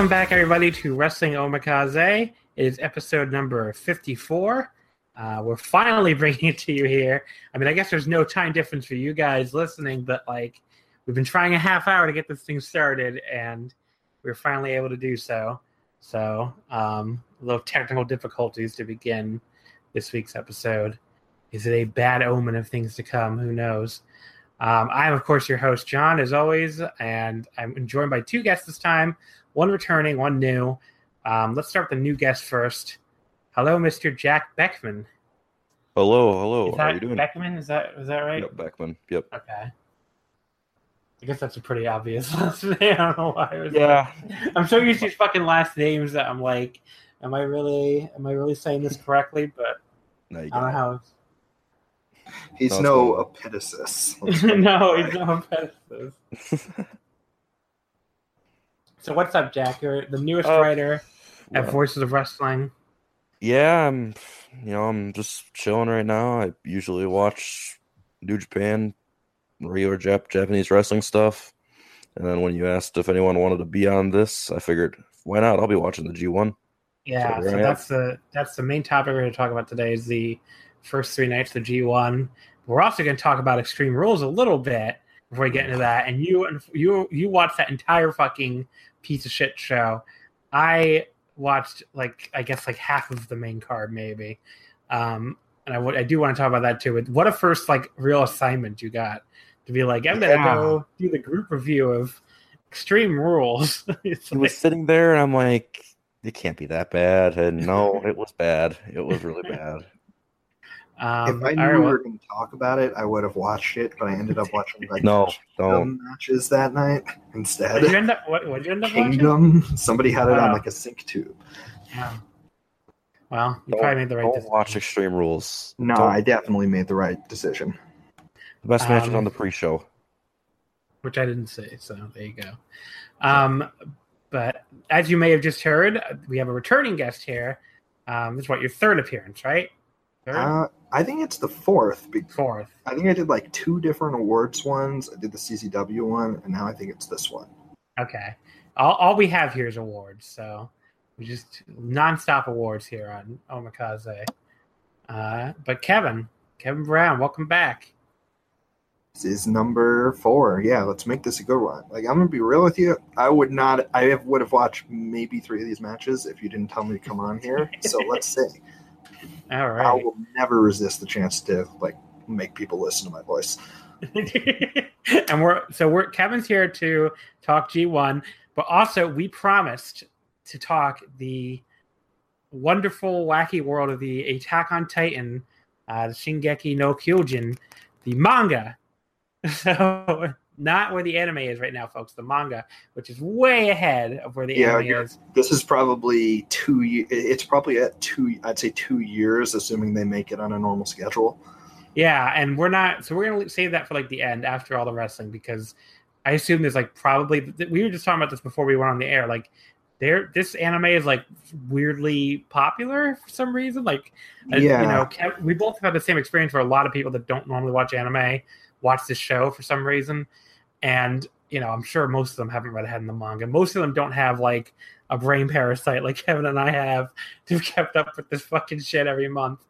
Welcome back, everybody, to Wrestling Omakase. It is episode number 54. Uh, we're finally bringing it to you here. I mean, I guess there's no time difference for you guys listening, but like, we've been trying a half hour to get this thing started, and we are finally able to do so. So, um, a little technical difficulties to begin this week's episode. Is it a bad omen of things to come? Who knows? Um, I'm, of course, your host, John, as always, and I'm joined by two guests this time one returning, one new. Um, let's start with the new guest first. Hello, Mr. Jack Beckman. Hello, hello. Is How are you doing? Beckman? Is that is that right? Yep, Beckman. Yep. Okay. I guess that's a pretty obvious last name. I don't know why. I was Yeah. like- I'm so used to these fucking last names that I'm like, am I really, am I really saying this correctly? But No, you I don't know how. He's Sounds no good. epitasis. no, he's no offensive. So what's up, Jack? You're the newest Uh, writer at Well, Voices of Wrestling. yeah, I'm. You know, I'm just chilling right now. I usually watch New Japan, regular Jap- Japanese wrestling stuff, and then when you asked if anyone wanted to be on this, I figured why not? I'll be watching the G1. Yeah, So so, there I am. that's the that's the main topic we're going to talk about today is the first three nights of the G1. We're also going to talk about Extreme Rules a little bit before we get into that. And you you you watched that entire fucking piece of shit show. I watched like I guess like half of the main card maybe. Um, and I would I do want to talk about that too. But what a first like real assignment you got to be like I'm gonna Yeah. go do the group review of Extreme Rules. it's He was like, sitting there, and I'm like, it can't be that bad. And no, it was bad. It was really bad. Um, if I knew right, we were going to talk about it, I would have watched it, but I ended up watching like No, don't. matches that night what'd you instead. end up? What would you end up watching? Kingdom. Somebody had it on like a sync tube. Yeah. Well, you Don't, probably made the right don't decision. watch Extreme Rules. No, Don't- I definitely made the right decision. the best match Um, on the pre-show. which I didn't say. So there you go. Um, but as you may have just heard, we have a returning guest here. Um, this is what your third appearance, right? Third, Uh, I think it's the fourth. fourth. I think I did like two different awards ones. I did the CCW one, and now I think it's this one. Okay. All, all we have here is awards, so we just nonstop awards here on Omakase. Uh, but Kevin, Kevin Brown, welcome back. This is number four. Yeah, let's make this a good one. Like I'm gonna be real with you. I would not. I have, would have watched maybe three of these matches if you didn't tell me to come on here. So let's see. All I will never resist the chance to like make people listen to my voice. and we're so we're Kevin's here to talk G1, but also we promised to talk the wonderful, wacky world of the Attack on Titan, uh, the Shingeki no Kyojin, the manga. So not where the anime is right now, folks. The manga, which is way ahead of where the Yeah, anime is. This is probably two. It's probably at two. I'd say two years, assuming they make it on a normal schedule. Yeah, and we're not. So we're gonna save that for like the end after all the wrestling because I assume there's like probably we were just talking about this before we went on the air. Like, there, this anime is like weirdly popular for some reason. Like, uh, Yeah. you know, we both have had the same experience where a lot of people that don't normally watch anime watch this show for some reason, and you know, I'm sure most of them haven't read ahead in the manga. Most of them don't have like a brain parasite like Kevin and I have to have kept up with this fucking shit every month.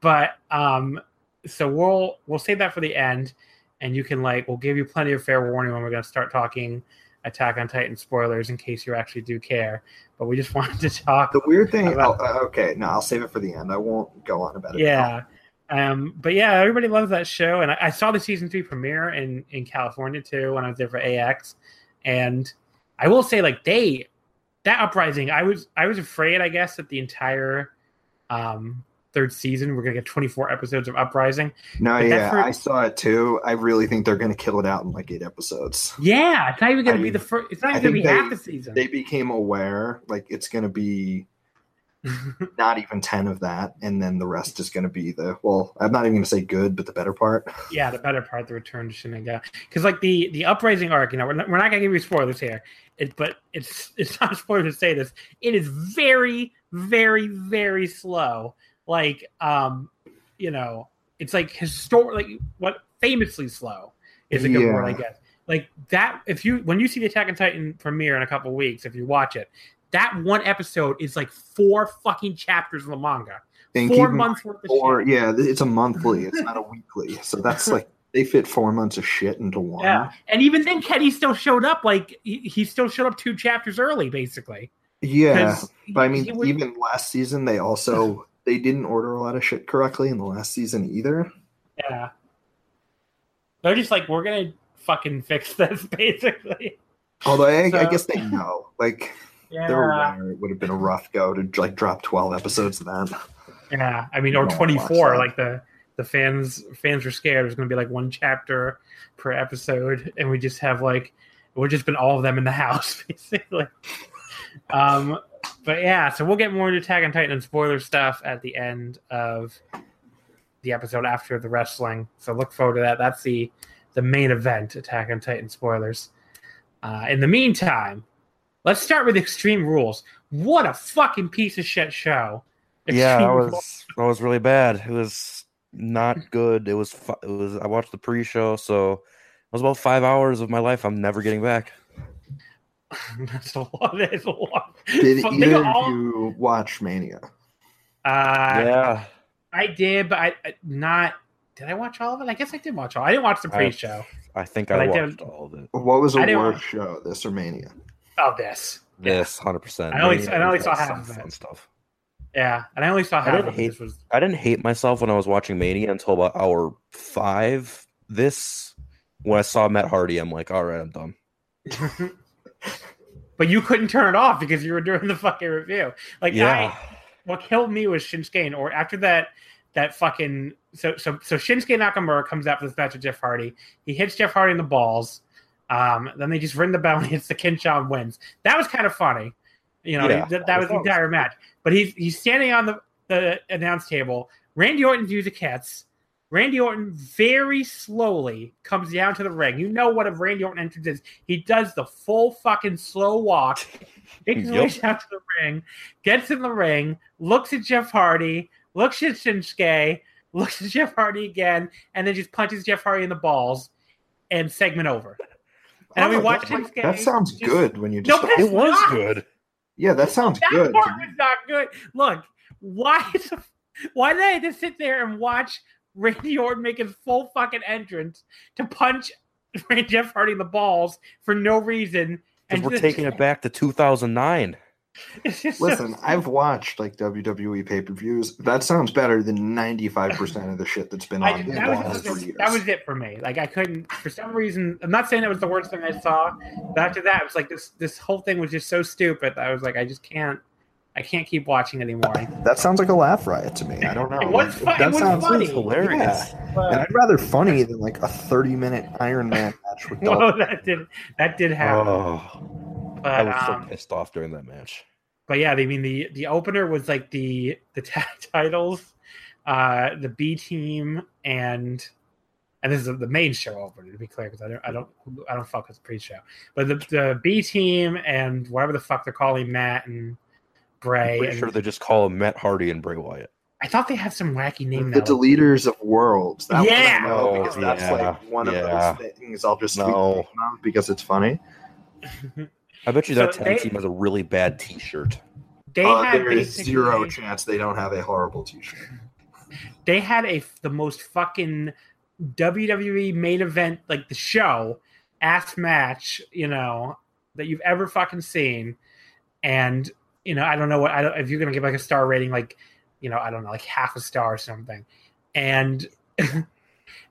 But um, so we'll we'll save that for the end, and you can like we'll give you plenty of fair warning when we're going to start talking Attack on Titan spoilers in case you actually do care. But we just wanted to talk. The weird thing. About- oh, uh, okay, no, I'll save it for the end. I won't go on about it. Yeah. Um, but yeah, everybody loves that show, and I, I saw the season three premiere in in California too when I was there for AX, and I will say like they that uprising, I was I was afraid, I guess, that the entire um third season we're gonna get 24 episodes of uprising. No, But yeah, for- I saw it too. I really think they're going to kill it out in like eight episodes. Yeah, it's not even gonna I be mean, the first. It's not even gonna be think half they- the season. They became aware, like it's going to be not even ten of that, and then the rest is going to be the well. I'm not even going to say good, but the better part. yeah, the better part, the return to Shiganshina, because like the the uprising arc, you know, we're not, we're not gonna give you spoilers here, it, but it's it's not a spoiler to say this. It is very, very, very slow. Like, um, you know, it's like historic, like what famously slow is a good word, I guess. Like that, if you when you see the Attack on Titan premiere in a couple weeks, if you watch it, that one episode is like four fucking chapters of the manga, four months worth of Or shit. yeah, it's a monthly. It's not a weekly. So that's like they fit four months of shit into one. Yeah, and even then, Kenny still showed up. Like he, he still showed up two chapters early, basically. Yeah, but I mean, was- even last season they also they didn't order a lot of shit correctly in the last season either. yeah, they're just like, we're gonna fucking fix this, basically. Although I, I guess they know, like Yeah, it would have been a rough go to like drop twelve episodes of that. yeah. I mean, You or don't twenty watch four. that. Like the the fans fans were scared. There's gonna be like one chapter per episode, and we just have like we've just been all of them in the house, basically. um, but yeah, so we'll get more into Attack on Titan and spoiler stuff at the end of the episode after the wrestling. So look forward to that. That's the the main event, Attack on Titan spoilers. Uh, in the meantime, let's start with Extreme Rules. What a fucking piece of shit show! Yeah, that was that was really bad. It was not good. It was fu- it was. I watched the pre-show, so it was about five hours of my life I'm never getting back. That's a lot. That's a lot. Did Fuck, either they of all- you watch Mania? Uh, yeah, I did, but I I- not. Did I watch all of it? I guess I did watch all. I didn't watch the pre-show. I think But I I watched did- all of it. What was a I didn't worse watch- show, this or Mania? Oh, this. This hundred percent. I only- I only saw half of it. stuff. Yeah, and I only saw I half didn't of hate- This was I didn't hate myself when I was watching Mania until about hour five. This when I saw Matt Hardy, I'm like, all right, I'm done. but you couldn't turn it off because you were doing the fucking review. Like Yeah, I, what killed me was Shinsuke, or after that that fucking so so so Shinsuke Nakamura comes out for this match with Jeff Hardy. He hits Jeff Hardy in the balls. Um, then they just ring the bell and hits the Kinshasa and wins. That was kind of funny. You know, Yeah, that, that was the entire match. But he's he's standing on the, the announce table. Randy Orton views the cats. Randy Orton very slowly comes down to the ring. You know what a Randy Orton entrance is. He does the full fucking slow walk, makes his way down to the ring, gets in the ring, looks at Jeff Hardy, looks at Shinsuke, looks at Jeff Hardy again, and then just punches Jeff Hardy in the balls, and segment over. And we Oh, watched that, Shinsuke. that sounds just- good when you No, just. but it's It was not. good. yeah, that sounds That good. part was not good. Look, why? the- Why did I just sit there and watch Randy Orton make his full fucking entrance to punch Jeff Hardy in the balls for no reason? Because we're just- taking it back to 2009. It's just so Listen, I've watched like WWE pay per views. That sounds better than ninety five percent of the shit that's been on in that, was, last three years. that was it for me. Like I couldn't, for some reason. I'm not saying that was the worst thing I saw, but after that, it was like this. This whole thing was just so stupid. That I was like, I just can't. I can't keep watching anymore. that sounds like a laugh riot to me. I don't know. It was Like, fu- it that was sounds funny. hilarious. Yeah. But, And I'd rather funny than like a thirty minute Iron Man match with Dolph. well, that did that did happen. Oh, but I was um, so pissed off during that match. but yeah, I mean the the opener was like the the tag titles, uh, the B team, and and this is the main show opener to be clear because I don't I don't I don't fuck with the pre-show, but the the B team and whatever the fuck they're calling Matt and Bray. I'm pretty and sure they just call him Matt Hardy and Bray Wyatt. I thought they had some wacky name. the now. deleters of worlds. That Yeah. one I know because Oh, that's yeah, like one yeah. of those things I'll just tweet No. the name of because it's funny. I bet you that So tag they- team has a really bad T-shirt. They Uh, had there is zero chance they don't have a horrible T-shirt. they had a the most fucking WWE main event like the show ass match, you know, that you've ever fucking seen. And you know, I don't know what I don't if you're gonna give like a star rating, like you know, I don't know, like half a star or something. And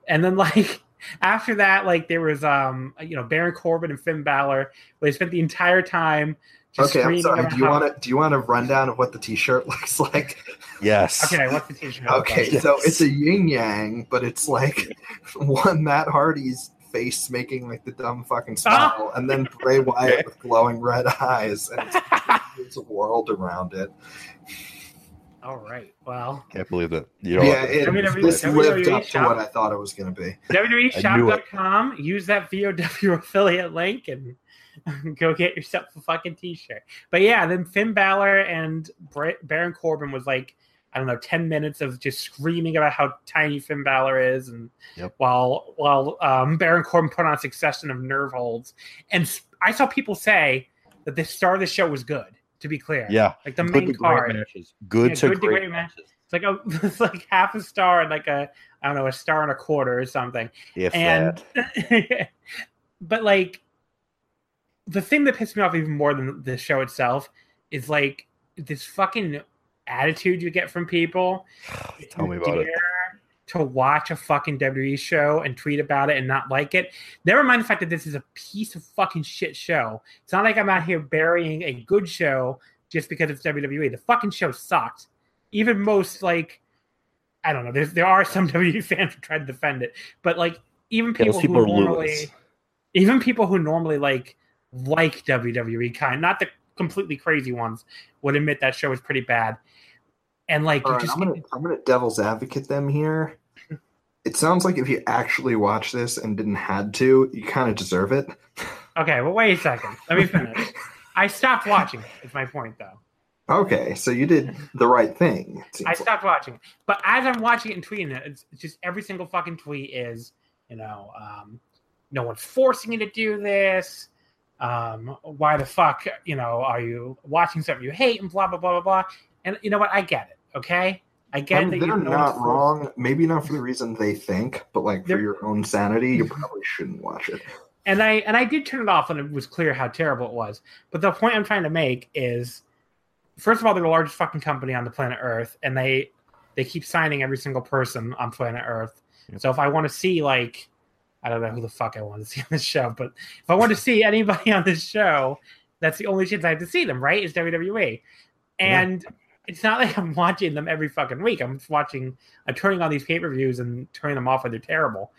and then like after that, like there was um you know Baron Corbin and Finn Balor, they spent the entire time just Okay, I'm sorry. Do you want to do you want a rundown of what the T-shirt looks like? Yes. Okay, what's the t-shirt? Okay, Yes. so it's a yin yang, but it's like one Matt Hardy's face making like the dumb fucking smile, and then Bray Wyatt with glowing red eyes, and it's, it's a world around it. All right. Well, Can't believe that. You know, yeah, it, WWE this lived up to what I thought it was going to be. WWEshop.com. Use that VOW affiliate link and go get yourself a fucking t-shirt. But yeah, then Finn Balor and Bra- Baron Corbin was like, I don't know, ten minutes of just screaming about how tiny Finn Balor is, and Yep. while while um, Baron Corbin put on a succession of nerve holds, and I saw people say that the star of the show was good. To be clear, yeah. like the Good main great card. matches. Good Yeah, to good to great, great matches. It's like a it's like half a star and like a I don't know a star and a quarter or something. If And but like the thing that pissed me off even more than the show itself is like this fucking attitude you get from people. Tell me about it. dare To watch a fucking WWE show and tweet about it and not like it. Never mind the fact that this is a piece of fucking shit show. It's not like I'm out here burying a good show just because it's WWE. The fucking show sucked. Even most like I don't know. There's there are some WWE fans who try to defend it, but like even people, people who normally Lewis. even people who normally like like WWE kind, not the completely crazy ones, would admit that show was pretty bad. And like you right, just I'm gonna I'm gonna devil's advocate them here. It sounds like if you actually watched this and didn't had to, you kind of deserve it. okay. Well, wait a second. Let me finish. I stopped watching. it, Is my point though. Okay, so you did the right thing. I like. stopped watching. It. But as I'm watching it and tweeting it, it's it's just every single fucking tweet is, you know, um, no one's forcing you to do this. Um, why the fuck, you know, are you watching something you hate and blah blah blah blah blah. And you know what? I get it. Okay, I get I mean, that they're you know not it's forced. wrong. Maybe not for the reason they think, but like for They're- your own sanity, you probably shouldn't watch it. and I and I did turn it off when it was clear how terrible it was. But the point I'm trying to make is, first of all, they're the largest fucking company on the planet Earth, and they they keep signing every single person on planet Earth. Yep. So if I want to see like, I don't know who the fuck I want to see on this show, but if I want to see anybody on this show, that's the only chance I have to see them. Right? Is WWE, and it's not like I'm watching them every fucking week. I'm just watching, I'm turning on these pay per views and turning them off when they're terrible.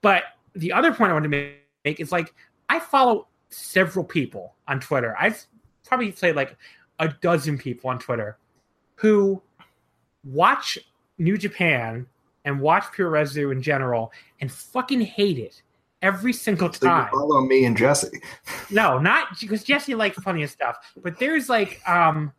But the other point I want to make is like, I follow several people on Twitter. I've probably say like a dozen people on Twitter who watch New Japan and watch Puroresu in general and fucking hate it every single So time. follow me and Jesse. No, not because Jesse likes funny stuff, but there's like, um,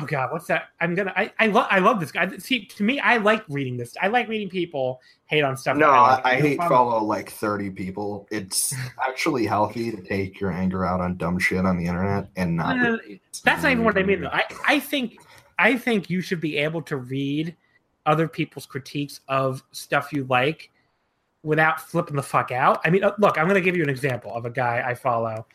oh god, what's that? I'm gonna, I, I love, I love this guy. See, to me, I like reading this. I like reading people hate on stuff. No, I, like. I hate follow like 30 people. It's actually healthy to take your anger out on dumb shit on the internet and not. no, no, That's not even what I mean. Though. I, I think, I think you should be able to read other people's critiques of stuff you like without flipping the fuck out. I mean, uh, look, I'm gonna give you an example of a guy I follow.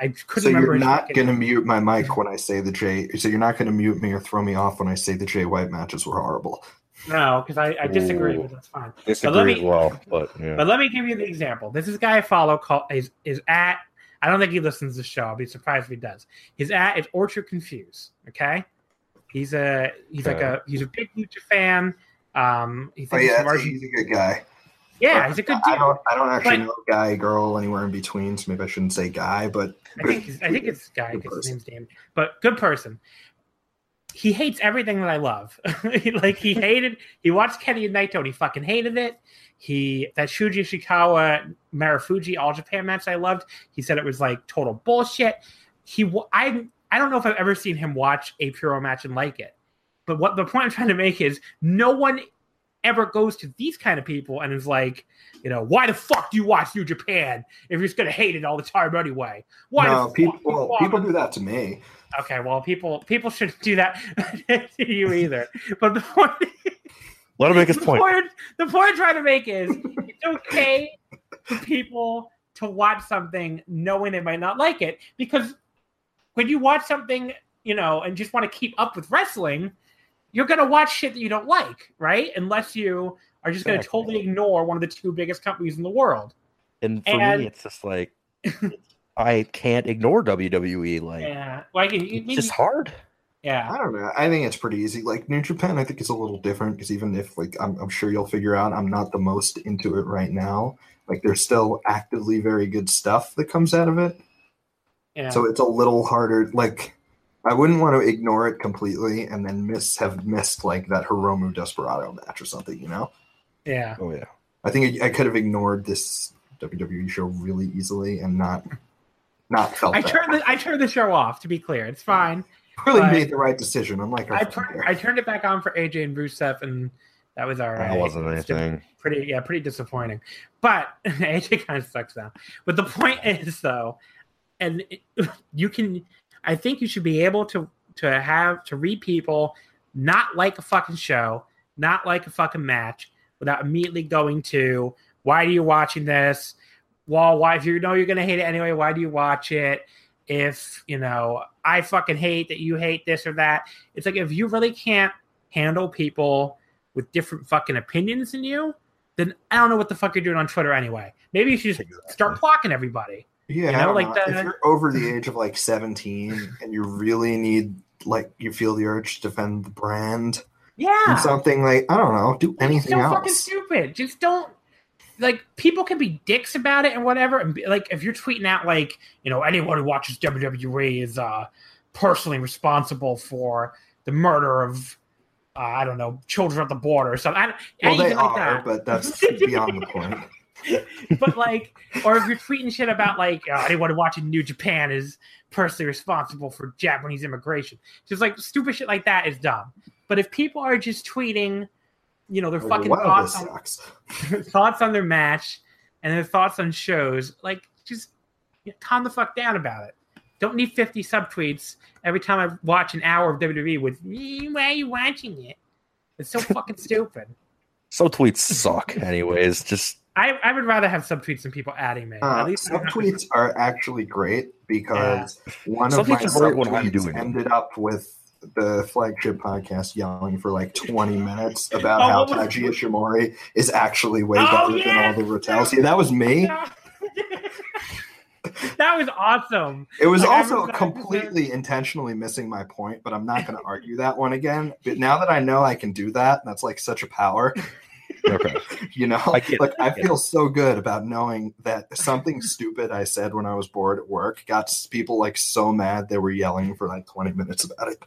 I, I couldn't So remember. you're not going to mute my mic when I say the J. So you're not going to mute me or throw me off when I say the Jay White matches were horrible. No, because I, I disagree, Ooh. but that's fine. Disagree let me- as well, but yeah. But let me give you the example. This is a guy I follow called is is at I don't think he listens to the show. I'll be surprised if he does. His at is Orchard Confuse. Okay. He's a he's like a he's a big Lucha fan. Um he thinks Oh yeah, some Argent- he's a good guy. Yeah, he's a good I don't. I don't actually But- know guy, girl, anywhere in between. So maybe I shouldn't say guy, but I think I think it's guy because his name's Dan. But good person. He hates everything that I love. Like he hated. He watched Kenny and Naito and he fucking hated it. He that Shuji Ishikawa Marufuji All Japan match I loved. He said it was like total bullshit. He I I don't know if I've ever seen him watch a Puro match and like it. But what the point I'm trying to make is no one ever goes to these kind of people and is like, you know, why the fuck do you watch New Japan if you're just gonna hate it all the time anyway? Why no, fuck people. do Well, people do that to me. Okay, well, people people shouldn't do that to you either. But the point, Let him make his the point. point, the point I'm trying to make is it's okay for people to watch something knowing they might not like it because when you watch something, you know, and just want to keep up with wrestling, you're gonna watch shit that you don't like, right? Unless you are just gonna totally ignore one of the two biggest companies in the world. And for And- me, it's just like I can't ignore WWE. Like Yeah, like you, you- it's just hard. yeah. I don't know. I think it's pretty easy. Like New Japan, I think it's a little different because even if like I'm, I'm sure you'll figure out, I'm not the most into it right now. Like there's still actively very good stuff that comes out of it. Yeah. So it's a little harder. Like I wouldn't want to ignore it completely and then miss have missed like that Hiromu Desperado match or something. You know, yeah. Oh yeah. I think I, I could have ignored this WWE show really easily and not not felt. I that. turned the I turned the show off. To be clear, it's fine. really made the right decision. Unlike our I oh, turned. I turned it back on for AJ and Rusev, and that was all right. That wasn't anything. Pretty yeah, pretty disappointing. But AJ kind of sucks now. But the point is though, and it, you can, I think you should be able to to have to read people not like a fucking show, not like a fucking match, without immediately going to why are you watching this? Well, why if you know you're gonna hate it anyway, why do you watch it? If you know I fucking hate that you hate this or that. It's like if you really can't handle people with different fucking opinions than you, then I don't know what the fuck you're doing on Twitter anyway. Maybe you should just start blocking everybody. Yeah, You I know, don't like the- if you're over the age of like 17 and you really need like you feel the urge to defend the brand Yeah. something like I don't know, do anything so fucking else. stupid. Just don't like people can be dicks about it and whatever. And be, like if you're tweeting out like you know anyone who watches WWE is uh personally responsible for the murder of uh, I don't know children at the border or something. I, don't- Well, they anything like are, that. but that's beyond the point. but like, or if you're tweeting shit about like uh, anyone watching New Japan is personally responsible for Japanese immigration, just like stupid shit like that is dumb. But if people are just tweeting, you know, their Like, fucking wow, thoughts on, sucks. thoughts on their match and their thoughts on shows, like just you know, calm the fuck down about it. Don't need 50 subtweets every time I watch an hour of WWE with "Eh, why are you watching it? It's so fucking stupid. So tweets suck, anyways. Just I, I would rather have subtweets than people adding me. Uh, At least I don't have to- subtweets are actually great because one of my are great subtweets ended up with the flagship podcast yelling for like 20 minutes about Oh, how what was- Taiji Ishimori is actually way Oh, better yeah! than all the Rattels. Yeah, that was me. that was awesome. It was Like, also remember that episode. completely intentionally missing my point, but I'm not going to argue that one again. But now that I know I can do that, that's like such a power. Okay. You know, I get like I I get feel so good about knowing that something stupid I said when I was bored at work got people like so mad they were yelling for like 20 minutes about it.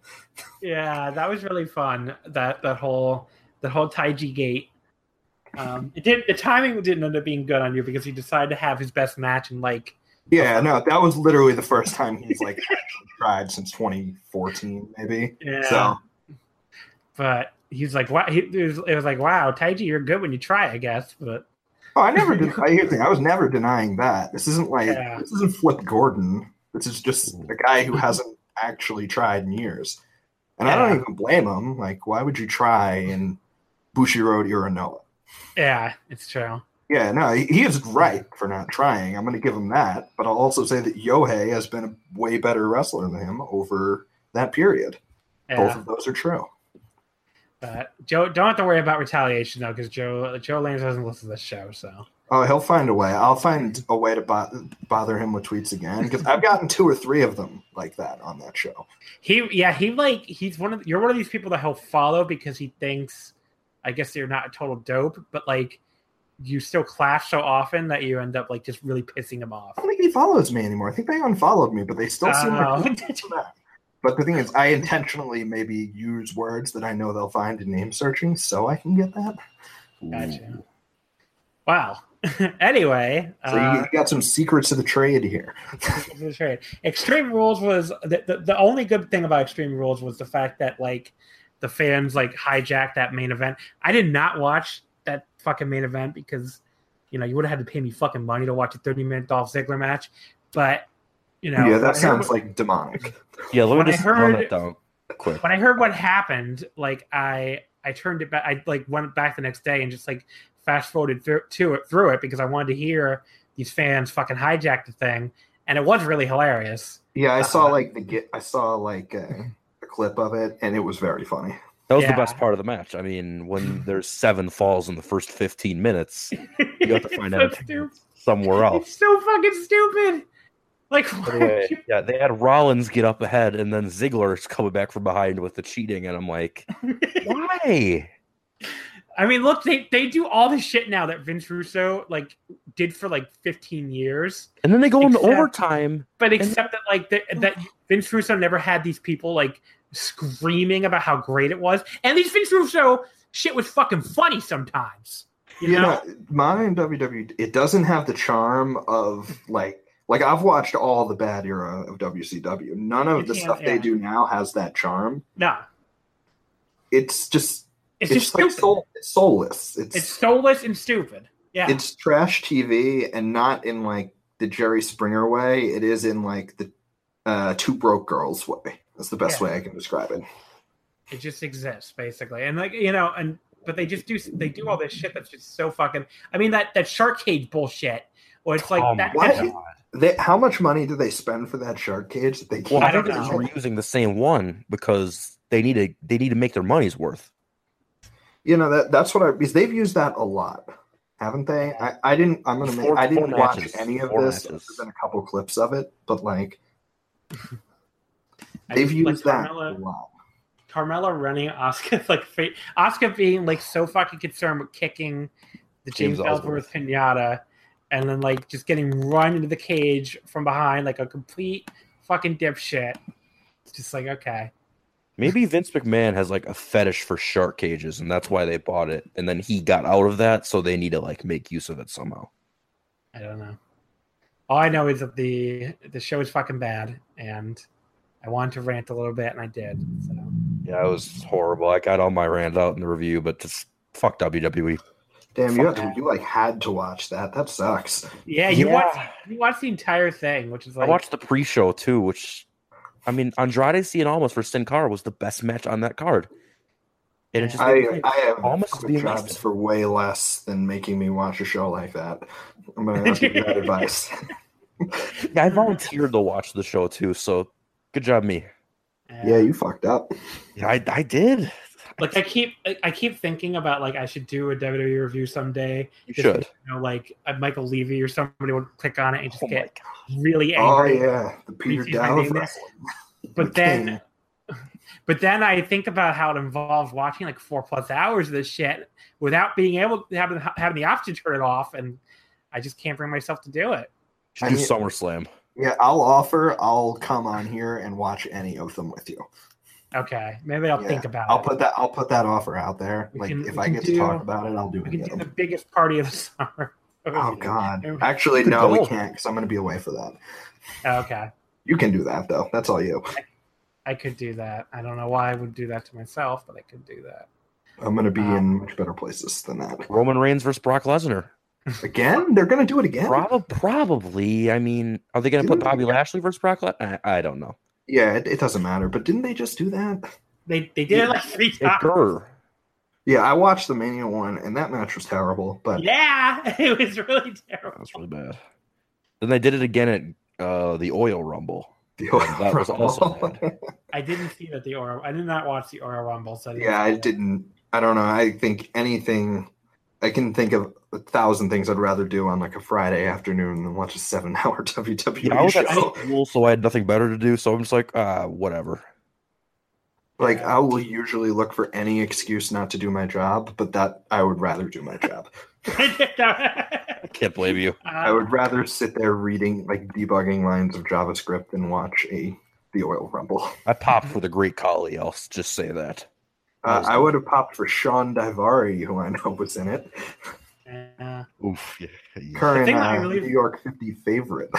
Yeah, that was really fun. That that whole the whole Taiji gate. Um, it did the timing didn't end up being good on you because he decided to have his best match in like Yeah, no, that was literally the first time he's like actually tried since 2014, maybe. yeah. So But he's like, wow. He, it, was, it was like, wow, Taiji, you're good when you try, I guess. But Oh, I never did. I hear the thing. I was never denying that. This isn't like Yeah. this isn't Flip Gordon. This is just mm. a guy who hasn't actually tried in years, and I don't even blame him. Like, why would you try in Bushiroad Uranoa? yeah, it's true. Yeah, no, he, he is right for not trying. I'm going to give him that, but I'll also say that Yohei has been a way better wrestler than him over that period. Both of those are true. But Joe, don't have to worry about retaliation though, because Joe Joe Lanza doesn't listen to the show. So Oh, he'll find a way. I'll find a way to bo- bother him with tweets again because I've gotten two or three of them like that on that show. he, yeah, he like he's one of you're one of these people that he'll follow because he thinks, I guess you're not a total dope, but like you still clash so often that you end up like just really pissing him off. I don't think he follows me anymore. I think they unfollowed me, but they still seem Oh. like that. But the thing is, I intentionally maybe use words that I know they'll find in name searching, so I can get that. Gotcha. Wow. anyway, So uh, you, you got some secrets of the trade here. This is right. Extreme Rules was the, the the only good thing about Extreme Rules was the fact that like the fans like hijacked that main event. I did not watch that fucking main event because you know you would have had to pay me fucking money to watch a thirty minute Dolph Ziggler match. But you know, yeah, that sounds what- like demonic. Yeah, let When I me just run heard- that down quick. when I heard what happened. Like I I turned it back. I like went back the next day and just like fast forwarded through to it through it because I wanted to hear these fans fucking hijack the thing, and it was really hilarious. Yeah, I saw Uh-huh. like the get. I saw like uh, a clip of it, and it was very funny. That was Yeah. the best part of the match. I mean, when there's seven falls in the first 15 minutes, you have to find so out stupid. somewhere else. It's so fucking stupid. Like, By the way, yeah, they had Rollins get up ahead, and then Ziggler's coming back from behind with the cheating, and I'm like, why? I mean, look, they, they do all this shit now that Vince Russo like did for like 15 years, And then they go into overtime. but except that like the, that Vince Russo never had these people like screaming about how great it was, and these Vince Russo shit was fucking funny sometimes. You, You know? know, modern WWE, it doesn't have the charm of like. Like I've watched all the bad era of WCW. None You of the stuff yeah. they do now has that charm. no, It's just it's, it's, just like soul, it's soulless. It's it's soulless and stupid. Yeah, it's trash TV and not in like the Jerry Springer way. It is in like the uh, two broke girls way. That's the best Yeah. way I can describe it. it just exists basically and like you know and but they just do they do all this shit that's just so fucking i mean that that shark cage bullshit or it's like Oh that, my that's- God. They, how much money do they spend for that shark cage that they Well. I I think don't they're know. just reusing the same one because they need to they need to make their money's worth. You know that that's what I because they've used that a lot, haven't they? I, I didn't. I'm gonna make. Four- I didn't watch matches. any of this. matches. There's been a couple clips of it, but like they've just- used like, that a lot. Carmella running Asuka like Asuka being like so fucking concerned with kicking the James, James Ellsworth pinata and then like just getting run into the cage from behind like a complete fucking dipshit. It's just like okay. Maybe Vince McMahon has like a fetish for shark cages, and that's why they bought it. And then he got out of that, so they need to like make use of it somehow. I don't know. All I know is that the the show is fucking bad, and I wanted to rant a little bit, and I did. So Yeah, it was horrible. I got all my rant out in the review, but just fuck. WWE. Damn, you, had to, you like had to watch that. That sucks. yeah, you Yeah. watched you watched the entire thing, which is like I watched the pre-show too, which I mean, Andrade Cien Almas for Sin Cara was the best match on that card. And it just I think, I have Almost quit jobs wasted. for way less than making me watch a show like that. I'm gonna have to give that advice. yeah, I volunteered to watch the show too, so good job me. Yeah, you fucked up. Yeah, I, I did. Like I keep I keep thinking about like I should do a WWE review someday. You Just, should. You know, like uh, Michael Levy or somebody would click on it and just Oh get really angry. Oh yeah, the Peter Repeat my Dow of name there. wrestling. But then, but then I think about how it involves watching like four plus hours of this shit without being able to having having the option to turn it off, and I just can't bring myself to do it. Should do SummerSlam. Yeah, I'll offer. I'll come on here and watch any of them with you. Okay, maybe I'll Yeah, think about I'll it. put that. I'll put that offer out there. We like can- if I get do- to talk about it, I'll do it. we any can of do the biggest party of the summer. Oh God! Actually, no, we can't because I'm going to be away for that. Okay, You can do that though. That's all you. I could do that. I don't know why I would do that to myself, but I could do that. I'm going to be Um, in much better places than that. Roman Reigns versus Brock Lesnar. Again, they're going to do it again. Probably, probably. I mean, are they going to put Bobby Lashley versus Brock? Le- I, I don't know. Yeah, it, it doesn't matter. But didn't they just do that? They they did it like three Hey, times. Gurr. Yeah, I watched the Mania one, and that match was terrible. But Yeah, it was really That terrible. was really bad. Then they did it again at uh, the Oil Rumble. the Oil that was also bad. I didn't see that the Oil. I did not watch the Oil Rumble. So I yeah, I didn't. I don't know. I think anything. I can think of a thousand things I'd rather do on like a Friday afternoon than watch a seven-hour WWE Yeah, I was at show. school, so I had nothing better to do. So I'm just like, ah, whatever. Like Yeah. I will usually look for any excuse not to do my job, but that I would rather do my job. I can't blame you. I would rather sit there reading like debugging lines of JavaScript than watch a the oil rumble. I popped for the Great Khali. I'll just say that. Uh, I would have popped for Shawn Daivari, who I know was in it. Uh, Oof. Yeah, yeah. Current thing I uh, really- New York 50 favorite.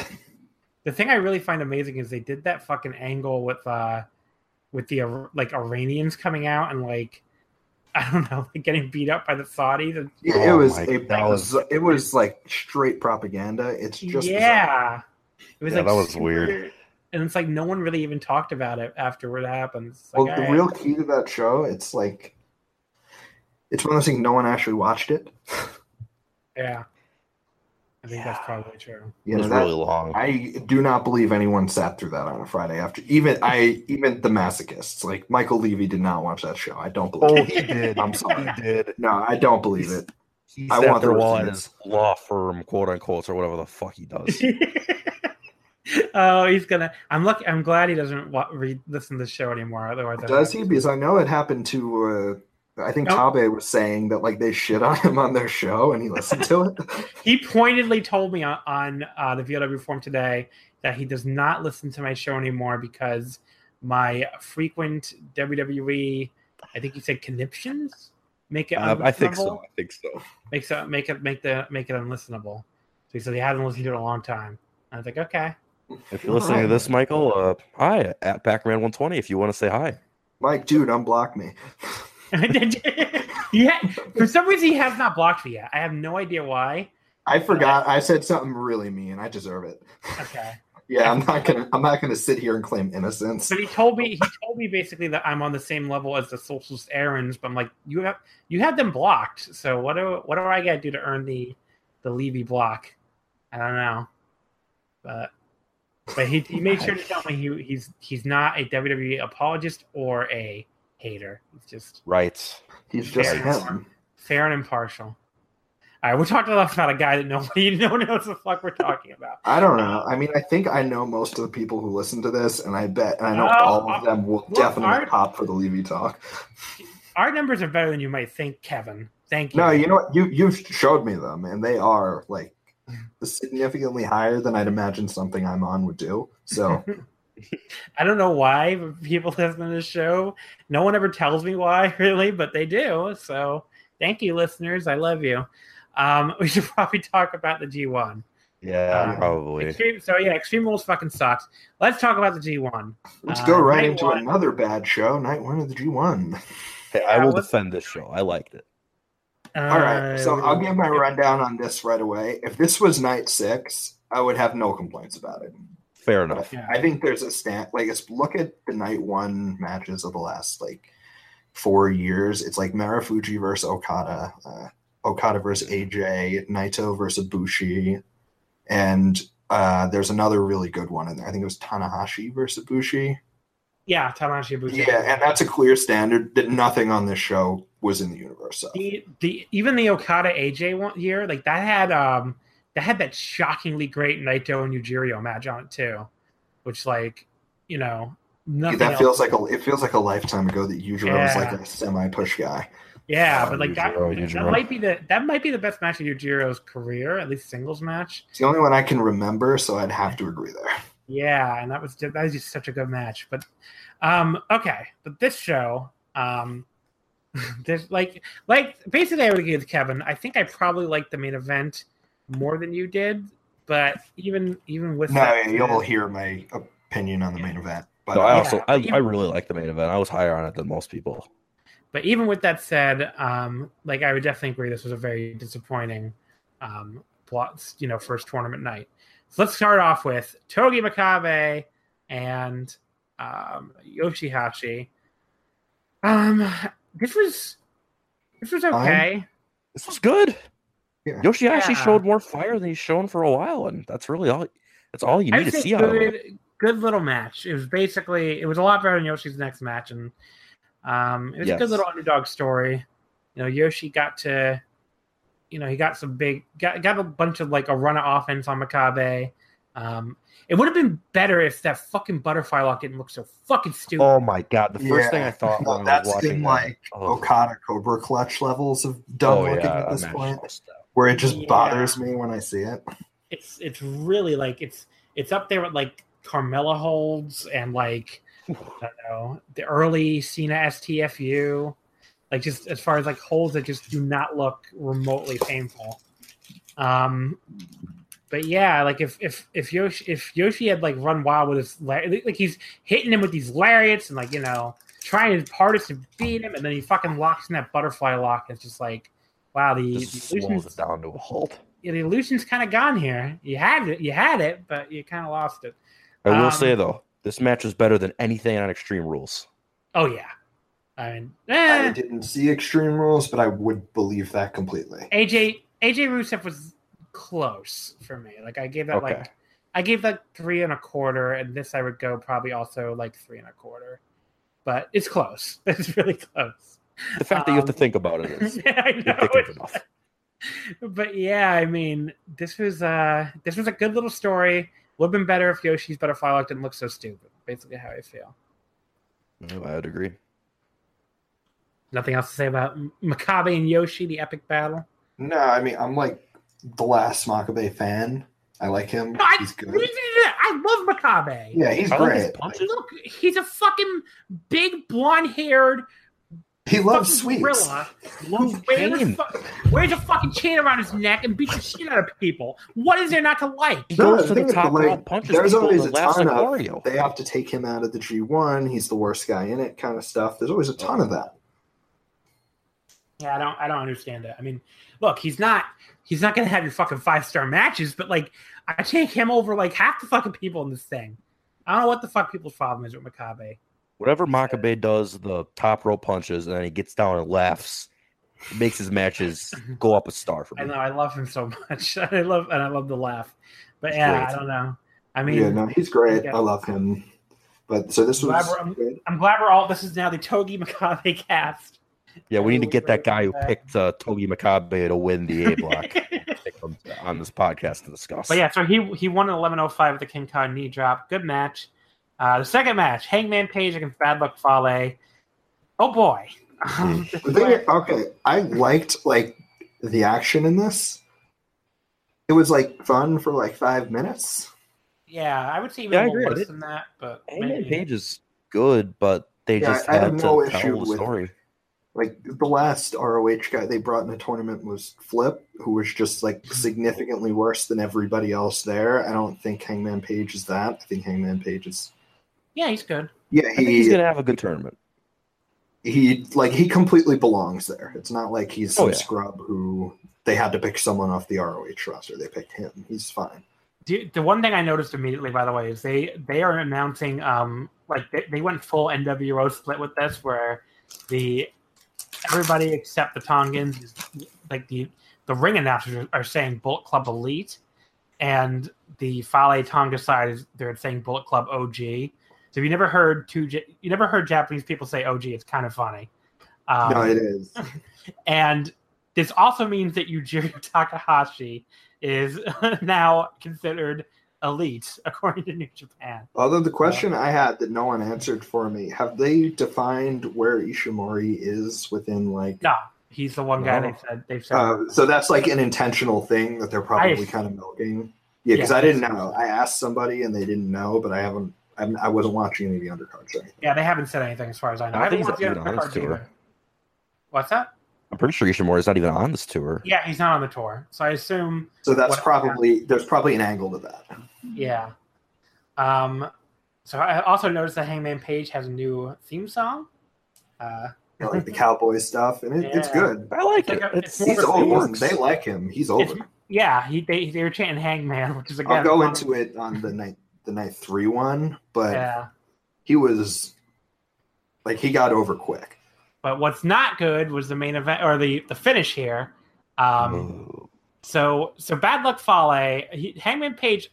the thing I really find amazing is they did that fucking angle with uh with the like Iranians coming out and like I don't know, like getting beat up by the Saudis. And, Yeah, it Oh was my- a, that was- it was like straight propaganda. It's just bizarre. yeah, it was Yeah, like that was super- weird. And it's like no one really even talked about it after it happens. It's Well, the all right. real key to that show, it's like it's one of those things no one actually watched it. yeah, I think that's probably true. You it was that- really long. I do not believe anyone sat through that on a Friday after. Even I, even the masochists, like Michael Levy, did not watch that show. I don't believe. oh, it. he did. I'm sorry. He did. No, I don't believe it. He I sat want there the while at his law firm, quote unquote, or whatever the fuck he does. oh, he's gonna. I'm lucky. I'm glad he doesn't wa- read listen to the show anymore. Otherwise, I- Does he? Because I know it happened to. Uh, I think No. Tabe was saying that like they shit on him on their show, and he listened to it. He pointedly told me on, on uh, the VLW forum today that he does not listen to my show anymore because my frequent WWE, I think he said conniptions, make it. Uh, I think so. I think so. Makes it make it make the make it unlistenable. So he said he hasn't listened to it in a long time. I was like, okay. If you're listening to this, Michael, uh, hi at Pac-Man120. If you want to say hi, Mike, dude, unblock me. yeah, for some reason he has not blocked me yet. I have no idea why. I forgot. I said something really mean. I deserve it. Okay. Yeah, I'm not gonna. I'm not gonna sit here and claim innocence. But he told me he told me basically that I'm on the same level as the socialist errands. But I'm like, you have you had them blocked. So what do what do I got to do to earn the the Levy block? I don't know. But but he, he made sure to tell me he, he's he's not a WWE apologist or a hater. He's just right? He's just Fair. him. fair and impartial. All right, we're talking a lot about a guy that nobody no one knows the fuck we're talking about. I don't know. I mean, I think I know most of the people who listen to this, and I bet, and I know Oh, all of them will look, definitely Art- pop for the Levy talk. Our numbers are better than you might think, Kevin. Thank you. No, you know what? You you've showed me them, and they are like significantly higher than I'd imagine something I'm on would do. So I don't know why people listen to this show. No one ever tells me why, really, but they do. So thank you, listeners. I love you. Um, we should probably talk about the G1. Yeah, Uh, probably. Extreme, so yeah, Extreme Rules fucking sucks. Let's talk about the G1. let's Uh, go right into one- another bad show, night one of the G1. Hey, I will let's- defend this show. I liked it. All right, so Uh, I'll give my rundown on this right away. If this was night six, I would have no complaints about it. Fair enough. Yeah. I think there's a stand like it's look at the night one matches of the last like four years. It's like Marufuji versus Okada, uh, Okada versus AJ, Naito versus Bushi, and uh, there's another really good one in there. I think it was Tanahashi versus Bushi. Yeah, Tanahashi Bushi. Yeah, and that's a clear standard that nothing on this show was in the universe of. the the even the Okada AJ one year, like that had um that had that shockingly great Naito and Yujiro match on it too, which like you know nothing. that else- feels like a it feels like a lifetime ago that Yujiro was like a semi push guy. yeah, but like that, Yujiro, that might be the that might be the best match of Yujiro's career, at least singles match. It's the only one I can remember, so I'd have to agree there. Yeah, and that was just, that was just such a good match. But um okay, but this show um there's like like basically I would agree with Kevin. I think I probably liked the main event more than you did, but even even with No, that, you'll hear my opinion on the main event. But No, I uh, also I, Yeah. I really like the main event. I was higher on it than most people. But even with that said, um, like I would definitely agree this was a very disappointing um plot, you know, first tournament night. So let's start off with Togi Makabe and um Yoshihashi. Um this was this was okay. This was good. Yeah. Yoshihashi Yeah. showed more fire than he's shown for a while, and that's really all. That's all you need would to say see out of good, good little match. It was basically it was a lot better than Yoshi's next match, and um, it was a good little underdog story. You know, Yoshi got to, you know, he got some big got got a bunch of like a run of offense on Makabe. Um, it would have been better if that fucking butterfly lock didn't look so fucking stupid. Oh my god! The first thing I thought Well, when I was that's watching in that- like oh, Okada Cobra Clutch levels of dumb oh, looking yeah, at this point, was down. Where it just Yeah. bothers me when I see it. It's it's really like it's it's up there with like Carmella holds and like I don't know the early Cena STFU, like just as far as like holds that just do not look remotely painful. Um, but yeah, like if if if Yoshi if Yoshi had like run wild with his like he's hitting him with these lariats and like you know trying his hardest to beat him, and then he fucking locks in that butterfly lock. And it's just like wow, the, Just the slows illusion's, it down to a halt. yeah, the illusion's kind of gone here. You had it, you had it, but you kind of lost it. I will Um, say though, this match was better than anything on Extreme Rules. Oh yeah, I mean, I eh, didn't see Extreme Rules, but I would believe that completely. AJ AJ Rusev was close for me. Like I gave that Okay. like I gave that three and a quarter, and this I would go probably also like three and a quarter. But it's close. It's really close. The fact that you have to Um, think about it is yeah, I know. enough. But yeah, I mean, this was uh this was a good little story. Would have been better if Yoshi's butterfly lock didn't look so stupid. Basically, how I feel. No, I would agree. Nothing else to say about M- Makabe and Yoshi, the epic battle. No, I mean I'm like the last Makabe fan. I like him. No, I, He's good. I love Makabe. Yeah, he's I like his great. punches. Look, he's a fucking big blonde-haired He loves fucking sweets. gorilla Love wears a, pain. fu- wears a fucking chain around his neck and beats the shit out of people. What is there not to like? He No, goes the to the is, top like, rope, punches there's people, always and a ton of Mario. they have to take him out of the G1. He's the worst guy in it, kind of stuff. There's always a ton of that. Yeah, I don't I don't understand it. I mean, look, he's not he's not gonna have your fucking five star matches, but like I take him over like half the fucking people in this thing. I don't know what the fuck people's problem is with Makabe. Whatever Makabe does, the top row punches, and then he gets down and laughs. It makes his matches go up a star for me. I know I love him so much. I love and I love the laugh. But yeah, great. I don't know. I mean, yeah, no, he's great. yeah. I love him. But so this was Elaborate- good. I'm glad we're all. This is now the Togi Makabe cast. Yeah, we need to get that guy who picked uh, Togi Makabe to win the A block on this podcast to discuss. But yeah, so he he won an 11:05 with the King Kong knee drop. Good match. Uh, the second match, Hangman Page against Bad Luck Fale. Oh boy. Um, thing, okay, I liked like the action in this. It was like fun for like five minutes. yeah, I would say even Yeah, I a little agree. worse than that, but Hangman maybe. Page is good, but they Yeah, just I have had no to issue tell the with- story. Like the last ROH guy they brought in the tournament was Flip, who was just like significantly worse than everybody else there. I don't think Hangman Page is that. I think Hangman Page is Yeah, he's good. yeah, I think he's gonna have a good tournament. he like he completely belongs there. It's not like he's some Oh, yeah. scrub who they had to pick someone off the ROH roster. They picked him. He's fine. The, the one thing I noticed immediately, by the way, is they they are announcing um like they, they went full NWO split with this, where the everybody except the Tongans, is, like the the ring announcers are, are saying Bullet Club Elite, and the Fale Tonga side is they're saying Bullet Club OG. So if you never heard two, you never heard Japanese people say "OG," it's kind of funny. Um, no, it is. and this also means that Yujiro Takahashi is now considered elite according to New Japan. Although the question I had that no one answered for me, have they defined where Ishimori is within like? No, he's the one guy No. they said they've said. Uh, so that's like an intentional thing that they're probably I- kind of milking. Yeah, because Yeah, I didn't know. I asked somebody and they didn't know, but I haven't. I'm, I wasn't watching any of the undercards or anything. yeah, they haven't said anything as far as I know. I haven't think he's watched the not even on other this cards tour. either. What's that? I'm pretty sure Ishimori's not even on this tour. Yeah, he's not on the tour, so I assume So that's What- probably there's probably an angle to that. yeah. Um, so I also noticed that Hangman Page has a new theme song. Uh, You know, like the cowboy stuff, and it, it's good. I like It's it. like a- It's, it's He's more of a over. They like him. He's it's, over. yeah, he they, they were chanting Hangman, which is again. I'll go fun. into it on the night the night three one, but Yeah, he was like he got over quick. but what's not good was the main event or the the finish here. Um, Ooh. So so bad luck Fale. He, Hangman Page,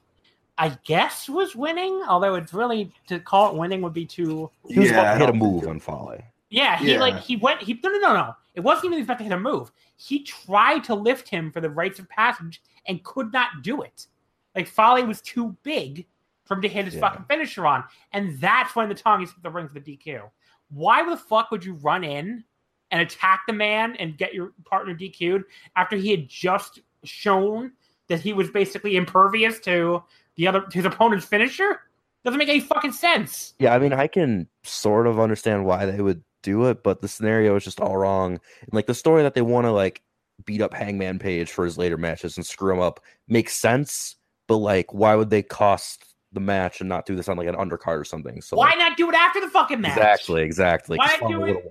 I guess was winning. Although it's really to call it winning would be too. he was Yeah, about to hit a move on Fale. Yeah, he Yeah. like he went. He no no no no. It wasn't even about to hit a move. He tried to lift him for the rites of passage and could not do it. Like Fale was too big for him to hit his Yeah. fucking finisher on, and that's when the Tongies hit the ring for the DQ. Why the fuck would you run in and attack the man and get your partner DQ'd after he had just shown that he was basically impervious to the other to his opponent's finisher? Doesn't make any fucking sense. Yeah, I mean, I can sort of understand why they would do it, but the scenario is just all wrong. And like the story that they want to like beat up Hangman Page for his later matches and screw him up makes sense, but like, why would they cost the match and not do this on like an undercard or something? So Why not do it after the fucking match? exactly, exactly. Why Just do it-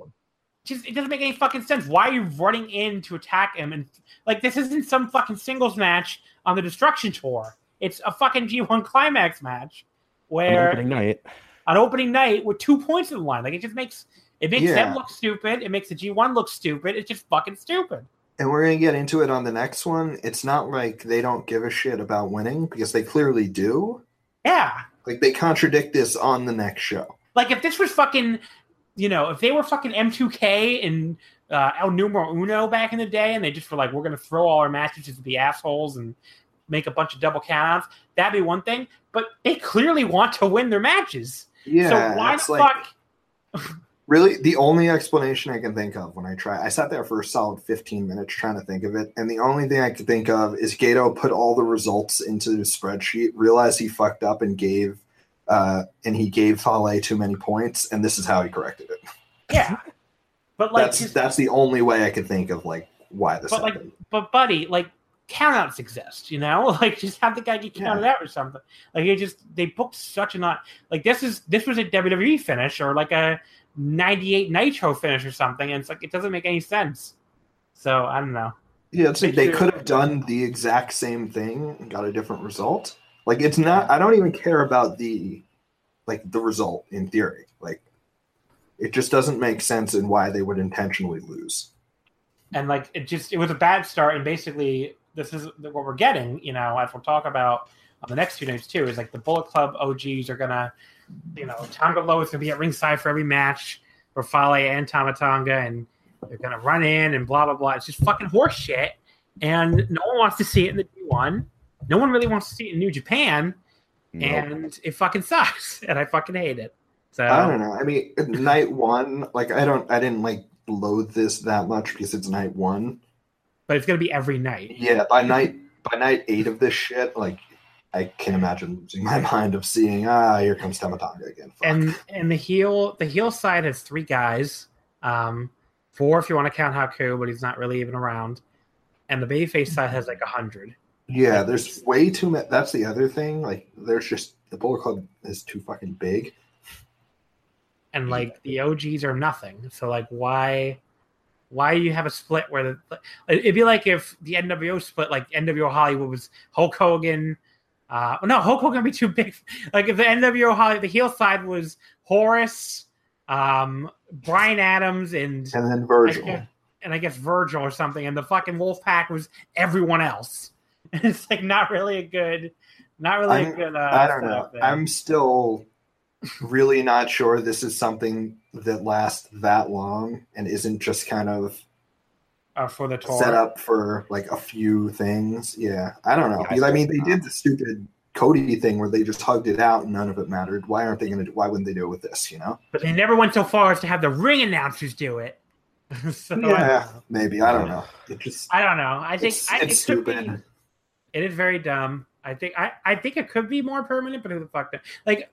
just it doesn't make any fucking sense. Why are you running in to attack him? And like this isn't some fucking singles match on the Destruction Tour. It's a fucking G1 climax match On where opening night. on opening night with two points in the line. Like it just makes it makes Yeah. them look stupid. It makes the G1 look stupid. It's just fucking stupid. And we're gonna get into it on the next one. It's not like they don't give a shit about winning because they clearly do. Yeah. Like they contradict this on the next show. Like if this was fucking, you know, if they were fucking M2K and uh, El Numero Uno back in the day, and they just were like, we're gonna throw all our matches to be assholes and make a bunch of double countouts, that'd be one thing. But they clearly want to win their matches, Yeah, so why the like fuck? Really the only explanation I can think of when I try. I sat there for a solid fifteen minutes trying to think of it, and the only thing I could think of is Gedo put all the results into the spreadsheet, realized he fucked up, and gave. Uh, and he gave Fale too many points, and this is how he corrected it. Yeah, but like, that's just, that's the only way I could think of like why this But, like, but buddy, like countouts exist, you know? Like just have the guy get counted out or something. Like it just they booked such a not like this is this was a WWE finish or like a ninety eight Nitro finish or something, and it's like it doesn't make any sense. So I don't know. Yeah, it's like they could have done the exact same thing and got a different result. Like it's not I don't even care about the like the result in theory. Like it just doesn't make sense in why they would intentionally lose. And like it just it was a bad start, and basically this is what we're getting. You know, as we'll talk about on the next two nights too, is like the Bullet Club OGs are gonna, you know, Tanga Loa is gonna be at ringside for every match for Fale and Tama Tonga, and they're gonna run in and blah blah blah. It's just fucking horse shit, and no one wants to see it in the G1. No one really wants to see it in New Japan, Nope. and it fucking sucks, and I fucking hate it. So I don't know. I mean, night one, like I don't, I didn't like loathe this that much because it's night one. but it's gonna be every night. Yeah, by night by night eight of this shit, like I can imagine losing my mind of seeing ah here comes Tama Tonga again. Fuck. and and the heel the heel side has three guys um four if you want to count haku but he's not really even around and the babyface side has like a hundred yeah, there's way too much. That's the other thing. Like there's just the Bullet Club is too fucking big. and like the og's are nothing so like why why do you have a split where the it'd be like if the nwo split like nwo hollywood was hulk hogan uh no hulk hogan would be too big like if the nwo hollywood the heel side was horace um brian adams and And then I Virgil. guess- and I guess Virgil or something, and the fucking wolf pack was everyone else. It's like not really a good, not really a I'm- good. Uh, I don't know. there. I'm still really not sure this is something that lasts that long and isn't just kind of uh, for the tour. set up for like a few things. Yeah, I don't know. Yeah, I I mean, they think did the stupid Cody thing where they just hugged it out and none of it mattered. Why aren't they going to? Why wouldn't they do it with this? You know? But they never went so far as to have the ring announcers do it. so, Yeah, maybe. I don't know. It just I don't know. I think it's, I, it's it could be- stupid. It is very dumb. I think I, I think it could be more permanent, but who the fuck? knows? Like,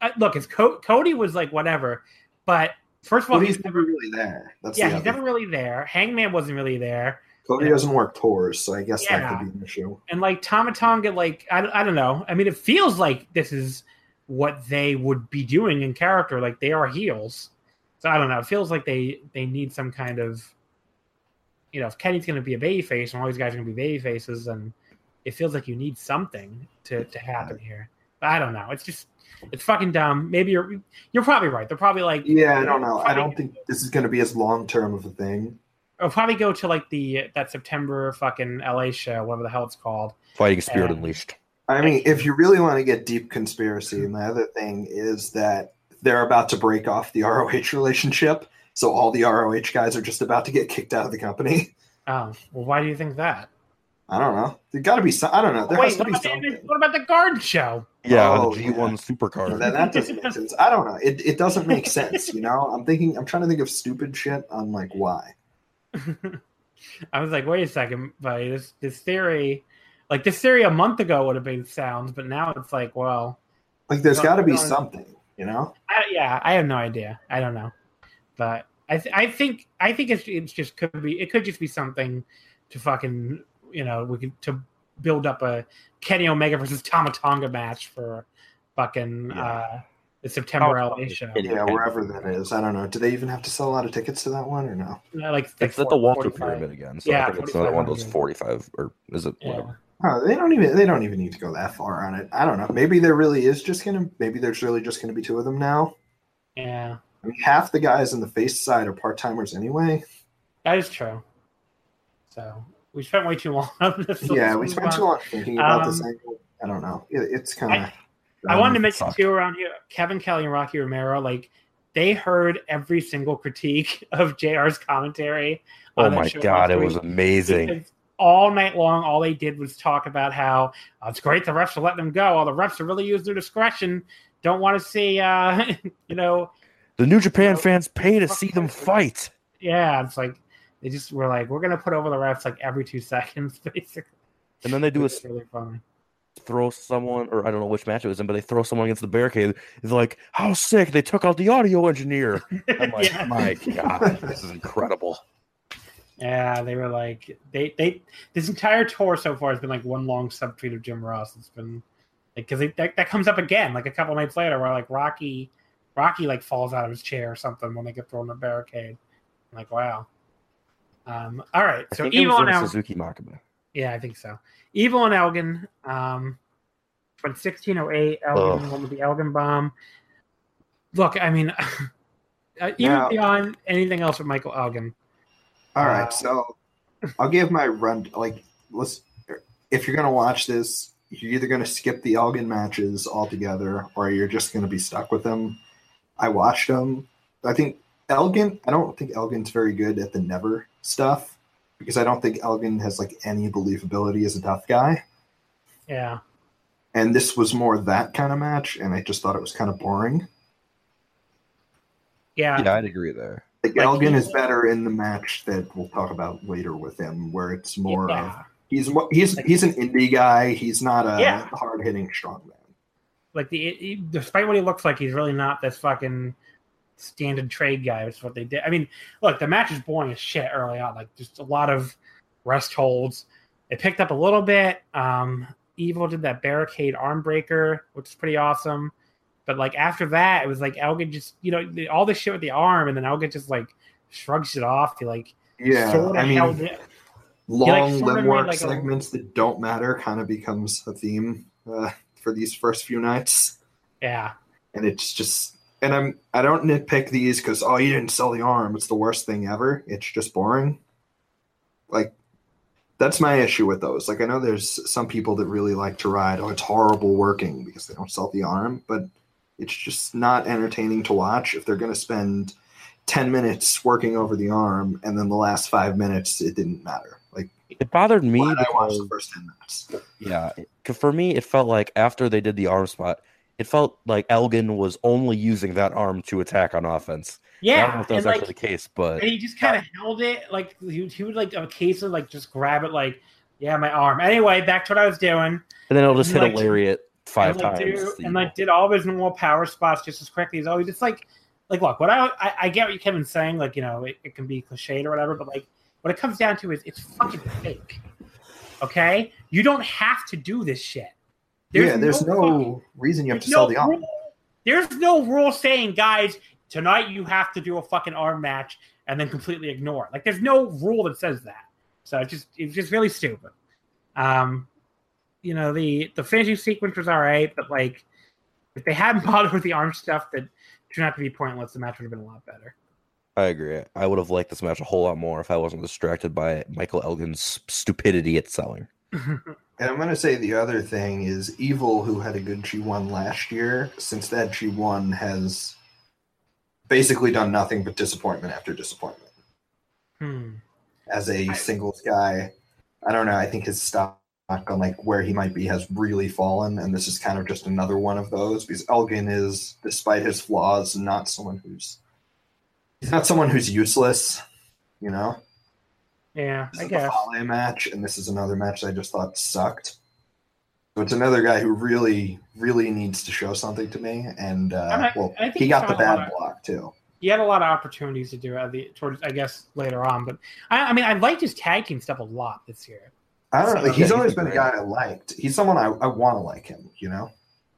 uh, look, it's Co- Cody was like whatever, but first of all, he's never really there. That's yeah, the he's never really there. Hangman wasn't really there, Cody doesn't work tours, so I guess Yeah. that could be an issue. and like Tama Tonga, like I, I don't know. I mean, it feels like this is what they would be doing in character. Like they are heels, so I don't know. It feels like they they need some kind of, you know, if Kenny's going to be a baby face and all these guys are going to be baby faces, and it feels like you need something to to happen here. But I don't know. It's just it's fucking dumb. Maybe you're you're probably right. They're probably like Yeah, I don't know. I don't think this is going to be as long term of a thing. I'll probably go to like the that September fucking LA show, whatever the hell it's called. Fighting Spirit Yeah. Unleashed. I mean, if you really want to get deep conspiracy, my other thing is that they're about to break off the ROH relationship. So all the ROH guys are just about to get kicked out of the company. Oh, well, why do you think that? I don't know. There got to be some. I don't know. There Wait, has to what be about, something. the, what about the guard show? Yeah, Oh, the. G1 supercard. That, that doesn't make sense. I don't know. It, it doesn't make sense. You know, I'm thinking. I'm trying to think of stupid shit on like why. I was like, wait a second, buddy. This this theory, like this theory a month ago would have made sounds, but now it's like, well, Like, there's got to be something. You know. I, yeah, I have no idea. I don't know, but I th- I think I think it's it's just could be it could just be something to fucking you know we could to build up a Kenny Omega versus Tama Tonga match for fucking Yeah. uh the September Oh, LA show. Yeah, Omega. wherever that is. I don't know. Do they even have to sell a lot of tickets to that one or no? Uh, Like It's like at the Walter 45. Pyramid again. So Yeah, I think it's another one of those 45 or is it Yeah. whatever? Oh, they don't even they don't even need to go that far on it. I don't know. Maybe there really is just gonna maybe there's really just gonna be two of them now. Yeah, I mean, half the guys in the face side are part timers anyway. that is true. So we spent way too long on this. so yeah, we spent on. too long thinking about this Um, angle. I don't know. It, it's kind of. I wanted to mention Fuck. too around here, Kevin Kelly and Rocky Romero, like they heard every single critique of JR's commentary. Oh my god, it was amazing. All night long, all they did was talk about how oh, it's great the refs are letting them go. All the refs are really use their discretion. Don't want to see, uh, you know, The New Japan fans pay to see them fight. yeah. It's like they just were like, we're gonna put over the refs like every two seconds, basically. And then they do a really funny. throw someone, or I don't know which match it was in, but they throw someone against the barricade. It's like, how sick! They took out the audio engineer. I'm like, Yeah. my god, this is incredible. Yeah, they were like they they this entire tour so far has been like one long subtweet of Jim Ross. It's been like because that, that comes up again like a couple nights later where like Rocky Rocky like falls out of his chair or something when they get thrown in the barricade. I'm like wow. Um, all right, so think it was Evil and in Elgin. Suzuki Makaba. Yeah, I think so. Evil and Elgin. Um, from 1608, Elgin Ugh. won with the Elgin bomb. Look, I mean, uh, even Now- beyond anything else with Michael Elgin. All Uh, right, so I'll give my run. Like, let's. If you're gonna watch this, you're either gonna skip the Elgin matches altogether, or you're just gonna be stuck with them. I watched them. I think Elgin. I don't think Elgin's very good at the never stuff because I don't think Elgin has like any believability as a tough guy. Yeah. And this was more that kind of match, and I just thought it was kind of boring. Yeah. Yeah, I'd agree there. Like, Like, Elgin he- is better in the match that we'll talk about later with him, where it's more Yeah. of he's mo- he's he's an indie guy. He's not a Yeah. hard hitting strongman. like the despite what he looks like, he's really not this fucking standard trade guy. Which is what they did. I mean, look, the match is boring as shit early on. Like just a lot of rest holds. It picked up a little bit. Um, Evil did that barricade arm breaker, which is pretty awesome. But like after that, it was like Elgin just you know all this shit with the arm, and then Elgin just like shrugs it off. He like Yeah, sort of I mean, held it. long of limb like, a- segments that don't matter kind of becomes a theme uh, for these first few nights, Yeah, and it's just. And I'm I don't nitpick these because oh you didn't sell the arm. It's the worst thing ever. It's just boring. Like that's my issue with those. Like I know there's some people that really like to ride. Oh, it's horrible working because they don't sell the arm, but It's just not entertaining to watch if they're going to spend 10 minutes working over the arm and then the last five minutes it didn't matter. Like, It bothered me did I watch because the first 10 minutes? Yeah, for me, it felt like after they did the arm spot, it felt like Elgin was only using that arm to attack on offense. Yeah, I don't know if that was actually like the case, but and he just kind of held it like he, he would like occasionally like just grab it like yeah my arm. Anyway, back to what I was doing. and then it'll just hit like- a lariat five and like, times. do- and like did all of his normal power spots just as quickly as always. It's like, like look, what I I, I get what Kevin's saying, like you know, it, it can be cliched or whatever, but like what it comes down to is it's fucking fake. Okay, you don't have to do this shit. Yeah, there's no, fucking- reason you have to there's sell no the arm. rule- There's no rule saying, guys, tonight you have to do a fucking arm match and then completely ignore it. Like, there's no rule that says that. So it's just it's just really stupid. Um, you know, the the finishing sequence was all right, but like, if they hadn't bothered with the arm stuff, that turned out to be pointless. The match would have been a lot better. I agree. I would have liked this match a whole lot more if I wasn't distracted by Michael Elgin's stupidity at selling. And I'm going to say the other thing is Evil, who had a good G1 last year, since that G1 has basically done nothing but disappointment after disappointment. Hmm. As a singles guy, I don't know. I think his stock on like where he might be has really fallen, and this is kind of just another one of those because Elgin is, despite his flaws, not someone who's he's not someone who's useless. You know, Yeah, this I is guess. the Fale match, and this is another match I just thought sucked. So it's another guy who really, really needs to show something to me, and uh, I'm not- well, I he got the he's got a lot bad of- block too. He had a lot of opportunities to do it at the towards, I guess, later on. But I, I mean, I liked his tag team stuff a lot this year. I don't know. So- Like, he's always he's been a guy I liked. He's someone I, I want to like him. You know,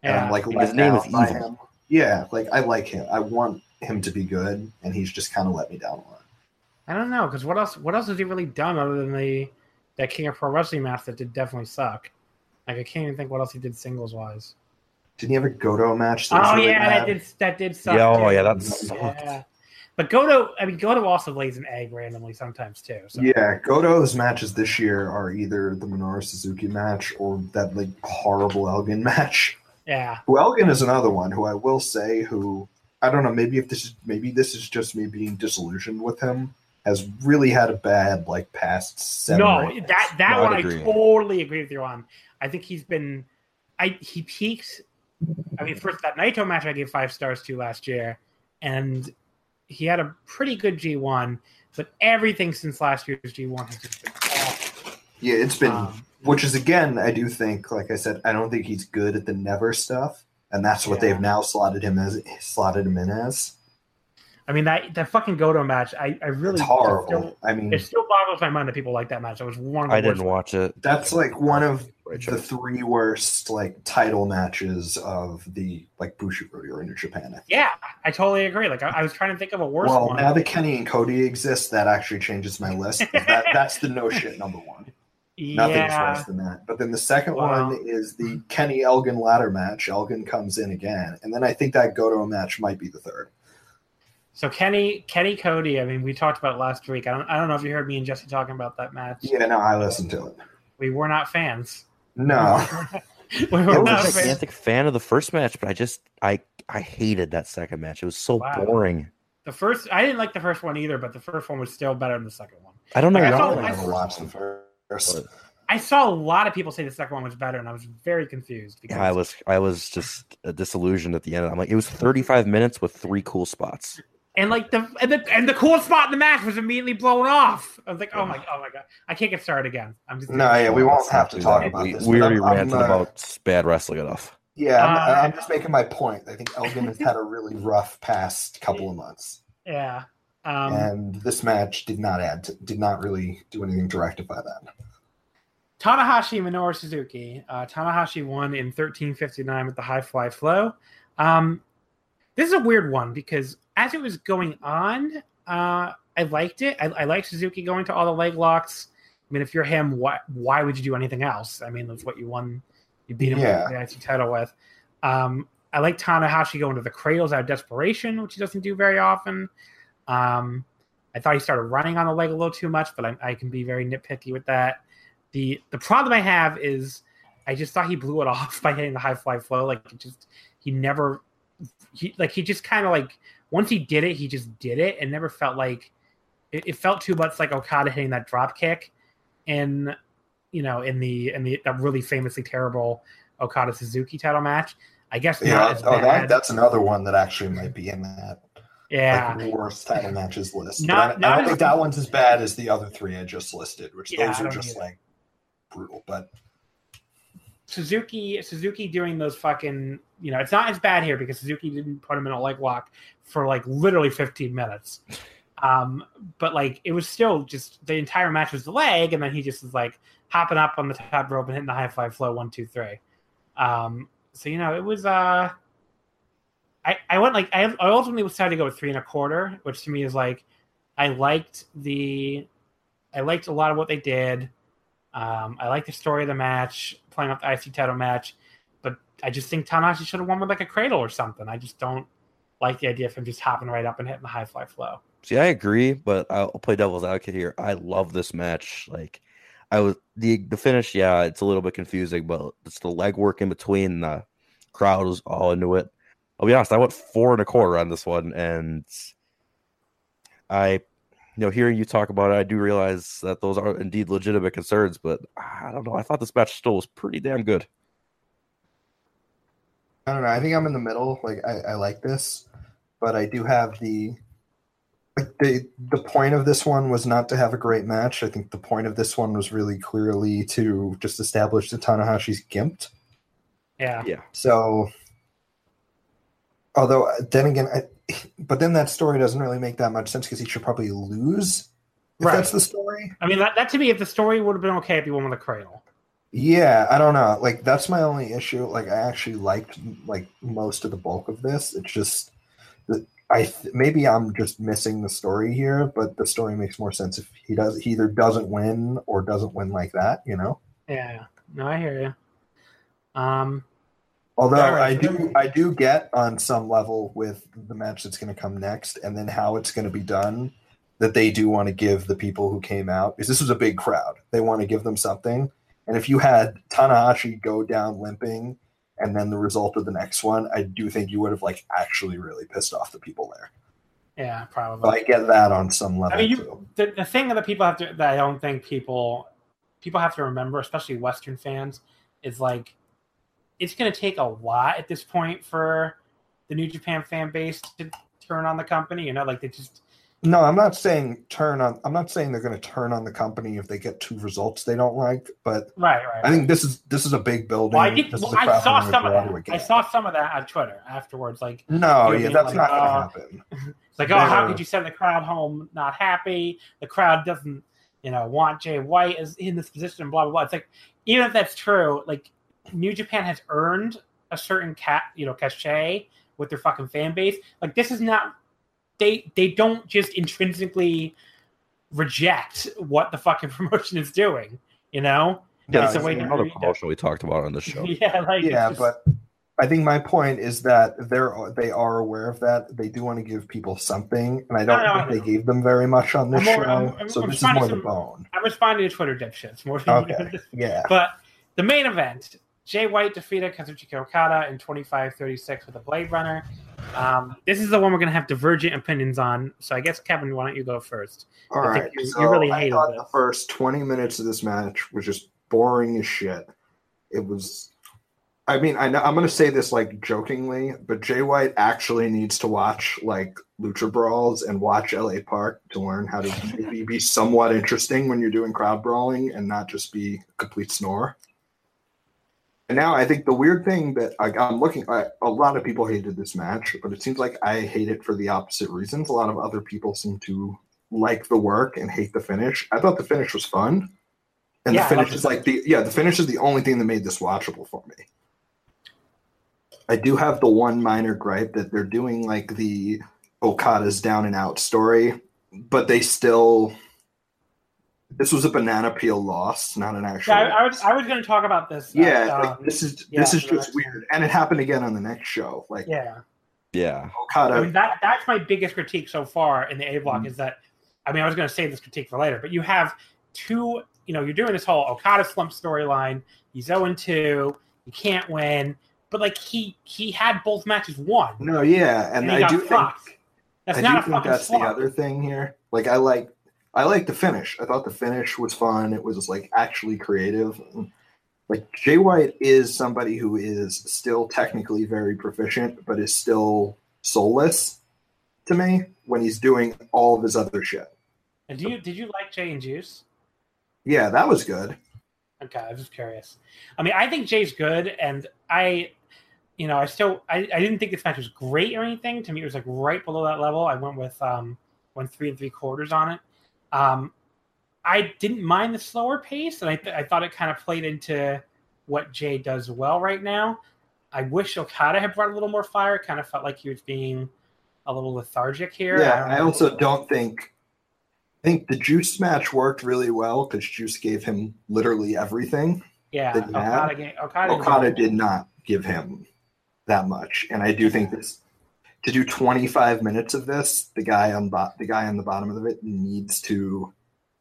Yeah. I'm like His name is Evil. him. Yeah, like I like him. I want him to be good, and he's just kind of let me down a lot. I don't know because what else? What else has he really done other than the that King of Pro Wrestling match that did definitely suck? Like I can't even think what else he did singles wise. Didn't he have a Goto match? that oh, was Oh really yeah, that did that did suck. Yeah, oh yeah, that sucked. Yeah. But Goto, I mean, Goto also lays an egg randomly sometimes too. So Yeah, Goto's matches this year are either the Minoru Suzuki match or that like horrible Elgin match. yeah, Who Elgin is another one who I will say who I don't know maybe if this is maybe this is just me being disillusioned with him has really had a bad like past seven. no, that that No, one agree. I totally agree with you on. I think he's been, I he peaked. I mean, first that Naito match I gave five stars to last year, and he had a pretty good G one, but everything since last year's G one has just been awful. Yeah, it's been Um, which is again I do think like I said I don't think he's good at the never stuff and that's what Yeah. they've now slotted him as slotted him in as. I mean that that fucking Goto match, I I really It's horrible. Still, I mean, it still boggles my mind that people like that match. It was one of the I didn't worst- watch it. that's like one of Right, the three worst like title matches of the like Bushiroad or in Japan. I. Yeah, I totally agree. Like I, I was trying to think of a worse Well, one. now that Kenny and Cody exist, that actually changes my list. That, that's the no shit number one. Nothing's yeah, worse than that. But then the second Wow. one is the Kenny Elgin ladder match. Elgin comes in again, and then I think that Goto match might be the third. So Kenny, Kenny Cody. I mean, we talked about it last week. I don't, I don't know if you heard me and Jesse talking about that match. Yeah, no, I listened to it. We were not fans. No, we were It I was not was a just- fans. gigantic fan of the first match, but I just I I hated that second match. It was so Wow. boring. The first, I didn't like the first one either, but the first one was still better than the second one. I don't know Like, I why. thought- I I- never watched the first. I saw a lot of people say the second one was better, and I was very confused because Yeah, I was I was just uh, disillusioned at the end. I'm like, it was 35 minutes with three cool spots. And like the and the and the cool spot in the match was immediately blown off. I was like, oh my, oh my god, I can't get started again. I'm just No, yeah, we won't have to talk that. about we, this. We already I'm- I'm, ranted uh, Ah. about bad wrestling enough. Yeah, I'm, Uh, I'm just making my point. I think Elgin has had a really rough past couple of months, Yeah. Um, and this match did not add, to, did not really do anything to rectify that. Tanahashi Minoru Suzuki. Uh, Tanahashi won in 1359 with the high fly flow. Um, this is a weird one because as it was going on, uh, I liked it. I, I like Suzuki going to all the leg locks. I mean, if you're him, why why would you do anything else? I mean, that's what you won. You beat him Yeah. with the IC title with. Um, I like Tanahashi going to the cradles out of desperation, which he doesn't do very often. Um, I thought he started running on the leg a little too much, but I, I can be very nitpicky with that. The the problem I have is I just thought he blew it off by hitting the high fly flow. Like it just he never he like he just kind of like once he did it, he just did it, and never felt like it, it felt too much like Okada hitting that drop kick, in you know in the in the that really famously terrible Okada Suzuki title match. I guess Yeah, oh, that, that's another one that actually might be in that yeah, like, worst title matches list. Not- I, I not don't as- think that one's as bad as the other three I just listed, which Yeah, those are just like brutal. But Suzuki Suzuki doing those fucking you know it's not as bad here because Suzuki didn't put him in a leg lock for like literally 15 minutes. Um, but like it was still just the entire match was the leg, and then he just was like hopping up on the top rope and hitting the high fly flow one two three. Um, so you know it was uh, I I went like I I ultimately decided to go with three and a quarter, which to me is like I liked the I liked a lot of what they did. Um, I like the story of the match, playing up the IC title match, but I just think Tanahashi should have won with like a cradle or something. I just don't like the idea of him just hopping right up and hitting the high fly flow. See, I agree, but I'll play devil's advocate here. I love this match. Like, I was the the finish. Yeah, it's a little bit confusing, but it's the leg work in between. The crowd was all into it. I'll be honest. I went four and a quarter on this one, and I, you know, hearing you talk about it, I do realize that those are indeed legitimate concerns. But I don't know. I thought this match still was pretty damn good. I don't know. I think I'm in the middle. Like I, I like this, but I do have the like the the point of this one was not to have a great match. I think the point of this one was really clearly to just establish that Tanahashi's gimped. Yeah, Yeah. So, although then again, I, but then that story doesn't really make that much sense because he should probably lose. If Right. that's the story. I mean that, that to me, if the story would have been okay if he won with a cradle. Yeah, I don't know. Like that's my only issue. Like I actually liked like most of the bulk of this. It's just that I th- maybe I'm just missing the story here, but the story makes more sense if he does he either doesn't win or doesn't win like that, you know. Yeah, no, I hear you. Um, Although I do I do get on some level with the match that's going to come next and then how it's going to be done that they do want to give the people who came out because this was a big crowd. They want to give them something. And if you had Tanahashi go down limping and then the result of the next one, I do think you would have like actually really pissed off the people there. yeah, probably. I get that on some level I mean, you, the, the thing that people have to that I don't think people people have to remember, especially Western fans, is like it's going to take a lot at this point for the New Japan fan base to turn on the company. You know, like they just No, I'm not saying turn on. I'm not saying they're going to turn on the company if they get two results they don't like. But right, right. I think this is this is a big building. well, I, did, well, I saw some of that. I saw some of that on Twitter afterwards. Like No, yeah, that's like, not going to uh, happen. It's like, oh, how They're- could you send the crowd home not happy? The crowd doesn't, you know, want Jay White is in this position, blah blah blah. It's like, even if that's true, like New Japan has earned a certain cat, you know, cachet with their fucking fan base. Like this is not they they don't just intrinsically reject what the fucking promotion is doing, you know? Yeah, it's a way to Another read promotion we talked about on the show. Yeah, like Yeah, just- but I think my point is that they're they are aware of that. They do want to give people something, and I don't No, no, think know. they gave them very much on this I'm more- show. I'm- I'm- so I'm this is finding more the bone. I'm responding to Twitter dipshits more than Okay, yeah. But the main event, Jay White defeated Kazuchika Okada in 25-36 with a Blade Runner. Um, this is the one we're going to have divergent opinions on. So I guess Kevin, why don't you go first? All I right, you- you really I thought this. the first twenty minutes of this match was just boring as shit. It was. I mean, I know I'm going to say this like jokingly, but Jay White actually needs to watch like Lucha Brawls and watch LA Park to learn how to maybe be somewhat interesting when you're doing crowd brawling and not just be a complete snore. And now I think the weird thing that I, I'm looking at, a lot of people hated this match, but it seems like I hate it for the opposite reasons. A lot of other people seem to like the work and hate the finish. I thought the finish was fun. And Yeah, the finish is like the yeah, the finish is the only thing that made this watchable for me. I do have the one minor gripe that they're doing like the Okada's down and out story, but they still this was a banana peel loss, not an actual Yeah, I, I was. I was going to talk about this. uh, yeah, um, like, this is yeah, this is just weird. And it happened again on the next show. Like yeah. Yeah. Okada I mean that that's my biggest critique so far in the A block Mhm. is that I mean I was going to save this critique for later, but you have two. You know, you're doing this whole Okada slump storyline. He's 0 2. You can't win. but like he he had both matches won. No, yeah, and, And I got do think. That's I not do a think fucking that's slot. the other thing here. Like I like I like the finish. I thought the finish was fun. It was like actually creative. Like Jay White is somebody who is still technically very proficient, but is still soulless to me when he's doing all of his other shit. And do you did you like Jay and Juice? Yeah, that was good. Okay, I was just curious. I mean, I think Jay's good, and I, you know, I still I, I didn't think this match was great or anything. To me, it was like right below that level. I went with um went three and three quarters on it. Um, I didn't mind the slower pace, and I th- I thought it kind of played into what Jay does well right now. I wish Okada had brought a little more fire. It kind of felt like he was being a little lethargic here. Yeah, don't I also don't think I think the Juice match worked really well because Juice gave him literally everything. yeah. Okada, ga- Okada, Okada did not give him that much, and I do think this to do 25 minutes of this, the guy on bo- the guy on the bottom of it needs to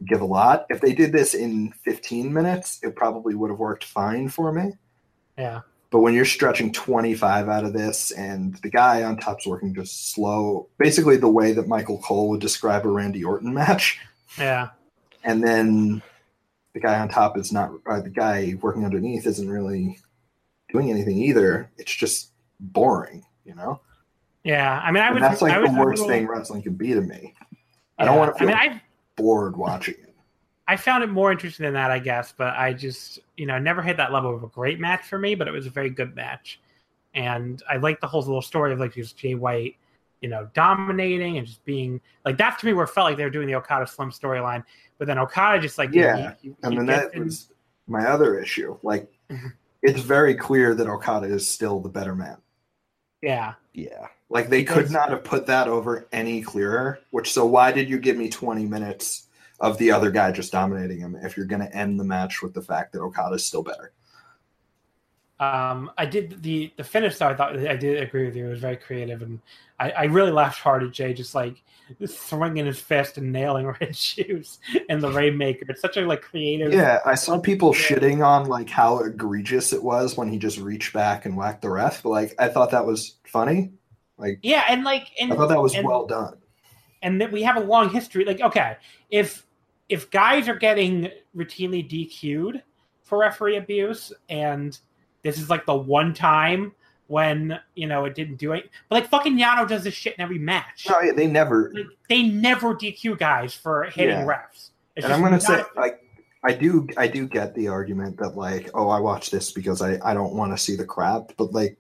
give a lot. If they did this in 15 minutes, it probably would have worked fine for me. Yeah. But when you're stretching 25 out of this, and the guy on top's working just slow, basically the way that Michael Cole would describe a Randy Orton match, Yeah. and then the guy on top is not, or the guy working underneath isn't really doing anything either. It's just boring, you know. Yeah. I mean, I And was. that's like the worst little- thing wrestling can be to me. I don't want to feel I mean, I bored watching it. I found it more interesting than that, I guess. But I just, you know, never hit that level of a great match for me. But it was a very good match, and I liked the whole little story of like just Jay White, you know, dominating and just being like that to me. Where it felt like they were doing the Okada Slim storyline, but then Okada just like Yeah, he- he- And he then that in- was my other issue. Like, it's very clear that Okada is still the better man. yeah, Yeah. Like they could not have put that over any clearer. Which so why did you give me 20 minutes of the other guy just dominating him if you're going to end the match with the fact that Okada's still better? Um, I did the the finish though. I thought I did agree with you. It was very creative, and I, I really laughed hard at Jay just like swinging his fist and nailing red shoes and the Rainmaker. It's such a like creative. Yeah, I saw people shitting on like how egregious it was when he just reached back and whacked the ref. But like I thought that was funny. Like yeah, and like and I thought that was and, well done. and that we have a long history. Like okay, if if guys are getting routinely DQ'd for referee abuse, and this is like the one time when you know it didn't do it, but like fucking Yano does this shit in every match. No, yeah, they never like they never DQ guys for hitting Yeah. refs. It's and I'm gonna say like I do I do get the argument that like oh I watch this because I I don't want to see the crap but like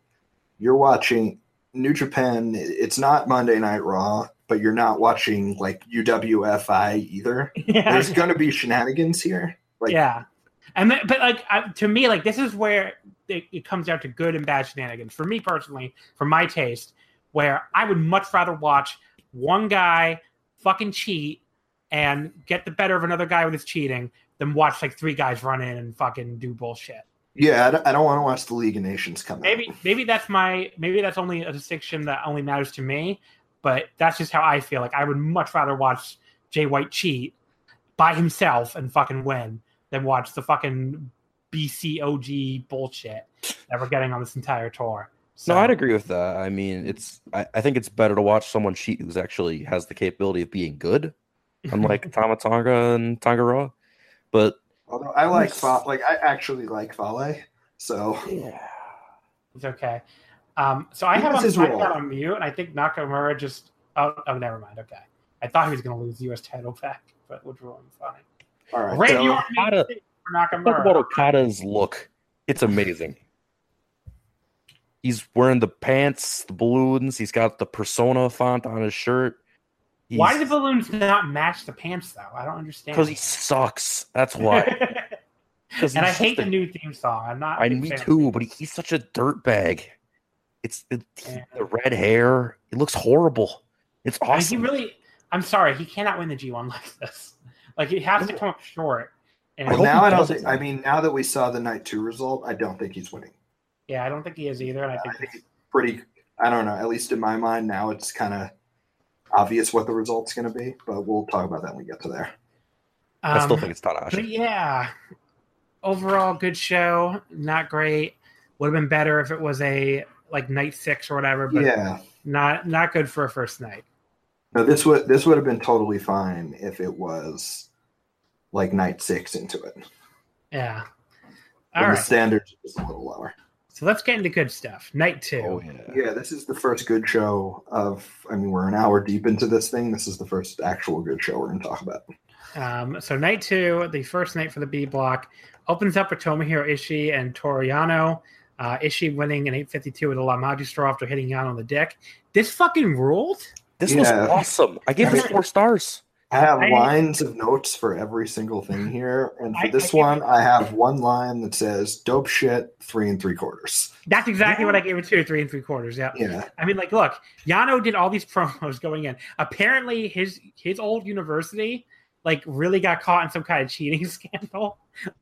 you're watching New Japan it's not Monday Night Raw but you're not watching like UWFI either. yeah, There's gonna be shenanigans here. Like yeah. And then, but like I, to me, like this is where it, it comes down to good and bad shenanigans. For me personally, for my taste, where I would much rather watch one guy fucking cheat and get the better of another guy with his cheating than watch like three guys run in and fucking do bullshit. Yeah, I don't, I don't want to watch the League of Nations come maybe out. maybe that's my maybe that's only a distinction that only matters to me but that's just how i feel like i would much rather watch jay white cheat by himself and fucking win than watch the fucking bcog bullshit that we're getting on this entire tour so No, I'd agree with that. I mean, it's I, I think it's better to watch someone cheat who's actually has the capability of being good, unlike Tama Tonga and Tanga Loa. But Although I like Fa- like I actually like Fale. So yeah, it's okay um so i have has on, his I role. got on mute and i think nakamura just oh, oh never mind okay i thought he was going to lose the us title back but which one fine all right. Randy so- Orton made Okada- a mistake for talk about Okada's look. It's amazing. He's wearing the pants, the balloons. He's got the persona font on his shirt. Why do the balloons not match the pants though? I don't understand. Because he sucks. That's why. and I hate just the new theme song. I'm not. I big me too, it. but he's such a dirtbag. It's it, Yeah. the red hair. It looks horrible. It's I mean, awesome. he really. I'm sorry. He cannot win the G1 like this. Like he has to come up short. And Well, hope now I don't think. I mean, now that we saw the night two result, I don't think he's winning. yeah, I don't think he is either. And I I think, think it's pretty. I don't know. At least in my mind, now it's kind of obvious what the result's going to be. But we'll talk about that when we get to there. I still um, think it's But Tanahashi. yeah, overall good show. Not great. Would have been better if it was a like night six or whatever, but yeah. not not good for a first night. No, this would this would have been totally fine if it was like night six into it. Yeah. All All the right. standards is a little lower. So let's get into good stuff. Night two. Oh yeah. Yeah, this is the first good show of. I mean, we're an hour deep into this thing. This is the first actual good show we're going to talk about. Um, so night two, the first night for the B block, opens up with Tomohiro Ishii and Toru Yano. Uh, Ishii winning an 852 with a La Magistral after hitting Yano on the deck. This fucking ruled. This Yeah. was awesome. I gave this four stars. I have I- lines of notes for every single thing here, and for I- this I one, I have one line that says "dope shit," three and three quarters. That's exactly Yeah. what I gave it to, three and three quarters. Yeah. Yeah, I mean, like, look, Yano did all these promos going in. Apparently, his his old university like really got caught in some kind of cheating scandal.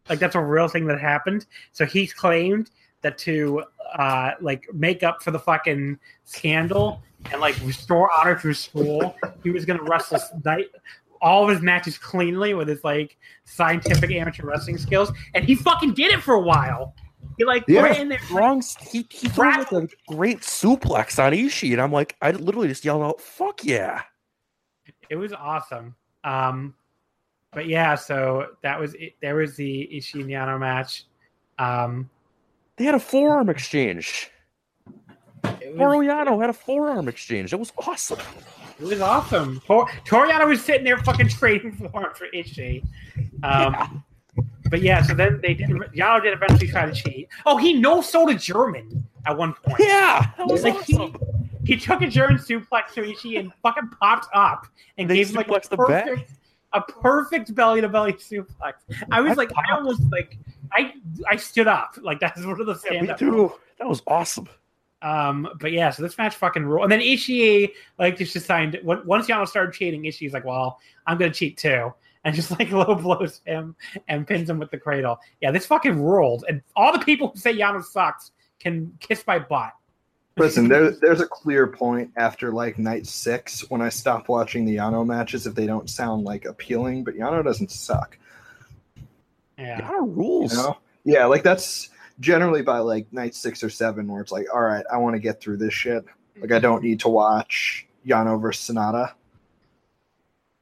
Like that's a real thing that happened. So he claimed that to uh like make up for the fucking scandal and like restore honor to his school, he was gonna wrestle night all of his matches cleanly with his like scientific amateur wrestling skills, and he fucking did it for a while. He like Yeah. went in there. Wrong. He he threw like a great suplex on Ishii, and I'm like, I literally just yelled out, "Fuck yeah!" it was awesome. Um, but yeah, so that was it. There was the Ishii and Yano match. Um, They had a forearm exchange. it, was, Yano had a forearm exchange. That was awesome. it was awesome. Tor- Toru Yano was sitting there fucking trading for for Ishii. Um, But yeah, so then they did. Yano did eventually try to cheat. Oh, he no sold a German at one point. Yeah, that was Like he, awesome. he took a German suplex to Ishii and fucking popped up and They gave him like a suplexed the perfect, a perfect belly to belly suplex. I was I like, I popped. almost like, I I stood up. Like that's one of the Yeah, stand me too. That was awesome. Um, but yeah, so this match fucking rule. And then Ishii like just when- once Yano started cheating, Ishii's like, well, I'm gonna cheat too. And just like low blows him and pins him with the cradle. Yeah, this fucking ruled. And all the people who say Yano sucks can kiss my butt. Listen, there, there's a clear point after like night six when I stop watching the Yano matches if they don't sound like appealing. But Yano doesn't suck. Yeah. Yano rules. You know? Yeah, like that's generally by like night six or seven where it's like, all right, I want to get through this shit. Like I don't need to watch Yano versus Sanada.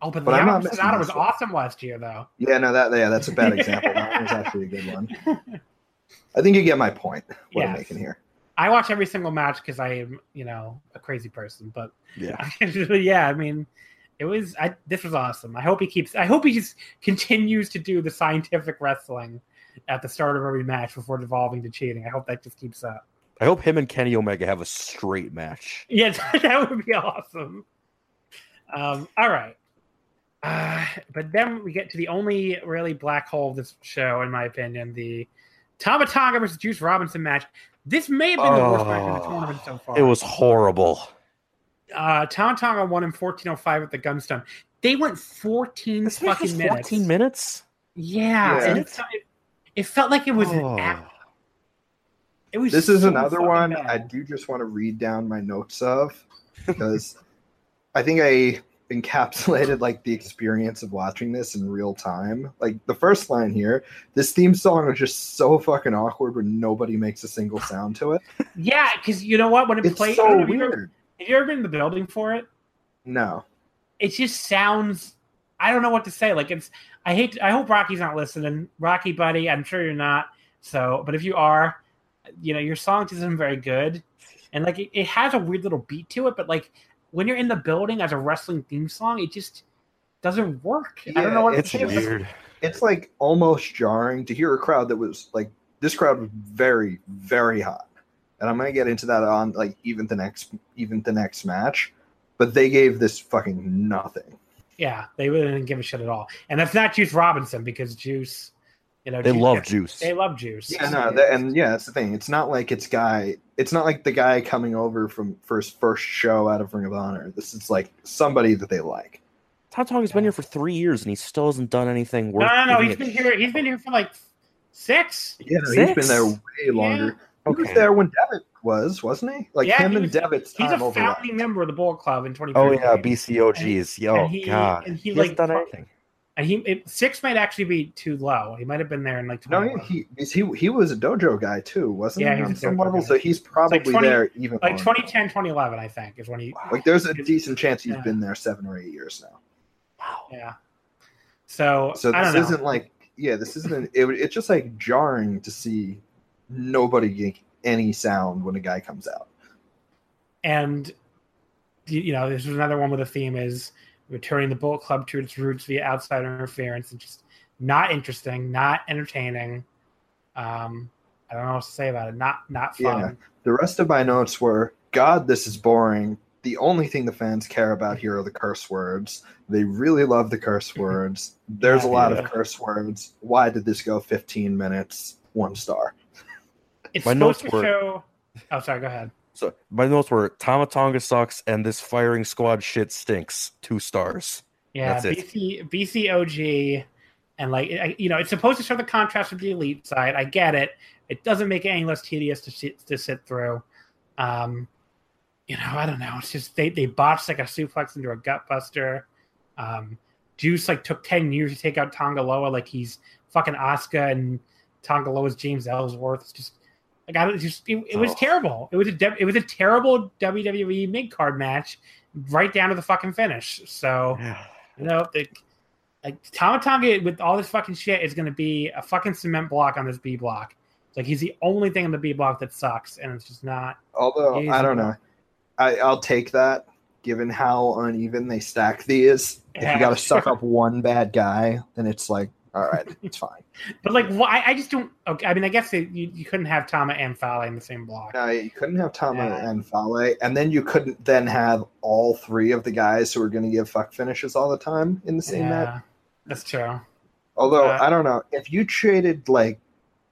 Oh, but, But Yano not missing Sanada was one. awesome last year though. Yeah, no, that yeah, that's a bad example. that was actually a good one. I think you get my point. What I'm making here. I watch every single match because I am, you know, a crazy person. But Yeah. yeah, I mean, it was. I this was awesome. I hope he keeps. I hope he just continues to do the scientific wrestling at the start of every match before devolving to cheating. I hope that just keeps up. I hope him and Kenny Omega have a straight match. Yeah, that would be awesome. Um, all right. Uh, but then we get to the only really black hole of this show, in my opinion, the Tama Tonga versus Juice Robinson match. This may have been the worst match in the Oh, tournament so far. It was horrible. uh, Tama Tonga won in 1405 at the Gun Stun. They went 14 This fucking minutes. 14 minutes. Yeah, Yeah. and it, felt- it, it felt like it was Oh. an app. It was This is so another one bad. I do just want to read down my notes of because I think I encapsulated like the experience of watching this in real time. Like the first line here, this theme song is just so fucking awkward when nobody makes a single sound to it. Yeah, because you know what? When it It's played, so have you ever- weird. have you ever been in the building for it? No. it just sounds I don't know what to say. Like it's I hate I hope Rocky's not listening. Rocky buddy, I'm sure you're not. So but if you are, you know, your song isn't very good. And like it, it has a weird little beat to it, but like when you're in the building as a wrestling theme song, it just doesn't work. I don't know what it's say. Weird. It's like almost jarring to hear a crowd that was like this crowd was very, very hot. And I'm gonna get into that on like even the next even the next match. But they gave this fucking nothing. Yeah, they really didn't give a shit at all. And that's not Juice Robinson because Juice, you know, They Juice- love juice. They love Juice. Yeah, no, that, and yeah, that's the thing. It's not like it's guy. It's not like the guy coming over from first first show out of Ring of Honor. This is like somebody that they like. Tama Tonga's been here for three years and he still hasn't done anything worth. No, no, no. giving He's a been here. He's been here for like six. Yeah, no, he's Six? been there way longer. He was there when Devitt was, wasn't he? Like Yeah, him he and was- Devitt's He's time a overlapped. founding member of the Bullet Club in 2015. Oh yeah, BCOGs. Yo, And he- God, and he, he hasn't done fu- anything. And he it, six might actually be too low. He might have been there in like No, he he he he was a dojo guy too, wasn't Yeah, he? he On some level, guy. so he's probably 20 there even like longer. 2010, 2011, I think is when he. Like there's a decent chance he's Yeah. been there seven or eight years now. Wow. Yeah. So, So I this don't know. isn't like yeah, this isn't. It, it's just like jarring to see nobody get any sound when a guy comes out. and you you know this is another one where the theme is returning the Bullet Club to its roots via outside interference and just not interesting, not entertaining. Um, I don't know what to say about it. Not not fun. Yeah. The rest of my notes were God, this is boring. The only thing the fans care about here are the curse words. They really love the curse words. There's a lot Yeah. of curse words. Why did this go 15 minutes? One star. It's My supposed notes to were- show. Oh, sorry. Go ahead. So my notes were Tama Tonga sucks and this firing squad shit stinks. Two stars. Yeah, That's it. BC BCOG, and like I- you know, it's supposed to show the contrast with the elite side. I get it. It doesn't make it any less tedious to sit, to sit through. Um, you know, I don't know. It's just they they botched like a suplex into a gut buster. Um, Juice like took ten years to take out Tanga Loa, like he's fucking Oscar and Tanga Loa's James Ellsworth. It's just like I don't just it, it was Oh. terrible. It was a it was a terrible WWE mid card match, right down to the fucking finish. So. You know, like, like Tama Tonga with all this fucking shit is going to be a fucking cement block on this B block. It's Like he's the only thing on the B block that sucks, and it's just not. Although Easy. I don't know, I, I'll take that. Given how uneven they stack these, if you got to suck up one bad guy, then it's like, all right, it's fine. But like, why? I just don't. Okay, I mean, I guess they, you, you couldn't have Tama and Fale in the same block. No, you couldn't have Tama Yeah. and Fale, and then you couldn't then have all three of the guys who are going to give fuck finishes all the time in the same yeah, that's true. Although Uh, I don't know if you traded like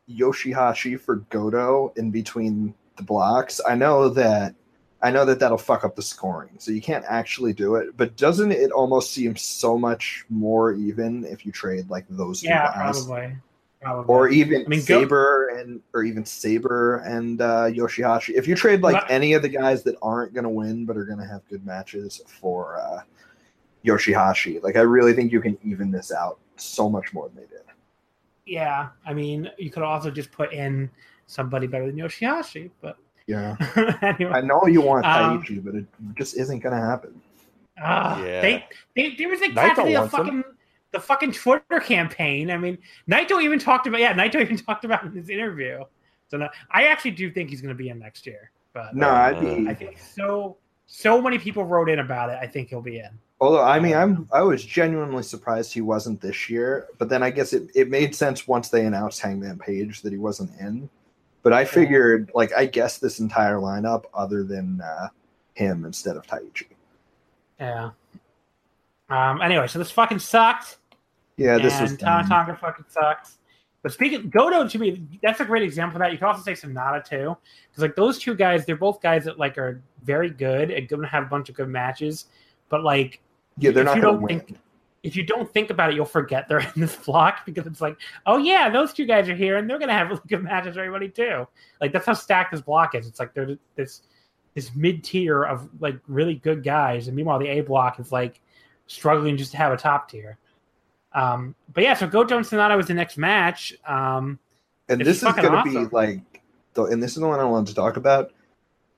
Yoshihashi for Goto in between the blocks. I know that I know that that'll fuck up the scoring, so you can't actually do it. But doesn't it almost seem so much more even if you trade like those two guys, probably. Probably. or even I mean, Go- Sabre and or even Sabre and uh, Yoshihashi? If you trade like But- any of the guys that aren't going to win but are going to have good matches for uh, Yoshihashi, like I really think you can even this out so much more than they did. yeah, I mean, you could also just put in somebody better than Yoshihashi, but Yeah. anyway. I know you want Um, Taichi, but it just isn't going to happen. Ah, Yeah. they, they there was like Naito practically a wants him. fucking the fucking Twitter campaign. I mean, Naito even talked about yeah, Naito even talked about it in his interview. So no, I actually do think he's going to be in next year, but No, I'd be. I think so. So many people wrote in about it. I think he'll be in. Although I mean, I'm I was genuinely surprised he wasn't this year. But then I guess it, it made sense once they announced Hangman Page that he wasn't in. But I figured, like, I guess this entire lineup, other than uh, him instead of Taichi. Yeah. Um. Anyway, so this fucking sucked. Yeah, this and was. Tonga fucking sucks. But speaking Goto to me, that's a great example of that. You can also say Sanada too, because like those two guys, they're both guys that like are very good and going to have a bunch of good matches. But like, Yeah, they're not going to win. think- if you don't think about it, you'll forget they're in this block because it's like, oh yeah, those two guys are here and they're going to have really good matches for everybody too. Like that's how stacked this block is. It's like they're this this mid tier of like really good guys, and meanwhile the A block is like struggling just to have a top tier. Um, but yeah, so Goto and Sanada was the next match. Um, and this is going to awesome. be like, the, and this is the one I wanted to talk about.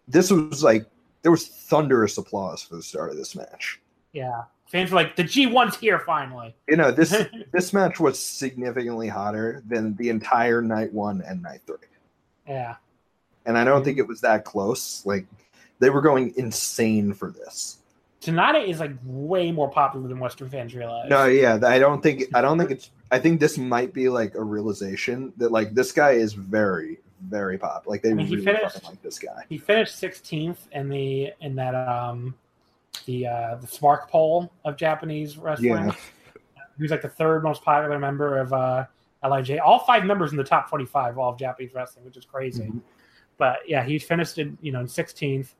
This was like there was thunderous applause for the start of this match. yeah, fans were like, the G1's here finally. You know, this this match was significantly hotter than the entire night one and night three. yeah, And I don't think it was that close. Like they were going insane for this. Sanada is like way more popular than Western fans realize. No, yeah, I don't think I don't think it's I think this might be like a realization that like this guy is very very pop. Like they I mean, he really finished- fucking like this guy. he finished 16th in the in that um the uh the Spark poll of Japanese wrestling. Yeah. He was like the third most popular member of uh LIJ. All five members in the top 25 all of Japanese wrestling, which is crazy. Mhm. But yeah, he finished in you know in 16th,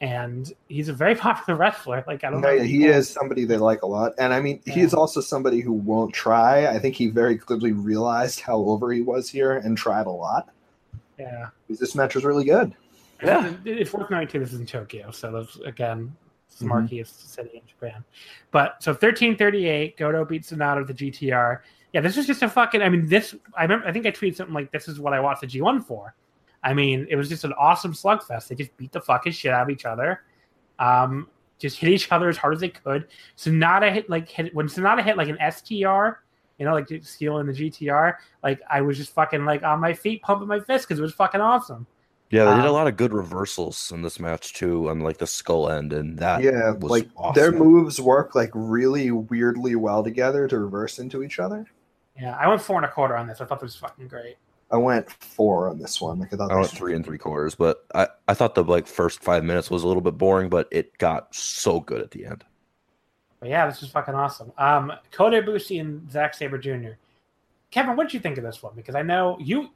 and he's a very popular wrestler. Like I don't No, know, yeah, he is somebody they like a lot, and I mean, he Yeah. is also somebody who won't try. I think he very clearly realized how over he was here and tried a lot. Yeah, Because this match was really good. Yeah. It's worth noting too. This is in Tokyo, so that's again The marqueest city in Japan. But so 1338, Goto beats Sanada with the GTR. Yeah, this was just a fucking. I mean, this. I remember. I think I tweeted something like, "This is what I watched the G1 for." I mean, it was just an awesome slugfest. They just beat the fucking shit out of each other. Um, just hit each other as hard as they could. Sanada hit like hit when Sanada hit like an STR, you know, like stealing the GTR. Like I was just fucking like on my feet, pumping my fist because it was fucking awesome. Yeah, they did a Um, lot of good reversals in this match too, on like the skull end, and that yeah, was like awesome. their moves work like really weirdly well together to reverse into each other. Yeah, I went four and a quarter on this. I thought this was fucking great. I went four on this one. Like I thought I went three and three quarters, but I, I thought the like first five minutes was a little bit boring, but it got so good at the end. But yeah, this was fucking awesome. Um, Kota Ibushi and Zack Sabre Jr. Kevin, what did you think of this one? Because I know you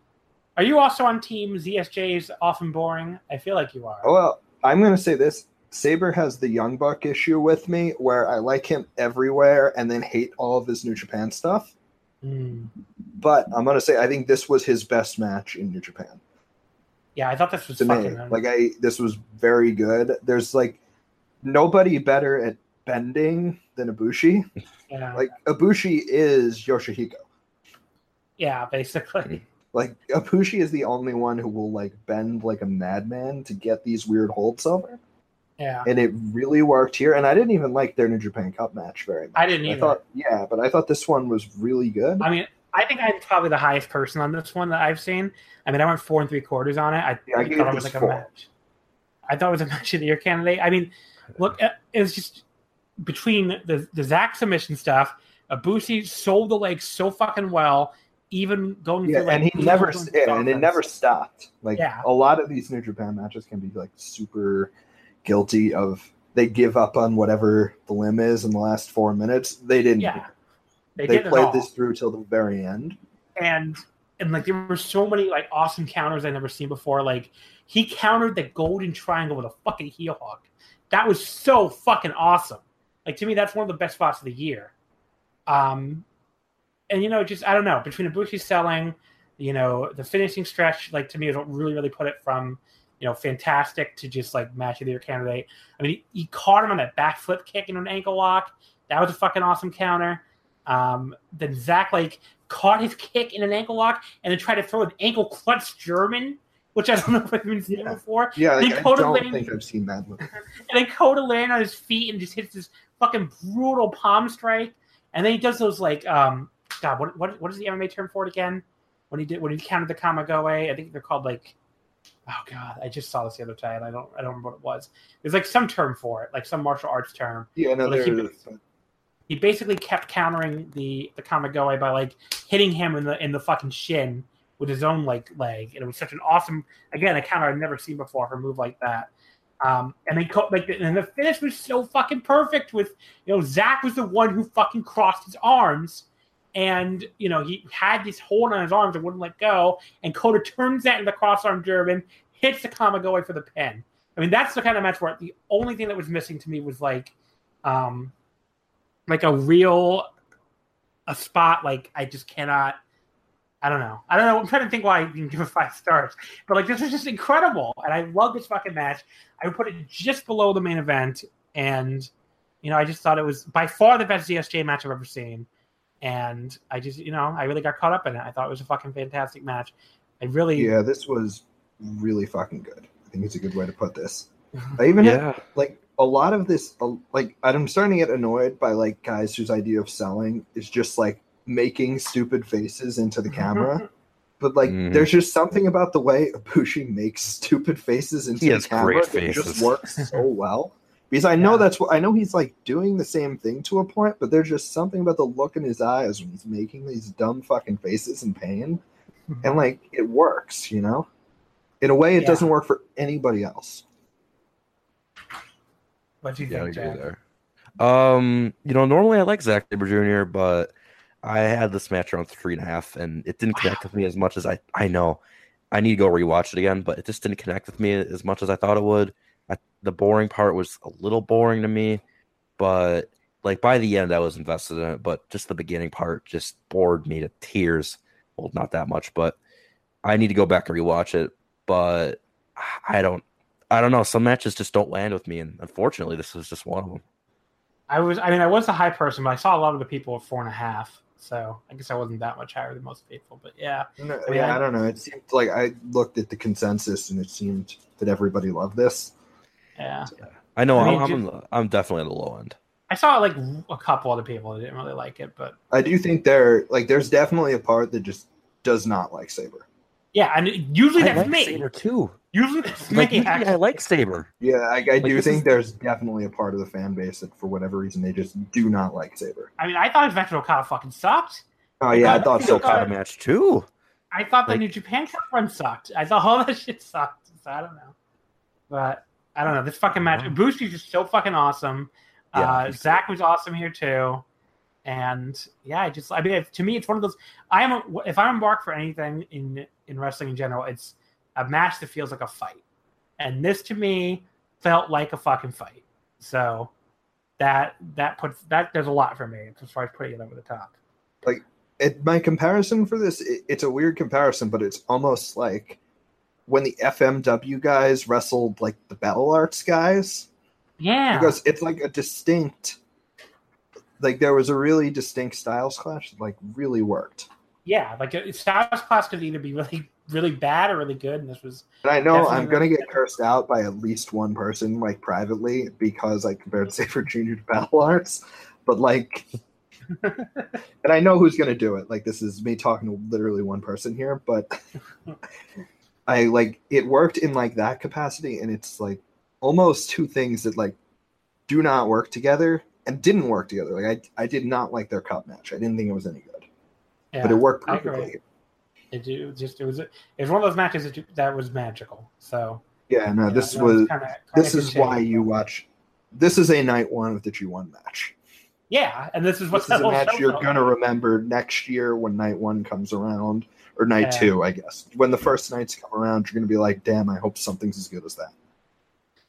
are you also on team ZSJ's often boring. I feel like you are. Oh, well, I'm gonna say this. Sabre has the Young Buck issue with me, where I like him everywhere and then hate all of his New Japan stuff. Hmm. But I'm gonna say I think this was his best match in New Japan. Yeah, I thought this was to me. fucking Like I, this was very good. There's like nobody better at bending than Ibushi. yeah, Like Ibushi is Yoshihiko. yeah, basically. Like Ibushi is the only one who will like bend like a madman to get these weird holds over, Yeah, and it really worked here. And I didn't even like their New Japan Cup match very much. I didn't I either. thought, yeah, but I thought this one was really good. I mean, I think I'm probably the highest person on this one that I've seen. I mean, I went four and three quarters on it. I, Yeah, I I thought it was like a match. I thought it was a match of the year candidate. I mean, look, it was just between the the Zack submission stuff. Ibushi sold the leg so fucking well, even going yeah, through like and he never, yeah, and it never stopped. Like Yeah. a lot of these New Japan matches can be like super guilty of they give up on whatever the limb is in the last four minutes. They didn't. Yeah, they, did it played this through till the very end. and and like there were so many like awesome counters I've never seen before. Like he countered the golden triangle with a fucking heel hook. That was so fucking awesome. Like to me, that's one of the best spots of the year. Um, and you know, just I don't know between Ibushi selling, you know, the finishing stretch, like to me, what really really put it from you know fantastic to just like match of the year candidate. I mean, he, he caught him on that back flip kick and an ankle lock. That was a fucking awesome counter. Um, then Zack like caught his kick in an ankle lock and then tried to throw an ankle clutch German, which I don't know if I've even seen Yeah. before. Yeah, like, I don't Lane- think I've seen that movie. And then Kota land on his feet and just hits this fucking brutal palm strike. And then he does those like um God, what what what is the MMA term for it again? When he did when he countered the Kamigoye, I think they're called like oh god, I just saw this the other day and I don't I don't remember what it was. There's like some term for it, like some martial arts term. Yeah, no, Like, he- there- he basically kept countering the the Kamigoye by like hitting him in the in the fucking shin with his own like leg, and it was such an awesome again a counter I've never seen before for a move like that. Um, and then co- like and the finish was so fucking perfect with you know Zack was the one who fucking crossed his arms. And you know he had this hold on his arms and wouldn't let go. And Kota turns that into the crossarm German, hits the Kamigoye for the pin. I mean, that's the kind of match where the only thing that was missing to me was like, um, like a real a spot like I just cannot I don't know. I don't know. I'm trying to think why I can give it five stars. But like this was just incredible. And I love this fucking match. I would put it just below the main event. And you know, I just thought it was by far the best ZSJ match I've ever seen. And I just you know, I really got caught up in it. I thought it was a fucking fantastic match. I really yeah, this was really fucking good. I think it's a good way to put this. I even had, like a lot of this uh, like I'm starting to get annoyed by like guys whose idea of selling is just like making stupid faces into the camera. But like, Mhm. there's just something about the way Ibushi makes stupid faces into He the has camera great that just works so well. Because I know Yeah. that's what I know. He's like doing the same thing to a point, but there's just something about the look in his eyes when he's making these dumb fucking faces in pain, and like it works, you know. In a way, it Yeah. doesn't work for anybody else. what do you yeah, think, Jack? there. Um, you know, normally I like Zack Sabre Jr., but I had this match around three and a half, and it didn't connect with me as much as I. I know, I need to go rewatch it again, but it just didn't connect with me as much as I thought it would. I, the boring part was a little boring to me, but like by the end, I was invested in it. But just the beginning part just bored me to tears. Well, not that much, but I need to go back and rewatch it. But I don't. I don't know. Some matches just don't land with me, and unfortunately, this was just one of them. I was, I mean, I was a high person, but I saw a lot of the people at four and a half. So I guess I wasn't that much higher than most people. But yeah, No, I mean, yeah, I- I don't know. It seemed like I looked at the consensus and it seemed that everybody loved this. Yeah. I know I I mean, am I'm, on I'm definitely on the low end. I saw like a couple other people that didn't really like it, but I do think there, like, there's definitely a part that just does not like Sabre. yeah, and usually I that's like me. Sabre too. Usually that's Like, me. usually I like Sabre. Yeah, I, I do think is- there's definitely a part of the fan base that, for whatever reason, they just do not like Sabre. I mean, I thought Vector Okada fucking sucked. Oh yeah, I I thought think so. Okada- Okada match too. I thought the New Japan Cup run sucked. I thought all that shit sucked. So I don't know, but I don't know. This fucking match, Bushi's just so fucking awesome. Yeah, uh, Zack was awesome here too, and yeah, I just I mean, if, to me, it's one of those. I am if I'm embarked for anything in in wrestling in general, it's a match that feels like a fight, and this to me felt like a fucking fight. So that that puts that there's a lot for me as far as putting it over the top. It, my comparison for this, it, it's a weird comparison, but it's almost like when the FMW guys wrestled like the Battle Arts guys, Yeah, because it's like a distinct, like there was a really distinct styles clash that like really worked. yeah, like a Styles clash could either be really really bad or really good, and this was And I know I'm gonna get cursed out by at least one person, like privately, because I compared Sabre Junior to Battle Arts. But like, and I know who's gonna do it. Like, this is me talking to literally one person here, but I like it worked in like that capacity, and it's like almost two things that like do not work together and didn't work together. Like, I I did not like their cup match. I didn't think it was any good, yeah, but it worked perfectly. It, it was just it was it was one of those matches that, you- that was magical. So Yeah, no, yeah, this that was. kinda, this kinda is why you watch. This is a night one of the G1 match. Yeah, and this is what This is the a match you're gonna remember next year when night one comes around, or night Yeah. two, I guess. When the first nights come around, you're gonna be like, "Damn, I hope something's as good as that."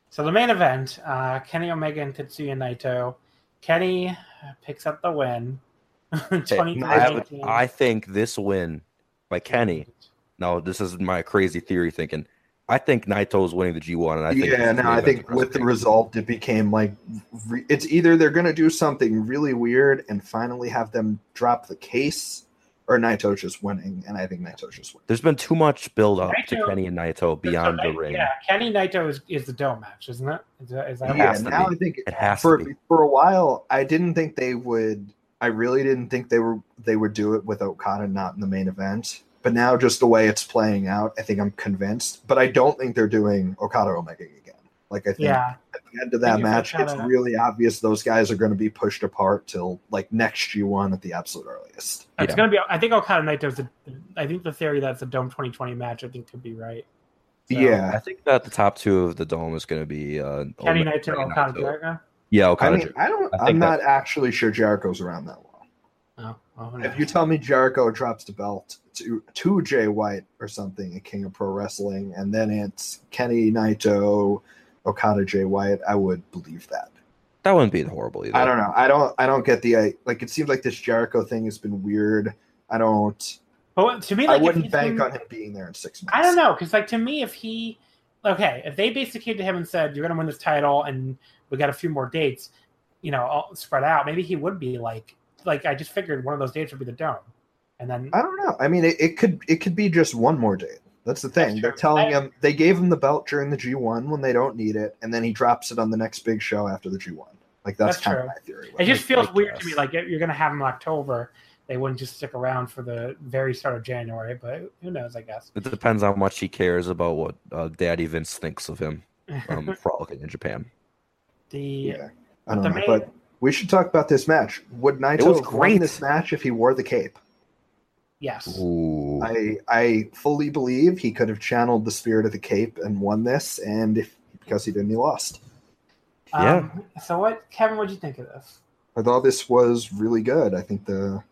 So the main event, uh, Kenny Omega and Tetsuya Naito. Kenny picks up the win. Hey, I, would- I think this win by Kenny. No, this is my crazy theory thinking. I think Naito's winning the G1, and I think yeah, this no, I think with the result, it became like re- it's either they're gonna do something really weird and finally have them drop the case, or Naito's just winning, and I think Naito's just winning. There's been too much build up to Kenny and Naito So beyond the ring. Yeah, Kenny Naito is, is the dome match, isn't it? Is that, is that Yeah, has to now be. I think It has for to be. for a while I didn't think they would I really didn't think they were they would do it with Okada not in the main event. But now just the way it's playing out, I think I'm convinced. But I don't think they're doing Okada Omega again. Like I think Yeah, at the end of that match, Okada- it's really obvious those guys are going to be pushed apart till like next G1 at the absolute earliest. it's Yeah. gonna be. I think Okada Naito's. The, I think the theory that's a Dome 2020 match. I think could be right. So, I think that the top two of the dome is going to be uh, Kenny Omega Naito, and Okada Naito. Jericho. Yeah, I Okada. mean, I don't I I'm that- not actually sure Jericho's around that long. Oh, well, who If you tell me Jericho drops the belt to to Jay White or something at King of Pro Wrestling, and then it's Kenny Naito, Okada, Jay White, I would believe that. that wouldn't be horrible either. I don't know. I don't. I don't get the I- like. It seems like this Jericho thing has been weird. I don't. But to me, I like, if wouldn't bank been- on him being there in six months. I don't know, because like to me, if he, okay, if they basically came to him and said, "You're going to win this title, and we got a few more dates," you know, all spread out, maybe he would be like, like I just figured one of those dates would be the dome, and then I don't know. I mean, it, it could it could be just one more date. That's the thing. That's They're telling I- him they gave him the belt during the G1 when they don't need it, and then he drops it on the next big show after the G1. Like that's, That's kind true. of my theory. with it just feels I weird to me. Like if you're going to have him in October, they wouldn't just stick around for the very start of January. But who knows? I guess. It depends how much he cares about what uh, Daddy Vince thinks of him um, frolicking in Japan. the Yeah, I don't the know, main- but we should talk about this match. Would Naito was have won this match if he wore the cape? Yes, Ooh. I I fully believe he could have channeled the spirit of the cape and won this, and if because he didn't, he lost. Um, so what, Kevin? What would you think of this? I thought this was really good. I think the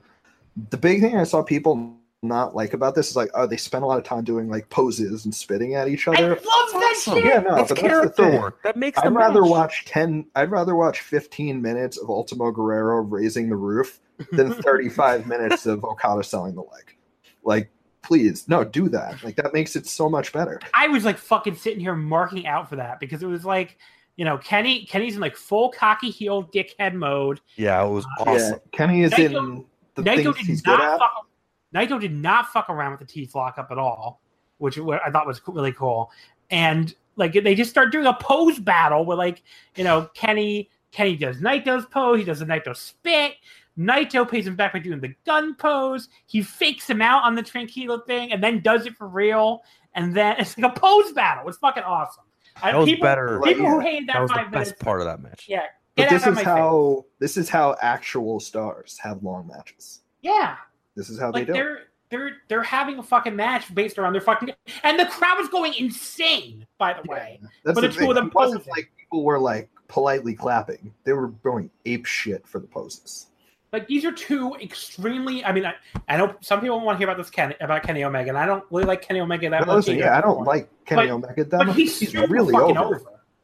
the big thing I saw people not like about this is like, oh, they spent a lot of time doing like poses and spitting at each other. I other. love that shit. Yeah, no, That's but that's the character thing. work. That makes the I'd rather match. watch ten. I'd rather watch fifteen minutes of Ultimo Guerrero raising the roof than thirty-five minutes of Okada selling the leg. Like please, no, do that. Like that makes it so much better. I was like fucking sitting here marking out for that because it was like, you know, Kenny Kenny's in like full cocky heel dickhead mode. Yeah, it was Uh, awesome. Yeah, Kenny is Naito- in the Naito things he's did good at. fuck. Naito did not fuck around with the teeth lockup at all, which I thought was really cool. And like they just start doing a pose battle where like you know Kenny Kenny does Naito's pose, he does the Naito spit. Naito pays him back by doing the gun pose. He fakes him out on the tranquilo thing and then does it for real. And then it's like a pose battle. It's fucking awesome. I- That was people, better. People who Yeah, hated that, That was the five minutes, best part of that match. yeah, But this is my face. how this is how actual stars have long matches. Yeah, This is how like they do. it. they're they're they're having a fucking match based around their fucking and the crowd was going insane. By the way, That's but the it's thing. for the It wasn't like people were like politely clapping. They were going ape shit for the poses. like these are two extremely. I mean, I, I know some people want to hear about this Kenny about Kenny Omega, and I don't really like Kenny Omega that But much. listen, yeah, I don't like Kenny But- Omega that but much. he's, He's really over. over.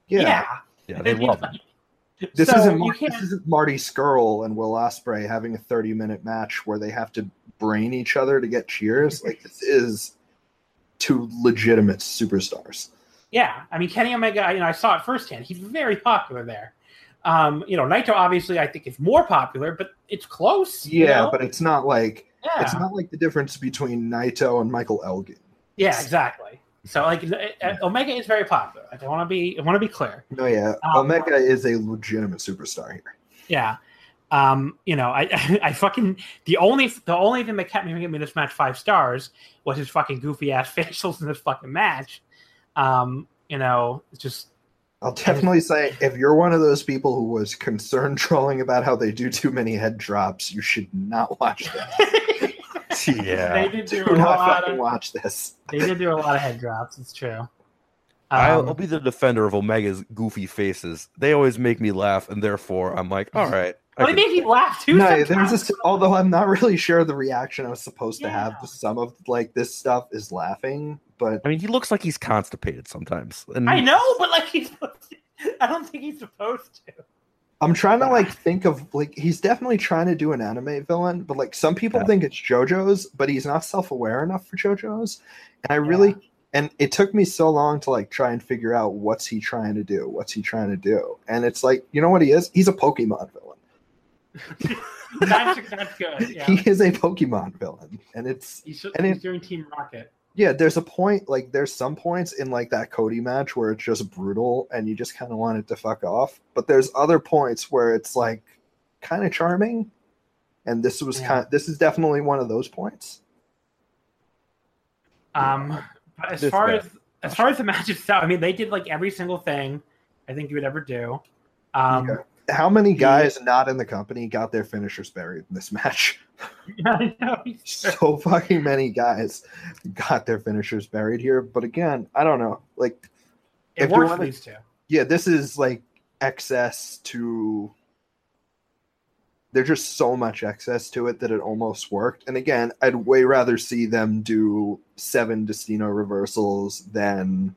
Yeah. Yeah, Yeah, they And love him. like- This so isn't Mar- this isn't Marty Scurll and Will Ospreay having a 30 minute match where they have to brain each other to get cheers. Like this is two legitimate superstars. Yeah, I mean Kenny Omega. I- You know, I saw it firsthand. He's very popular there. Um, you know, Naito obviously I think is more popular, but it's close. Yeah, know? but it's not like yeah, it's not like the difference between Naito and Michael Elgin. yeah, exactly. So like uh, Omega is very popular. I want to be I want to be clear. No, yeah, Um, Omega is a legitimate superstar here. Yeah. Um, you know, I I fucking the only the only thing that kept me from giving this match five stars was his fucking goofy ass facials in this fucking match. Um, you know, it's just I'll definitely say if you're one of those people who was concerned trolling about how they do too many head drops, you should not watch that. Yeah. they did do do a not lot of watch this. they did do a lot of head drops. It's true. I'll Um, be the defender of Omega's goofy faces. They always make me laugh, and therefore I'm like, all right. I well, they can- make me laugh too. No, sometimes. there's this. Although I'm not really sure the reaction I was supposed to have Yeah. to some of like this stuff is laughing, but I mean, he looks like he's constipated sometimes. And I know, but like he's. I don't think he's supposed to. I'm trying to like think of like he's definitely trying to do an anime villain, but like some people Yeah. think it's JoJo's, but he's not self-aware enough for JoJo's. And I really and it took me so long to like try and figure out what's he trying to do, what's he trying to do. And it's like, you know what he is? He's a Pokemon villain. That's, that's good. Yeah. He is a Pokemon villain. And it's He's, and he's it- doing Team Rocket. Yeah, there's a point like there's some points in like that Cody match where it's just brutal and you just kind of want it to fuck off. But there's other points where it's like kind of charming. And this was Yeah. kind this is definitely one of those points. Um, but as This far guy. as as far as the match itself, I mean, they did like every single thing I think you would ever do. Um, Yeah. How many guys not in the company got their finishers buried in this match? I know. so fucking many guys got their finishers buried here. But again, I don't know. Like It if works wanna- these two. yeah, this is like excess to. There's just so much excess to it that it almost worked. And again, I'd way rather see them do seven Destino reversals than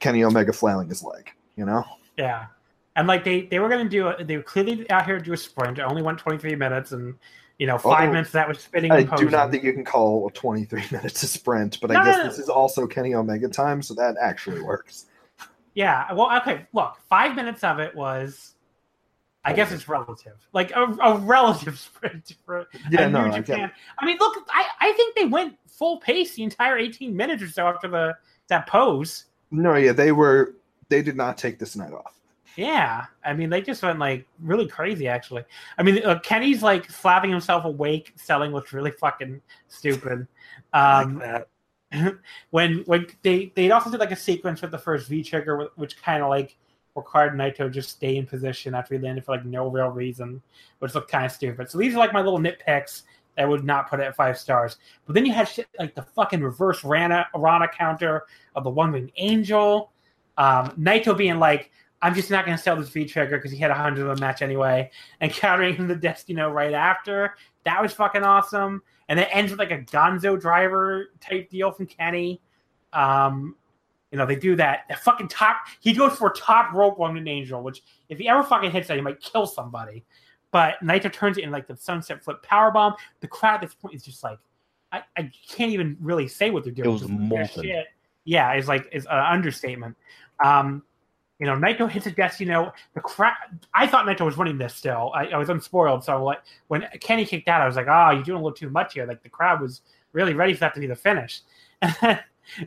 Kenny Omega flailing his leg. You know? Yeah, and like they they were gonna do a, they were clearly out here to do a sprint. It only went twenty three minutes, and you know five Oh, minutes that was spinning. I do not think you can call 23 minutes a sprint, but I No, guess no, no. this is also Kenny Omega time, so that actually works. Yeah. Well, okay. Look, five minutes of it was. I guess it's relative, like a, a relative sprint for Yeah, no, I Japan. it. I mean, look, I, I think they went full pace the entire 18 minutes or so after the that pose. No, yeah, they were. They did not take this night off. Yeah, I mean, they just went like really crazy. Actually, I mean, uh, Kenny's like slapping himself awake, selling looks really fucking stupid. Um, when when they they also did like a sequence with the first V trigger, which kind of like required Naito just stay in position after he landed for like no real reason, which looked kind of stupid. So these are like my little nitpicks that would not put it at five stars. But then you had shit like the fucking reverse Rana Rana counter of the one wing angel, um, Naito being like. I'm just not going to sell this V trigger because he had a hundred of a match anyway, and countering him the Destino right after. That was fucking awesome. And it ends with like a Gonzo driver type deal from Kenny. Um, you know, they do that. The fucking top, he goes for top rope One-Winged Angel, which if he ever fucking hits that, he might kill somebody. But Naito turns it in like the sunset flip power bomb. The crowd at this point is just like, I, I can't even really say what they're doing. It was molten. shit- Yeah, it's like it's an understatement. Um, you know, Naito hits a know, The crowd. I thought Naito was winning this. Still, I, I was unspoiled. So like when Kenny kicked out, I was like, "Oh, you're doing a little too much here." Like the crowd was really ready for that to be the finish.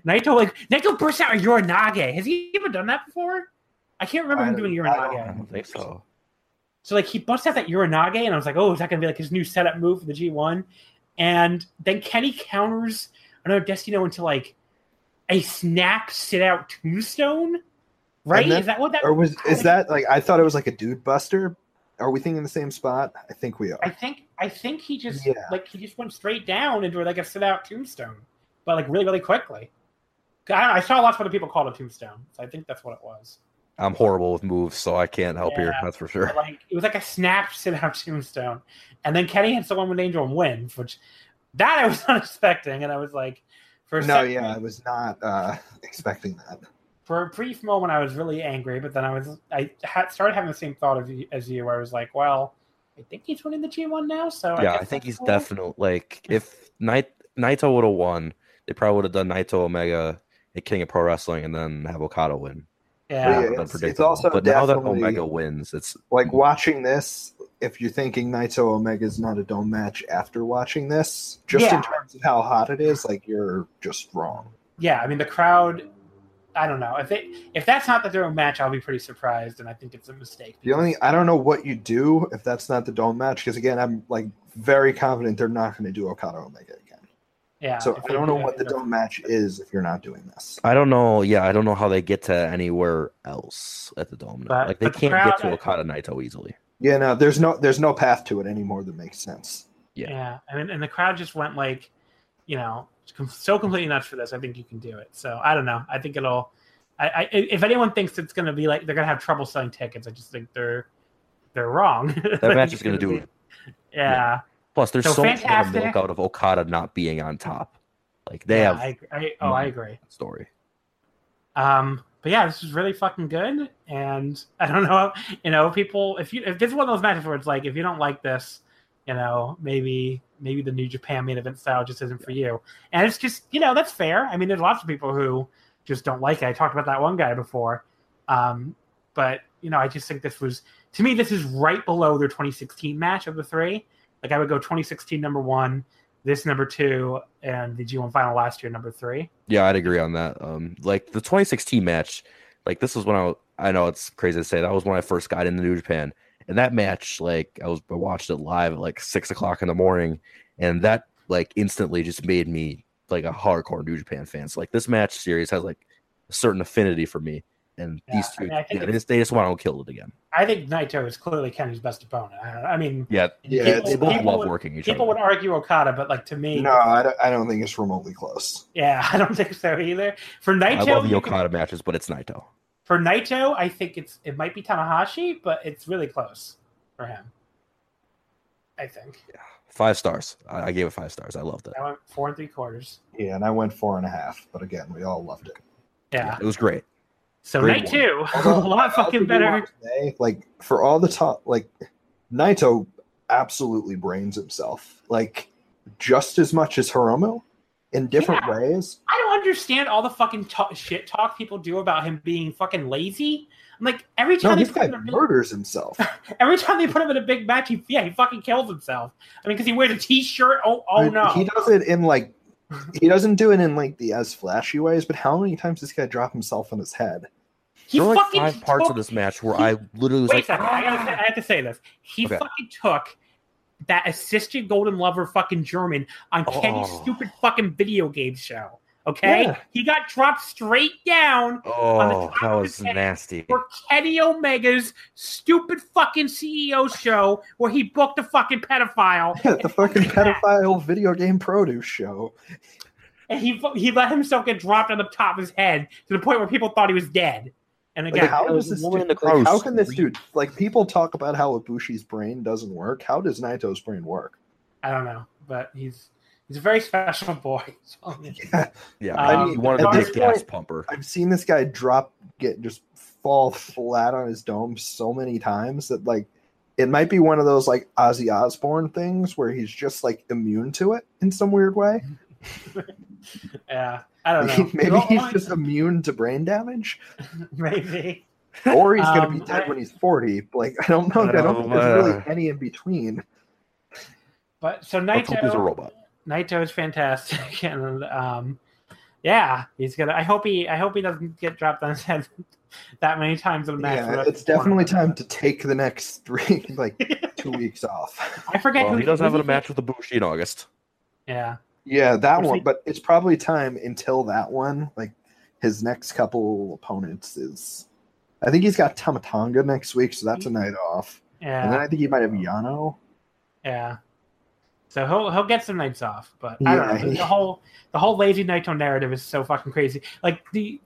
Naito like Naito burst out a Uranage. Has he ever done that before? I can't remember I him doing don't- I don't Uranage. I don't think so. So like he busts out that Uranage, and I was like, oh, is that gonna be like his new setup move for the G one? And then Kenny counters another Destino into like a snap sit out tombstone. Right? Then- is that what that Or was is that like I thought it was like a dude buster? Are we thinking the same spot? I think we are. I think I think he just Yeah. like he just went straight down into like a sit out tombstone, but like really really quickly. I, don't know, I saw lots of other people call it a tombstone, so I think that's what it was. I'm horrible with moves, so I can't help here. That's for sure. Like it was like a snap sit out tombstone, and then Kenny hit someone with Angel and wins, which that I was not expecting, and I was like, for a no, second- yeah, I was not uh, expecting that. For a brief moment I was really angry, but then I was I had started having the same thought of you, as you, where I was like, well, I think he's winning the G1 now, so yeah, guess I think he's cool. definitely like if Night Naito would have won, they probably would have done Naito Omega at King of Pro Wrestling and then have Okada win. Yeah, Yeah, That would've been it's- it's also but now that Omega wins, it's Like watching this, if you're thinking Naito Omega is not a dome match after watching this, just Yeah. in terms of how hot it is, like you're just wrong. yeah. I mean, the crowd. I don't know if they if that's not the their own match, I'll be pretty surprised, and I think it's a mistake. The only I don't know what you do if that's not the dome match because again I'm like very confident they're not going to do Okada Omega again. yeah. So I don't know that, what the dome match is if you're not doing this. I don't know. Yeah, I don't know how they get to anywhere else at the dome. now. But- like they can't crowd- get to Okada Naito easily. Yeah, no, there's no there's no path to it anymore that makes sense. Yeah. Yeah, I mean, and the crowd just went like, you know, so completely nuts for this. I think you can do it. So I don't know. I think it'll. I, I if anyone thinks it's going to be like they're going to have trouble selling tickets, I just think they're they're wrong. That match is going to do it. Yeah, Plus, there's So so, much milk out of Okada not being on top. Like they yeah, have I, I, oh, I agree. story. Um, but yeah, this is really fucking good. And I don't know, you know, people if you if this is one of those matches where it's like if you don't like this, you know, maybe maybe the New Japan main event style just isn't for you. And it's just you know that's fair. I mean, there's lots of people who just don't like it. I talked about that one guy before. Um, but you know, I just think this was to me this is right below their 2016 match of the three. Like I would go 2016 number one, this number two, and the G1 final last year number three. Yeah, I'd agree on that. Um, like the 2016 match, like this was when I I know it's crazy to say that was when I first got into New Japan, and that match, like I was I watched it live at like six o'clock in the morning, and that like instantly just made me like a hardcore New Japan fan. So like this match series has like a certain affinity for me, and Yeah, these I two, mean, I yeah, they just they just want to kill it again. I think Naito is clearly Kenny's best opponent. I, I mean, Yeah, Yeah, they, they both people love would- working each people other. would argue Okada, but like to me, No, I don't, I don't think it's remotely close. yeah, I don't think so either. For Naito, I Naito, love the you can- Okada matches, but it's Naito. For Naito, I think it's it might be Tanahashi, but it's really close for him. I think Five stars. I, I gave it five stars. I loved it. I went four and three quarters. Yeah, and I went four and a half, but again, we all loved it. Yeah. It was great. So Great night one. two, a lot fucking better. today, eh, like for all the talk, like Naito absolutely brains himself, like just as much as Hiromu, in different Yeah. ways. I don't understand all the fucking ta- shit talk people do about him being fucking lazy. I'm like every time they this guy him in big, murders himself. every time they put him in a big match, he yeah he fucking kills himself. I mean, because he wears a t-shirt. Oh oh But no, He does it in like he doesn't do it in like the as flashy ways, but how many times does this guy drop himself on his head? he there were like fucking five parts took- of this match where he- I literally was Wait a like, second. I, gotta say, I have to say this. He Okay. fucking took that assistant golden lover fucking German on Kenny's Oh. stupid fucking video game show. Okay, Yeah. he got dropped straight down on the oh, that was nasty. for Kenny Omega's stupid fucking CEO show where he booked a fucking pedophile. the fucking pedophile video game produce show. And he he let himself get dropped on the top of his head to the point where people thought he was dead. And Like, again, how does this woman dude, in the like, how can this dude like people talk about how Ibushi's brain doesn't work? How does Naito's brain work? I don't know, but he's he's a very special boy. So, Yeah, Yeah, Um, he wanted at to be a this gas pumper. I've seen this guy drop get just fall flat on his dome so many times that like it might be one of those like Ozzy Osbourne things where he's just like immune to it in some weird way. Yeah, I don't know. Maybe Well, he's just immune to brain damage, maybe. or he's going to Um, be dead I- when he's forty. Like I don't know. I don't think there's really Uh, any in between. But so Let's a robot. Naito is fantastic, and um, yeah, he's gonna. I hope he. I hope he doesn't get dropped on his head that many times in a match. Yeah, it's definitely time to take the next three, like two weeks off. I forget Well, who he does have a match with Ibushi in August. Yeah, Yeah, that one, we- but it's probably time until that one. Like his next couple opponents is, I think he's got Tama Tonga next week, so that's a night off, Yeah. and then I think he might have Yano. yeah. So he'll he'll get some nights off, but I don't Yeah, know. The, the whole the whole lazy Naito narrative is so fucking crazy. Like the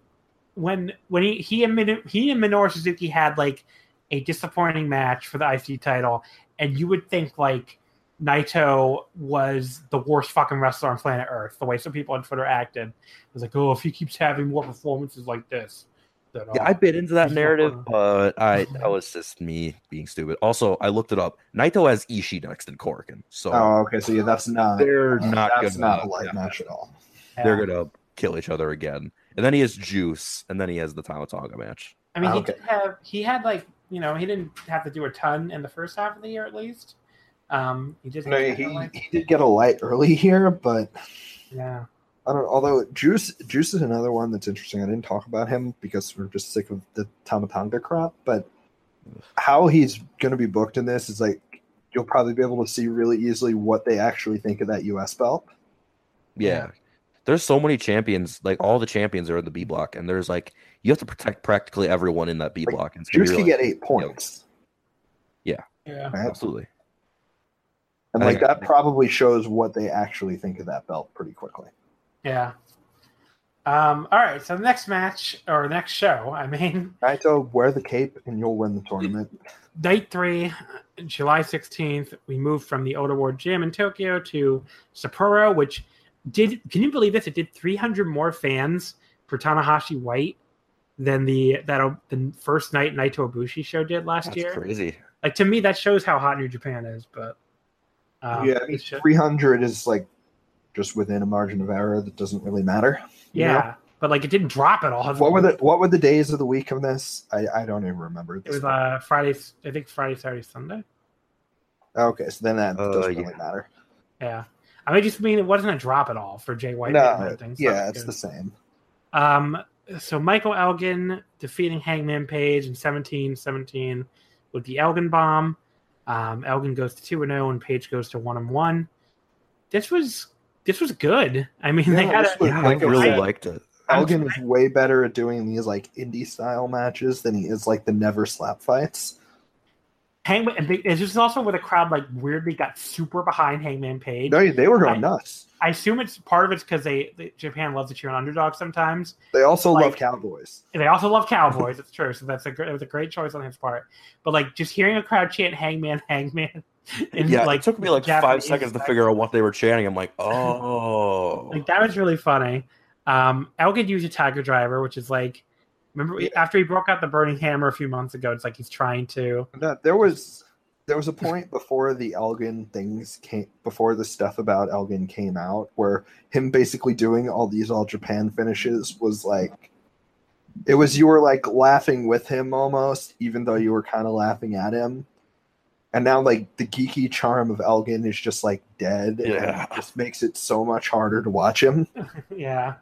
when when he he and Min- he and Minoru Suzuki had like a disappointing match for the IC title, and you would think like Naito was the worst fucking wrestler on planet Earth. The way some people on Twitter acted it was like, oh, if he keeps having more performances like this, then Yeah, uh, I bit into that narrative, not but I that was just me being stupid. Also, I looked it up. Naito has Ishii next in Korakuen, so Oh, okay, so yeah, that's not they're not that's gonna not a light yeah, match at all. yeah. they're gonna kill each other again. And then he has Juice, and then he has the Tama Tonga match. I mean, he okay. did have he had like you know he didn't have to do a ton in the first half of the year at least. Um, he just No, he, he did get a light early here, but yeah I don't. Although Juice Juice is another one that's interesting. I didn't talk about him because we're just sick of the Tama Tonga crap. But how he's going to be booked in this is like you'll probably be able to see really easily what they actually think of that U.S. belt. Yeah. Yeah. There's so many champions, like all the champions are in the B block, and there's like you have to protect practically everyone in that B Like, block. And it's gonna Juice can really- get eight points, yeah. yeah, absolutely. And I like that probably shows what they actually think of that belt pretty quickly. Yeah. Um, all right, so the next match or next show, I mean, Naito, wear the cape and you'll win the tournament. night three, July 16th, we moved from the Ota Ward Gym in Tokyo to Sapporo, which did, can you believe this? It did 300 more fans for Tanahashi White than the that the first night Naito Ibushi show did last That's year. crazy. Like to me, that shows how hot New Japan is. But um, yeah, I mean, it should- three hundred is like just within a margin of error that doesn't really matter. you know? yeah, but like it didn't drop at all. What were the What were the days of the week of this? I, I don't even remember. It was point. uh Friday. I think Friday, Saturday, Sunday. okay, so then that Uh, doesn't yeah. really matter. Yeah, I mean, just mean it wasn't a drop at all for Jay White. no, and so yeah, it's good. the same. Um, so Michael Elgin defeating Hangman Page in 17-17 with the Elgin bomb. Um, Elgin goes to two and zero, and Page goes to one and one. This was this was good. I mean, they Yeah, had a, was- Yeah, like I I really said, liked it. Elgin is way better at doing these like indie style matches than he is like the never slap fights. Hangman. and they- It's just also where the crowd like weirdly got super behind Hangman Page. No, they were going I- nuts. I assume it's part of it's because they, they Japan loves to cheer on underdogs sometimes. They also like- love cowboys. They also love Cowboys. it's true. So that's a great, it was a great choice on his part. But like just hearing a crowd chant "Hangman, Hangman," in yeah, like it took me like five seconds to figure out what they were chanting. I'm like, oh, Like that was really funny. Um, Elgin used a Tiger Driver, which is like, remember Yeah. after he broke out the Burning Hammer a few months ago, it's like he's trying to. No, there was there was a point before the Elgin things came before the stuff about Elgin came out where him basically doing all these all Japan finishes was like it was you were like laughing with him almost, even though you were kind of laughing at him. And now like the geeky charm of Elgin is just like dead. and Yeah. it just makes it so much harder to watch him. yeah,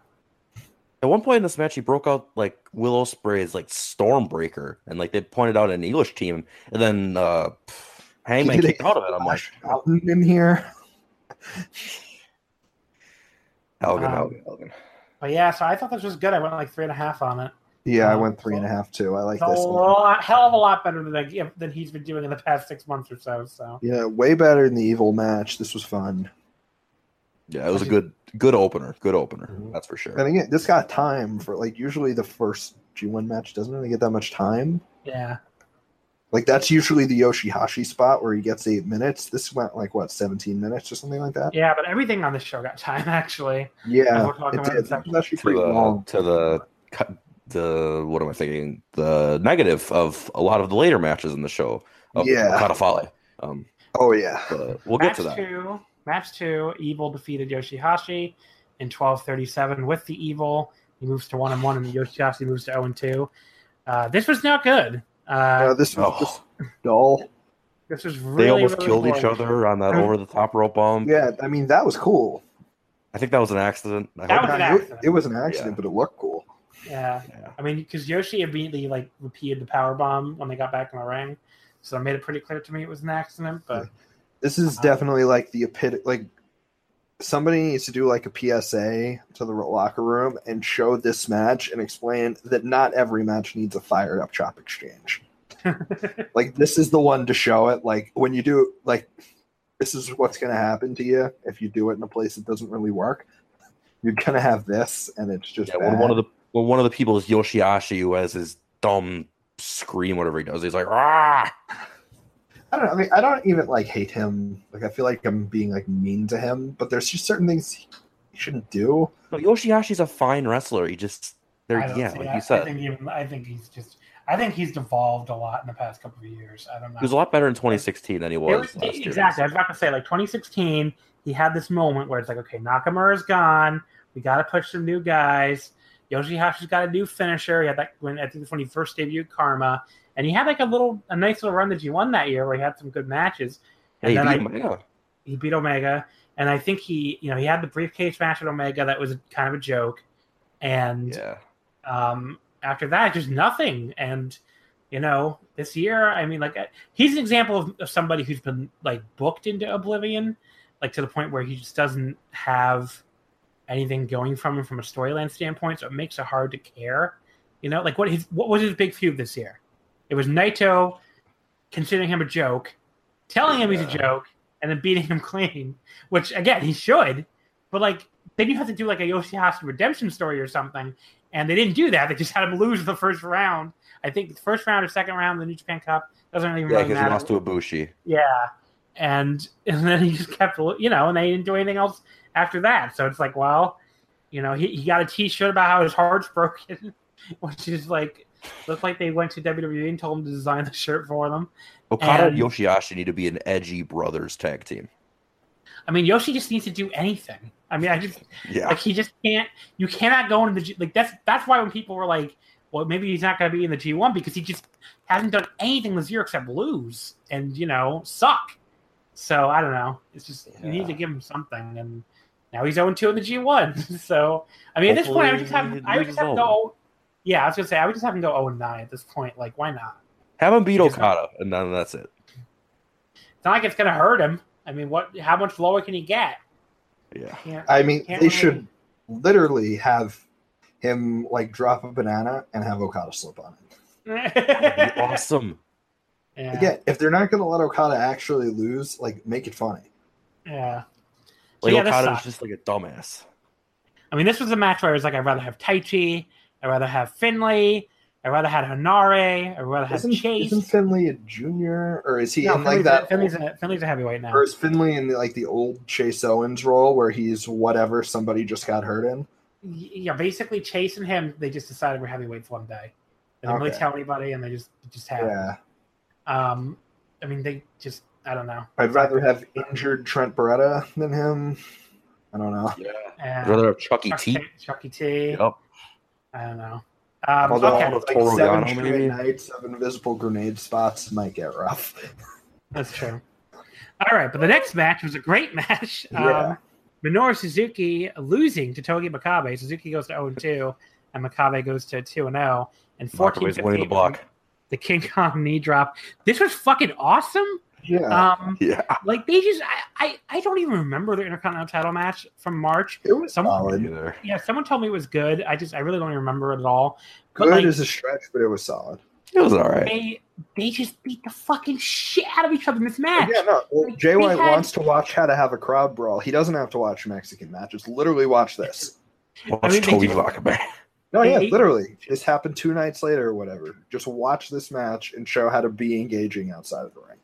At one point in this match, he broke out like Will Ospreay's like Stormbreaker, and like they pointed out an English team, and then uh Hangman He kicked out of it. I'm like, Flash Mountain in here. Elgin, Um, Elgin, Elgin. but yeah. So I thought this was good. I went like three and a half on it. Yeah, I Um, went three and a half too. I like It's a this one. lot, hell of a lot better than I, than he's been doing in the past six months or so. So Yeah, way better than the evil match. This was fun. Yeah, it was a good, good opener. Good opener. Mhm. That's for sure. And again, this got time for like usually the first G1 match doesn't really get that much time. yeah, Like that's usually the Yoshihashi spot where he gets eight minutes. This went like what, seventeen minutes or something like that? yeah. But everything on this show got time actually. Yeah, We'll talk it about did. It was actually to pretty the long. to the the what am I thinking? The negative of a lot of the later matches in the show. of Yeah. Okada Fale. Um, Oh yeah. but we'll get match to that. two, match two. Evil defeated Yoshihashi in twelve thirty seven with the Evil. He moves to one and one, and the Yoshihashi moves to zero and two. Uh, this was not good. Uh, this was Oh. just dull. this was really, They almost really killed each other on that over the top rope bomb. Yeah, I mean that was cool. I think that was an accident. I That hope was an It- accident. It, was an accident, Yeah. but it looked cool. Yeah, Yeah. I mean, because Yoshi immediately like repeated the power bomb when they got back in the ring, so it made it pretty clear to me it was an accident. But This is Uh-huh. definitely like the epit like somebody needs to do like a PSA to the locker room and show this match and explain that not every match needs a fired up chop exchange. like this is the one to show it. Like when you do like this is what's gonna happen to you if you do it in a place that doesn't really work. You're gonna have this and it's just Yeah, when bad. one of the when one of the people is Yoshihashi who has his dumb scream, whatever he does, he's like, ah. I don't know. I mean, I don't even like hate him. Like, I feel like I'm being like mean to him, but there's just certain things he shouldn't do. No, Yoshihashi's a fine wrestler. He just, there, they're, yeah, like that. you I said, think even I think he's just I think he's devolved a lot in the past couple of years. I don't know. he was a lot better in 2016 than he was, was- last year. exactly. I was about to say, like 2016, he had this moment where it's like, okay, Nakamura's gone. We got to push some new guys. Yoshihashi's got a new finisher. He had that when I think it's when he first debuted Karma, and he had like a little, a nice little run that he won that year where he had some good matches. And then he I, beat Omega. he beat Omega, and I think he, you know, he had the briefcase match with Omega that was kind of a joke, and Yeah. um, after that, just nothing. And you know, this year, I mean, like he's an example of, of somebody who's been like booked into oblivion, like to the point where he just doesn't have anything going from him from a storyline standpoint. So it makes it hard to care. You know, like what his what was his big feud this year? It was Naito considering him a joke, telling him he's a joke, and then beating him clean. Which again, he should. But like, then you have to do like a Yoshihashi redemption story or something, and they didn't do that. They just had him lose the first round. I think the first round or second round the New Japan Cup doesn't even Yeah, really because he lost to Ibushi. Yeah, and and then he just kept, you know, and they didn't do anything else after that. So it's like, well, you know, he, he got a T-shirt about how his heart's broken, which is like looked like they went to WWE and told him to design the shirt for them. Okada and And- Yoshihashi need to be an edgy brothers tag team. I mean, Yoshi just needs to do anything. I mean, I just Yeah. like he just can't. You cannot go into the G, like that's that's why when people were like, well, maybe he's not going to be in the G one because he just hasn't done anything this year except lose and you know suck. So I don't know. It's just you need to give him something, and now he's zero two in the G one. so I mean, at this point, I would just have I would just have to loses go. Yeah, I was gonna say I would just have him go oh zero nine at this point. Like, why not? Have him beat Okada, and then that's it. It's not like it's gonna hurt him. I mean, what? How much lower can he get? Yeah. Can't, I mean, they really- should literally have him like drop a banana and have Okada slip on it. That'd be awesome. Yeah. Again, if they're not going to let Okada actually lose, like make it funny. Yeah. So, Like yeah, this Okada's just like a dumbass. I mean, this was a match where I was like, I'd rather have Taichi, I'd rather have Finley, I'd rather have Henare, I'd rather have Isn't, Chase. isn't Finley a junior, or is he No, in like Finley's, that? a, Finley's, a, Finley's a heavyweight now. or is Finley in the, like the old Chase Owens role where he's whatever somebody just got hurt in? Y- Yeah, basically Chase and him, they just decided we're heavyweights one day. They didn't really tell anybody, and they just it just happened. Yeah, Um, I mean, they just I don't know. I'd rather have injured Trent Beretta than him. I don't know. Yeah. Yeah. I'd rather have Chucky Chucky, T. Chucky T. Yep. I don't know. Um, Although okay, of like seven Yano, straight maybe? nights of invisible grenade spots might get rough. that's true. All right, but the next match was a great match. Yeah. Um, Minoru Suzuki losing to Togi Makabe. Suzuki goes to 0 2, and Makabe goes to 2 0. And 14 Makabe's winning the block. The King Kong knee drop. This was fucking awesome. Yeah, Um, Yeah. like they just, I, I, I don't even remember the Intercontinental title match from March. it was someone- solid. Either. Yeah, someone told me it was good. I just, I really don't even remember it at all. But Good like, is a stretch, but it was solid. It was all right. they, they just beat the fucking shit out of each other in this match. Yeah, no. Well, Like, Jay White had- wants to watch how to have a crowd brawl. He doesn't have to watch Mexican matches. Literally, watch this. Watch I mean, they Toby just- No, yeah, literally. This happened two nights later or whatever. Just watch this match and show how to be engaging outside of the ring.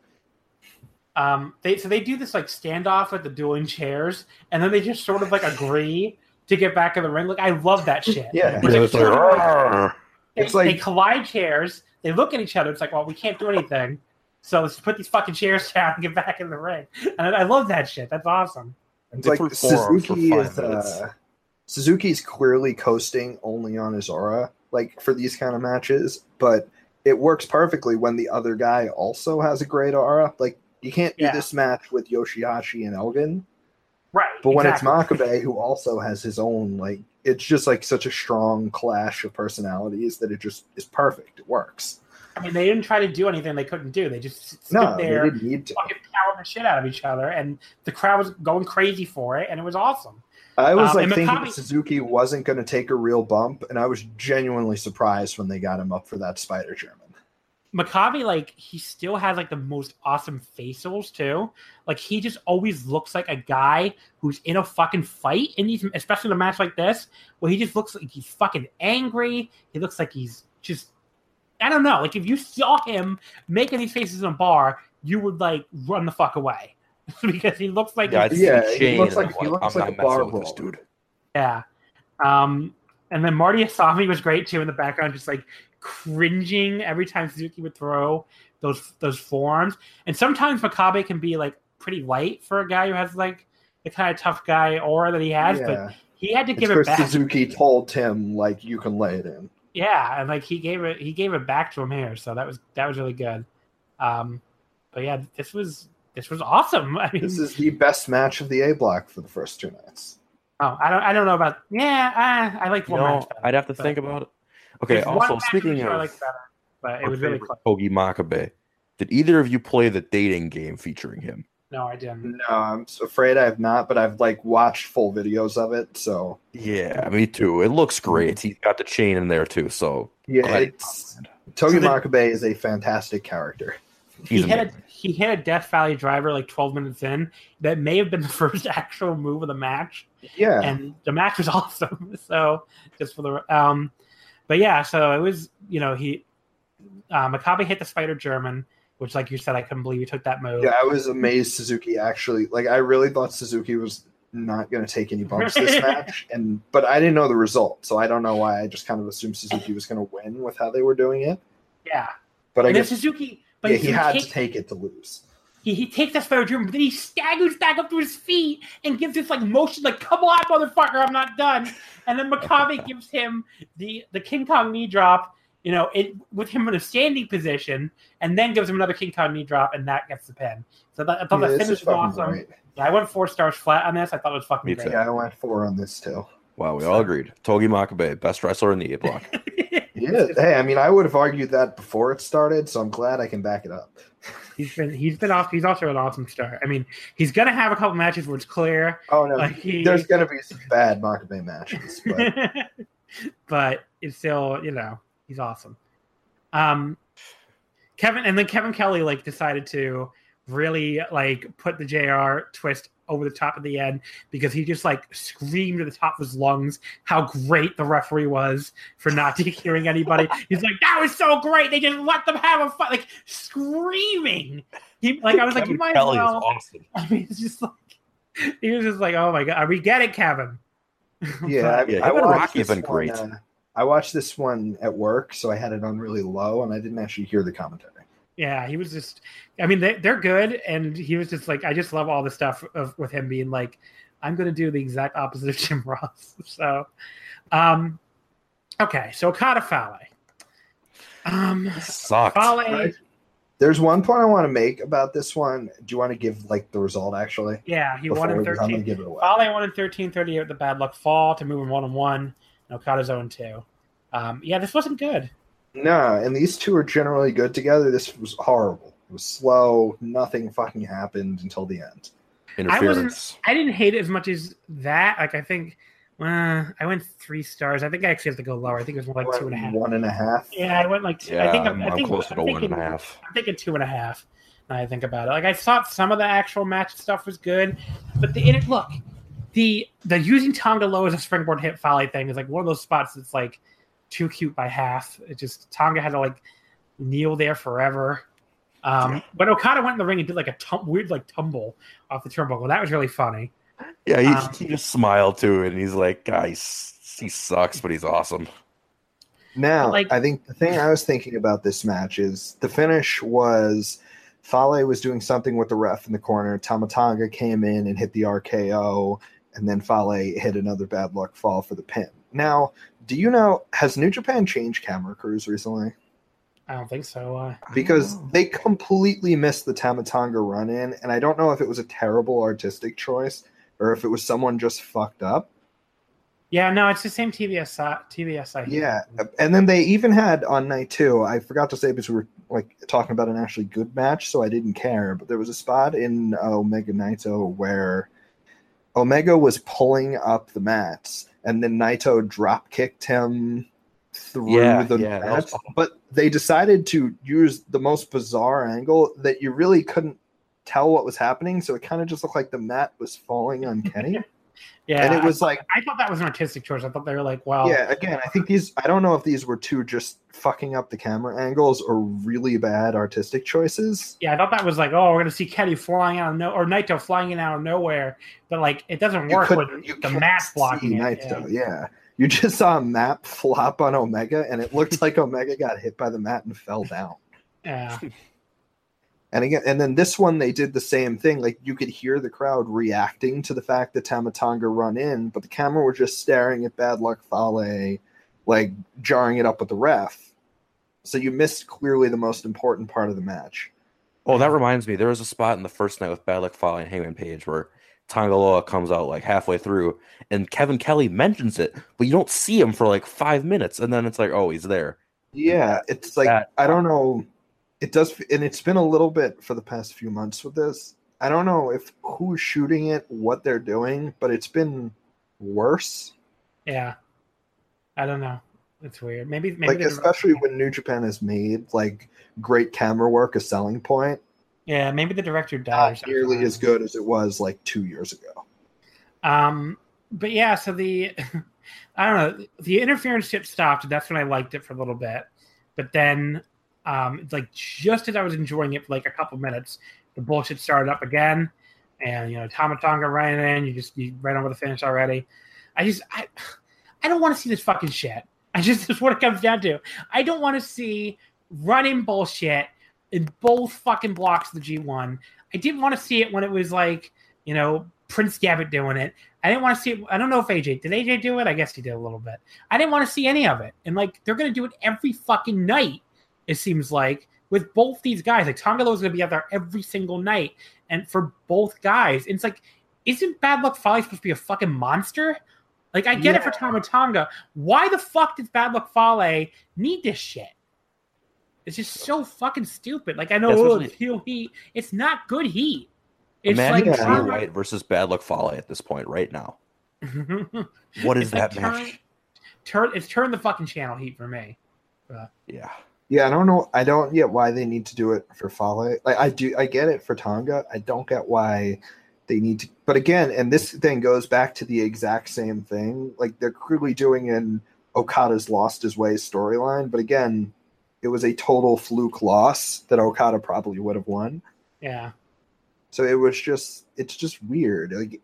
Um, they so they do this like standoff at the dueling chairs, and then they just sort of like agree to get back in the ring. Like I love that shit. Yeah. It's like, It's like, like- "Arr." they, It's like- they collide chairs. They look at each other. It's like, well, we can't do anything. So let's put these fucking chairs down and get back in the ring. And I, I love that shit. That's awesome. It's like threw forearms for Suzuki is uh, Suzuki's clearly coasting only on his aura, like for these kind of matches, but it works perfectly when the other guy also has a great aura. Like you can't do Yeah. this match with Yoshihashi and Elgin, Right. but when exactly. it's Makabe who also has his own, like it's just like such a strong clash of personalities that it just is perfect. It works. I mean, they didn't try to do anything they couldn't do. They just stood No, there, they didn't need to. fucking pounding the shit out of each other, and the crowd was going crazy for it, and it was awesome. I was Um, like thinking Suzuki wasn't going to take a real bump, and I was genuinely surprised when they got him up for that Spider German. Makabe, like, he still has like the most awesome facials too. Like, he just always looks like a guy who's in a fucking fight, and these, especially in a match like this, where he just looks like he's fucking angry. He looks like he's just, I don't know. Like, if you saw him making these faces in a bar, you would like run the fuck away because he looks like Yeah, I'd he's- see Yeah, he looks like- I'm he looks I'm like a bar messing with this dude. Yeah. Um, and then Marty Asami was great too in the background, just like cringing every time Suzuki would throw those those forearms. And sometimes Makabe can be like pretty light for a guy who has like the kind of tough guy aura that he has, yeah, but he had to it's give it back. Suzuki told him like you can lay it in. Yeah, and like he gave it he gave it back to him here, so that was that was really good. Um, but yeah, this was this was awesome. I mean, This is the best match of the A block for the first two nights. oh, I don't I don't know about yeah, I, I like one know, match better. I'd have to but- think about it. Okay, There's also speaking which I of liked better, but it was really favorite close. Togi Makabe, did either of you play the dating game featuring him? No, I didn't. No, I'm afraid I have not, but I've like watched full videos of it. So Yeah, me too. It looks great. He's got the chain in there too, so yeah, glad it's. Togi So the- Makabe is a fantastic character. he He's hit a he hit a Death Valley driver like 12 minutes in. That may have been the first actual move of the match, Yeah, and the match was awesome. So just for the um, but yeah, so it was you know he uh, Makabe hit the Spider German, which like you said, I couldn't believe he took that move. yeah, I was amazed Suzuki actually like I really thought Suzuki was not going to take any bumps this match, and but I didn't know the result, so I don't know why I just kind of assumed Suzuki was going to win with how they were doing it. Yeah, But I and guess Suzuki, but yeah, he had to take it to lose. He, he takes that Spider German, but then he staggers back up to his feet and gives this like motion, like "Come on, motherfucker, I'm not done." And then Makabe gives him the the King Kong knee drop, you know, it with him in a standing position, and then gives him another King Kong knee drop, and that gets the pin. So that, I thought Yeah, the finish was fucking awesome. great. Yeah, I went four stars flat on this. I thought it was fucking Me great. Yeah, I went four on this too. Wow, we all agreed. Togi Makabe, best wrestler in the A block. Yeah, hey, I mean, I would have argued that before it started, so I'm glad I can back it up. He's been he's been off. He's also an awesome star. I mean, he's gonna have a couple matches where it's clear, Oh no, like he, there's gonna be some bad Makabe matches, but but it's still, you know, he's awesome. Um, Kevin, and then Kevin Kelly like decided to really like put the JR twist over the top of the end because he just like screamed at the top of his lungs how great the referee was for not DQing anybody. He's like, that was so great. They just let them have a fight, like screaming. He like I was like, you might as Kelly well. is awesome. I mean, it's just like he was just like, oh my god, we get it, Kevin. yeah, I, Yeah, I him and watched Rocky have this been one, great. uh, I watched this one at work, so I had it on really low, and I didn't actually hear the commentary. Yeah, he was just. I mean, they, they're good, and he was just like, I just love all the stuff of with him being like, I'm going to do the exact opposite of Jim Ross. So, um, okay, so Okada Fale. Um, Sucked. Fale, Right. There's one point I want to make about this one. Do you want to give like the result actually? yeah, he won in Before- I'm gonna 13. give it away. Fale won in 13 38 with the bad luck fall to move in 1 and 1. And Okada's 0 2. Um, yeah, this wasn't good. No, and these two are generally good together. This was horrible. It was slow. Nothing fucking happened until the end. Interference. I didn't hate it as much as that. Like, I think uh, I went three stars. I think I actually have to go lower. I think it was more like two and a half. One and a half. Yeah, I went like two. Yeah, I think I'm, I I'm think, closer to I'm one and a thinking- half. I'm thinking two and a half. Now I think about it. Like I thought some of the actual match stuff was good, but the in it look the the using Tanga Loa as a springboard hit volley thing is like one of those spots that's like too cute by half. It just Tonga had to like kneel there forever. Um, but Okada went in the ring and did like a tum- weird like tumble off the turnbuckle. That was really funny. Yeah, he, Um, he just smiled to it, and he's like, "Guys, he sucks, but he's awesome." Now, Like- I think the thing I was thinking about this match is the finish was Fale was doing something with the ref in the corner. Tama Tonga came in and hit the RKO, and then Fale hit another bad luck fall for the pin. Now, do you know has New Japan changed camera crews recently? I don't think so. Uh, Because they completely missed the Tama Tonga run in, and I don't know if it was a terrible artistic choice or if it was someone just fucked up. yeah, no, it's the same TBS si- TBS site. Yeah, and then they even had on night two. I forgot to say because we were like talking about an actually good match, so I didn't care. But there was a spot in uh, Omega Naito where Omega was pulling up the mats, and then Naito drop kicked him through Yeah, the yeah, that was. But they decided to use the most bizarre angle that you really couldn't tell what was happening. So it kind of just looked like the mat was falling on Kenny, yeah. and it was I, like I thought that was an artistic choice. I thought they were like, well, yeah, again, I think these. I don't know if these were two just fucking up the camera angles or really bad artistic choices. yeah, I thought that was like, oh, we're gonna see Kenny flying out of no or Naito flying in out of nowhere, but like it doesn't work with when the can't mat's blocking see it. Naito, yeah. You just saw a map flop on Omega, and it looked like Omega got hit by the mat and fell down. Yeah. And again, and then this one they did the same thing. Like you could hear the crowd reacting to the fact that Tama Tonga run in, but the camera were just staring at Bad Luck Fale, like jarring it up with the ref. So you missed clearly the most important part of the match. Oh, that reminds me. There was a spot in the first night with Bad Luck Fale and Hangman Page where Tanga Loa comes out like halfway through, and Kevin Kelly mentions it, but you don't see him for like five minutes, and then it's like, oh, he's there. Yeah, it's like That- I don't know. It does, and it's been a little bit for the past few months with this. I don't know if who's shooting it, what they're doing, but it's been worse. Yeah. I don't know. It's weird. Maybe maybe like especially when New Japan has made like great camera work a selling point. yeah, maybe the director died. Not nearly as good as it was like two years ago. Um, but yeah, so the I don't know the interference shit stopped. That's when I liked it for a little bit, but then um, it's like just as I was enjoying it for like a couple minutes, the bullshit started up again, and you know Tama Tonga ran in. You just you ran over the finish already. I just I I don't want to see this fucking shit. I just that's what it comes down to. I don't want to see running bullshit in both fucking blocks of the G1. I didn't want to see it when it was like you know Prince Devitt doing it. I didn't want to see it. I don't know if AJ did AJ do it. I guess he did a little bit. I didn't want to see any of it. And like they're gonna do it every fucking night. It seems like with both these guys. Like Tanga Loa's gonna be out there every single night, and for both guys, it's like, isn't Bad Luck Fale supposed to be a fucking monster? Like I get it for Tama Tonga. Why the fuck does Bad Luck Fale need this shit? It's just so fucking stupid. Like I know Yeah, oh, especially- it's heel heat. It's not good heat. It's Imagine like Jay White versus Bad Luck Fale at this point right now. What is It's like that match? turn- turn it's turned the fucking channel heat for me. Yeah. Yeah, I don't know. I don't get why they need to do it for Fale. Like I do, I get it for Tonga. I don't get why they need to. But again, and this thing goes back to the exact same thing. Like they're clearly doing an Okada's lost his way storyline. But again, it was a total fluke loss that Okada probably would have won. Yeah. So it was just, it's just weird. Like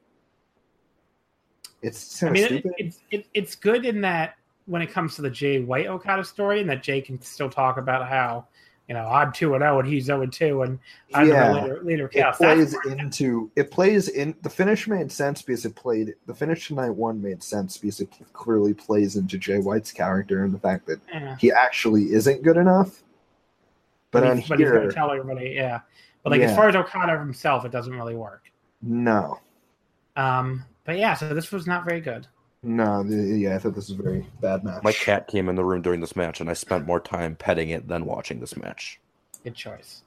it's I mean, of it, it's it, it's good in that when it comes to the Jay White Okada story, and that Jay can still talk about how you know I'm two and zero and he's zero and two, and I'm Yeah. the leader, leader of it plays into it plays in the finish made sense because it played the finish tonight one made sense because it clearly plays into Jay White's character and the fact that yeah. he actually isn't good enough. But, on he's, but he's gonna tell everybody, yeah. But like as far as Okada himself, it doesn't really work. no, Um, but yeah, so this was not very good. No, the, yeah, I thought this was a very bad match. My cat came in the room during this match, and I spent more time petting it than watching this match. Good choice.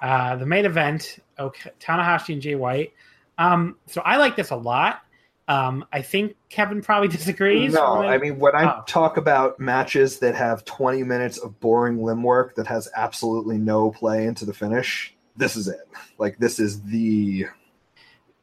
Uh, the main event, okay, Tanahashi and Jay White. Um, so I like this a lot. Um, I think Kevin probably disagrees. No, When I mean when I Oh. talk about matches that have 20 minutes of boring limb work that has absolutely no play into the finish, this is it. Like this is the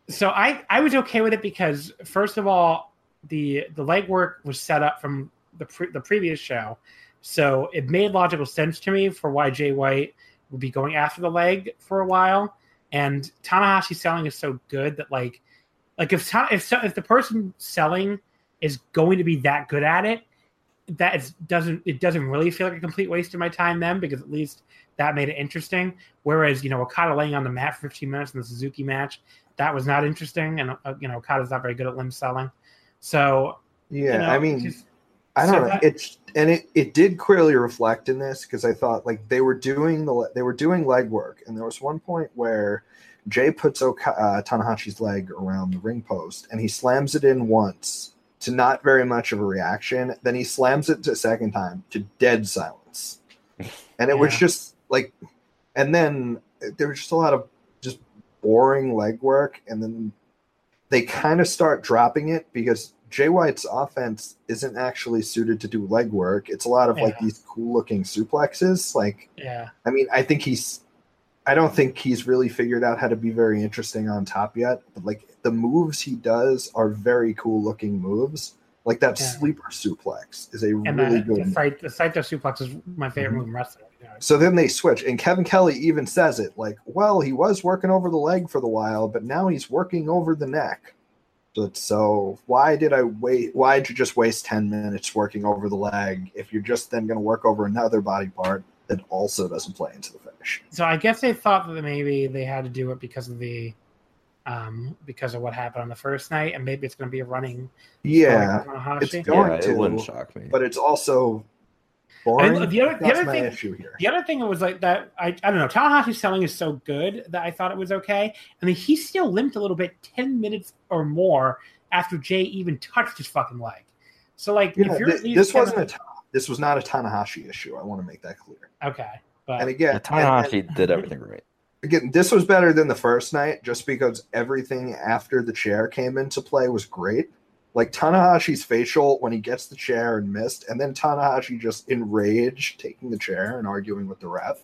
so I I was okay with it because first of all, the the leg work was set up from the pre- the previous show, so it made logical sense to me for why Jay White would be going after the leg for a while. And Tanahashi selling is so good that like like if Ta- if so- if the person selling is going to be that good at it, that is, doesn't it doesn't really feel like a complete waste of my time then because at least that made it interesting. Whereas you know Okada laying on the mat for 15 minutes in the Suzuki match that was not interesting, and uh, you know Okada's not very good at limb selling. So Yeah, you know, I mean, just- I don't know. that- It's and it, it did clearly reflect in this because I thought like they were doing the they were doing leg work, and there was one point where Jay puts Oka, uh, Tanahashi's leg around the ring post, and he slams it in once to not very much of a reaction. Then he slams it a second time to dead silence, and it was just like, and then there was just a lot of just boring leg work, and then they kind of start dropping it because Jay White's offense isn't actually suited to do leg work. It's a lot of like these cool looking suplexes. Like, yeah, I mean, I think he's, I don't think he's really figured out how to be very interesting on top yet. But like the moves he does are very cool looking moves. Like that Yeah. sleeper suplex is a and really the, good. the, Saito, the suplex is my favorite Mhm. move in wrestling. You know, So then they switch, and Kevin Kelly even says it like, "Well, he was working over the leg for the while, but now he's working over the neck." But so why did I wait? Why did you just waste ten minutes working over the leg if you're just then going to work over another body part that also doesn't play into the finish? so I guess they thought that maybe they had to do it because of the um because of what happened on the first night, and maybe it's going to be a running. Yeah, story it's going yeah, to, it wouldn't shock me. but it's also boring. And the other- the other my thing- issue here. The other thing was like that I, I don't know Tanahashi's selling is so good that I thought it was okay. I mean he still limped a little bit ten minutes or more after Jay even touched his fucking leg. So like Yeah, if you're thi- at least this wasn't a Ta- this was not a Tanahashi issue. I want to make that clear. okay, but And again, Yeah, and- and- Tanahashi did everything right. again, this was better than the first night just because everything after the chair came into play was great. Like Tanahashi's facial when he gets the chair and missed, and then Tanahashi just enraged taking the chair and arguing with the ref.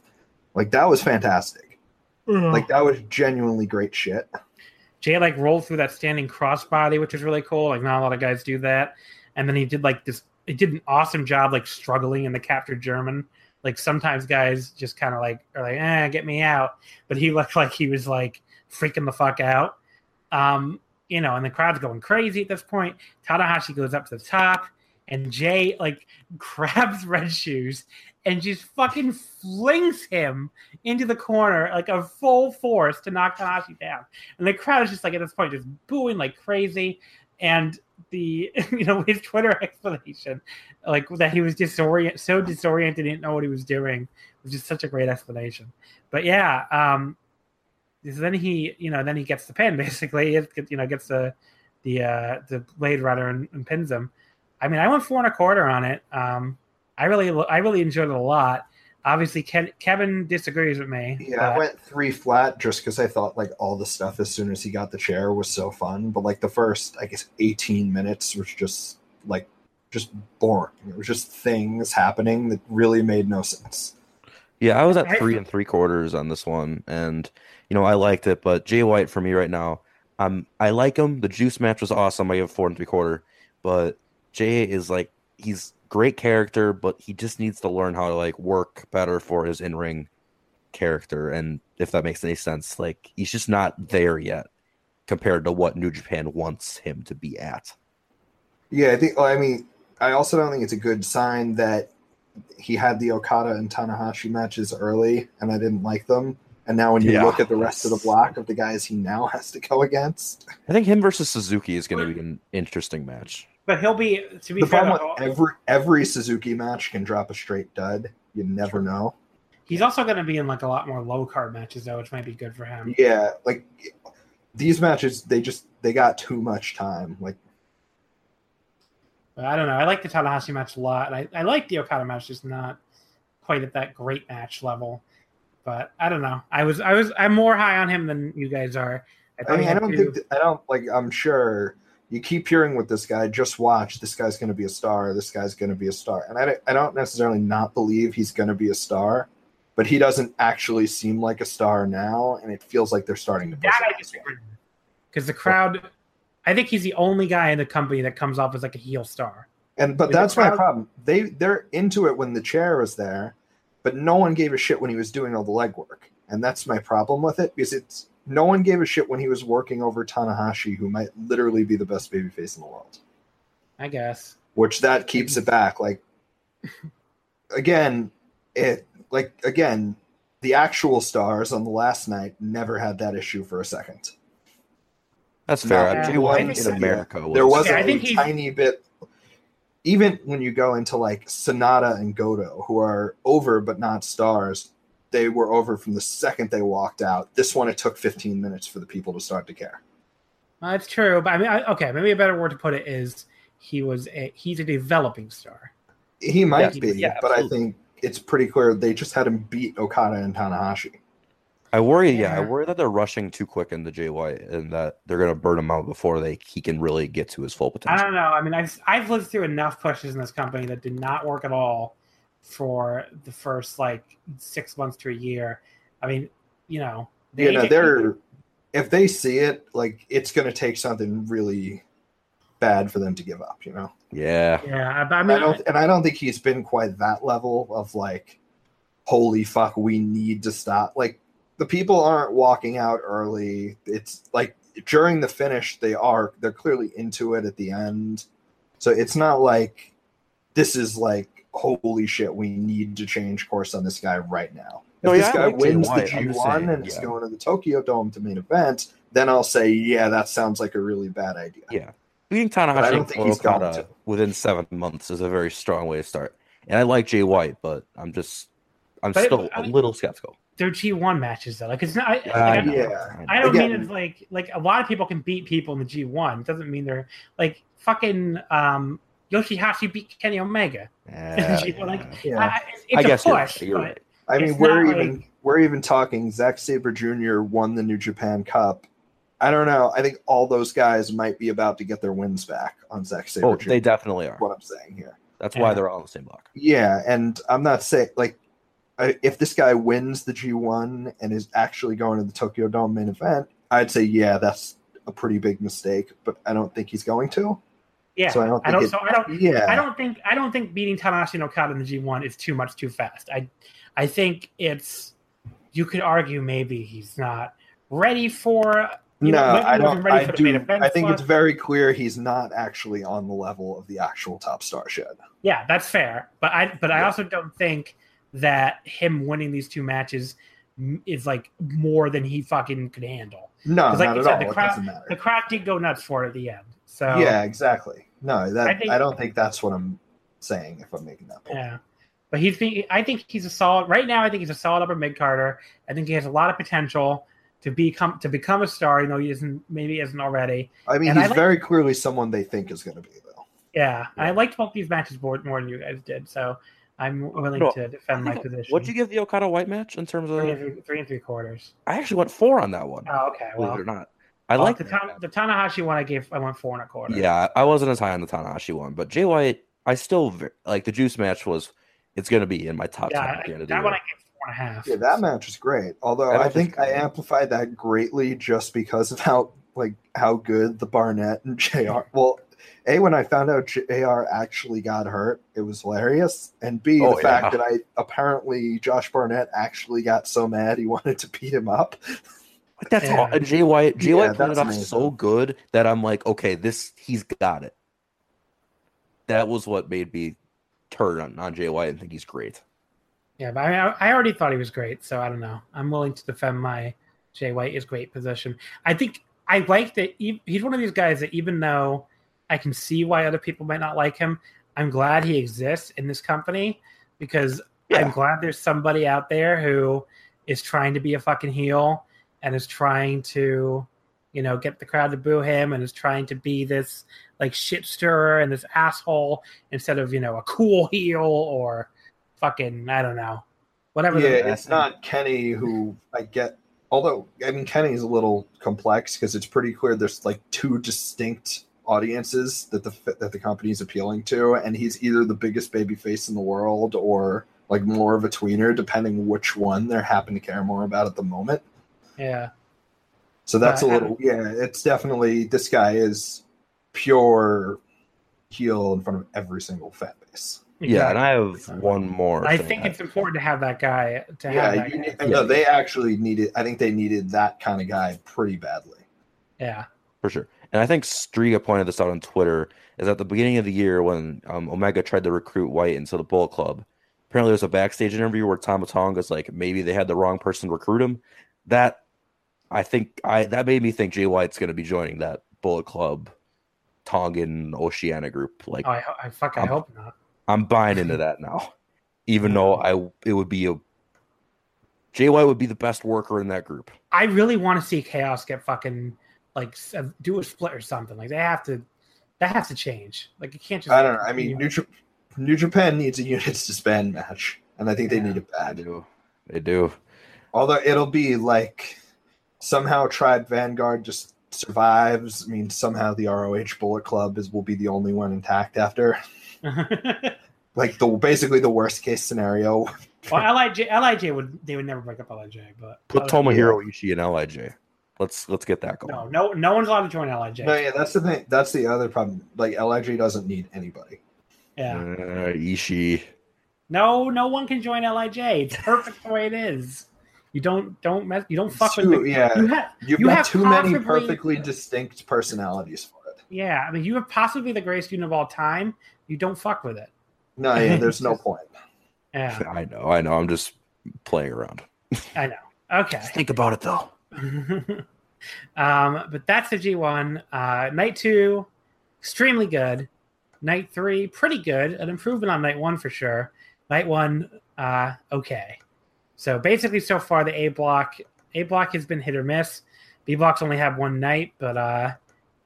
Like that was fantastic. Like that was genuinely great shit. Jay like rolled through that standing crossbody, which is really cool. Like not a lot of guys do that. And then he did like this. He did an awesome job like struggling in the captured German. Like sometimes guys just kind of like are like, eh, get me out. But he looked like he was like freaking the fuck out. Um, you know, and the crowd's going crazy at this point. Tanahashi goes up to the top, and Jay like grabs Red Shoes and just fucking flings him into the corner like a full force to knock Tanahashi down. And the crowd is just like at this point just booing like crazy. And the you know his Twitter explanation, like that he was disorient, so disoriented, didn't know what he was doing, was just such a great explanation. But yeah, um, so then he you know then he gets the pin basically, it, you know gets the the uh, the Blade Runner and, and pins him. I mean, I went four and a quarter on it. Um, I really I really enjoyed it a lot. Obviously, Ken, Kevin disagrees with me. Yeah, I went three flat just because I thought like all the stuff as soon as he got the chair was so fun. But like the first, I guess, 18 minutes was just like just boring. It was just things happening that really made no sense. Yeah, I was at three and three quarters on this one, and you know I liked it. But Jay White for me right now, um, I like him. The Juice match was awesome. I give four and three quarter. But Jay is like he's great character, but he just needs to learn how to like work better for his in ring character. And if that makes any sense, like he's just not there yet compared to what New Japan wants him to be at. Yeah, I think. I mean, I also don't think it's a good sign that he had the Okada and Tanahashi matches early, and I didn't like them. And now when you Yeah. look at the rest of the block of the guys he now has to go against, I think him versus Suzuki is going to be an interesting match. But he'll be to be the fair. problem with every every Suzuki match can drop a straight dud. You never know. he's also going to be in like a lot more low card matches though, which might be good for him. Yeah, like these matches, they just they got too much time. Like But I don't know. I like the Tanahashi match a lot. I, I like the Okada match, just not quite at that great match level. But I don't know. I was I was I'm more high on him than you guys are. I he mean, I don't think th- I don't like. I'm sure you keep hearing with this guy. Just watch. This guy's going to be a star. This guy's going to be a star. And I don't- I don't necessarily not believe he's going to be a star, but he doesn't actually seem like a star now, and it feels like they're starting to that. I disagree because the crowd. I think he's the only guy in the company that comes off as like a heel star. And but With that's my problem. They they're into it when the chair is there, but no one gave a shit when he was doing all the legwork. And that's my problem with it because it's no one gave a shit when he was working over Tanahashi, who might literally be the best babyface in the world. I guess. Which that keeps it back. Like again, it like again, the actual stars on the last night never had that issue for a second. That's fair. No, Jay I in. America was There was Yeah, I a think he- tiny bit. Even when you go into like Sanada and Goto, who are over but not stars, they were over from the second they walked out. This one, it took 15 minutes for the people to start to care. Uh, That's true, but I mean, I, okay, maybe a better word to put it is he was a he's a developing star. He might Yeah, be, yeah, but I think it's pretty clear they just had him beat Okada and Tanahashi. I worry. Yeah, I worry that they're rushing too quick into Jay White and that they're gonna burn him out before they he can really get to his full potential. I don't know. I mean, I've I've lived through enough pushes in this company that did not work at all for the first like six months to a year. I mean, you know, You know, they- they're if they see it, like it's going to take something really bad for them to give up. You know, Yeah, yeah. But I I mean, don't, and I don't think he's been quite that level of like, holy fuck, we need to stop. Like the people aren't walking out early. It's like during the finish, they are. They're clearly into it at the end. So it's not like this is like holy shit. We need to change course on this guy right now. If No, this yeah, I guy like wins White. the I'm G just one saying, and it's yeah. going to the Tokyo Dome to main event, then I'll say, yeah, that sounds like a really bad idea. yeah. Beating I Tanahashi don't and think he's going Okada to. within seven months is a very strong way to start. And I like Jay White, but I'm just I'm But- still I a mean- little skeptical. They're G one matches though. Like it's not. I, like, Uh, I, yeah. I don't Again- mean it's like like a lot of people can beat people in the G one. It doesn't mean they're like fucking um, Yoshihashi beat Kenny Omega. Yeah, like, Yeah. I, it's, it's I guess a you're right. You're but- right. I mean, we're not even like- we're even talking. Zack Sabre Jr. won the New Japan Cup. I don't know. I think all those guys might be about to get their wins back on Zack Sabre Oh, Jr. they definitely are. what I'm saying here. That's Yeah. why they're all on the same block. Yeah, and I'm not saying like I, if this guy wins the G1 and is actually going to the Tokyo Dome main event, I'd say yeah, that's a pretty big mistake. But I don't think he's going to. Yeah, So I don't I don't. it- so I don't. Yeah, I don't think. I don't think beating Tanahashi and Okada in the G one is too much too fast. I, I think it's. You could argue maybe he's not ready for. You no, know, I don't. ready I for do. I think slot. it's very clear he's not actually on the level of the actual top star shed. Yeah, that's fair. But I but I also don't think that him winning these two matches is like more than he fucking could handle. No, like not at said, all. the crowd- doesn't matter. The crowd did go nuts for it at the end. So yeah, exactly. No, that I I, don't think that's what I'm saying. If I'm making that point, yeah. But he's being, I think he's a solid right now. I think he's a solid upper mid Carter. I think he has a lot of potential to become to become a star. You know, he isn't maybe isn't already. I mean, And I he's like- very clearly someone they think is going to be though. Yeah, and I liked both these matches more, more than you guys did. So I'm willing No, to defend my position. What'd you give the Okada White match in terms Three of? and three, three and three quarters. I actually went four on that one. Oh, okay. believe Well, it or not. I well, like the, Tan- the Tanahashi one. I gave. I went four and a quarter. Yeah, I wasn't as high on the Tanahashi one, but Jay White, I still like the Juice match was. It's going to be in my top yeah. ten. I- at the end of that the one I gave four and a half. Yeah, that match is great. Although That I think I amplified that greatly just because of how like how good the Barnett and Jr. Well, a when I found out Jr. actually got hurt, it was hilarious, and b Oh, the fact that I apparently Josh Barnett actually got so mad he wanted to beat him up. But that's oh, Yeah. all. And Jay White, Jay Yeah, White played it that's off amazing. so good that I'm like, okay, this he's got it. That was what made me turn on, on Jay White and think he's great. Yeah, but I, I already thought he was great, so I don't know. I'm willing to defend my Jay White is great position. I think I like that he, he's one of these guys that even though I can see why other people might not like him, I'm glad he exists in this company because I'm glad there's somebody out there who is trying to be a fucking heel and is trying to, you know, get the crowd to boo him and is trying to be this like shit stirrer and this asshole instead of, you know, a cool heel or fucking I don't know. Whatever the- Yeah, it's not Kenny who I get. Although I mean, Kenny's a little complex because it's pretty clear there's like two distinct audiences that the that the company's appealing to, and he's either the biggest baby face in the world or like more of a tweener, depending which one they're happen to care more about at the moment. Yeah. So that's a Right. little yeah. It's definitely this guy is pure heel in front of every single fan base. Yeah, and I have one more. I think it's important to have that guy to have Yeah, that you, guy. no, they actually needed. I think they needed that kind of guy pretty badly. Yeah. for sure. And I think Striga pointed this out on Twitter, is at the beginning of the year when um, Omega tried to recruit White into the Bullet Club. Apparently, there was a backstage interview where Tama Tonga's like maybe they had the wrong person to recruit him. That I think I that made me think Jay White's going to be joining that Bullet Club Tongan Oceania group. Like Oh, I, I fuck. I Um, hope not. I'm buying into that now, even though I it would be a Jay White would be the best worker in that group. I really want to see Chaos get fucking like uh, do a split or something. Like they have to. That has to change. Like you can't just. I don't know. I mean, New, Jap- New Japan needs a units to spend match, and I think they Yeah. need it They bad. do, they do. Although it'll be like somehow Tribe Vanguard just survives. I mean, somehow the ROH Bullet Club is will be the only one intact after. Like the basically the worst case scenario. well, Lij Lij would they would never break up Lij, but Put other- Tomohiro Ishii and Lij. Let's let's get that going. No, no, no one's allowed to join Lij. No, yeah, that's the thing. That's the other problem. Like LIJ doesn't need anybody. Yeah, Uh, Ishii. no, no one can join Lij. It's perfect the way it is. You don't don't mess. You don't fuck Too- with. The, yeah, you have, you've You got have too many perfectly distinct personalities for it. yeah. I mean, you have possibly the greatest unit of all time. You don't fuck with it. No, yeah, there's no point. Yeah, I know, I know. I'm just playing around. I know. Okay. Think about it though. um, but that's the G1. Uh, night two, extremely good. Night three, pretty good. An improvement on night one for sure. Night one, uh, okay. So basically, so far the A block, A block has been hit or miss. B blocks only have one night, but uh,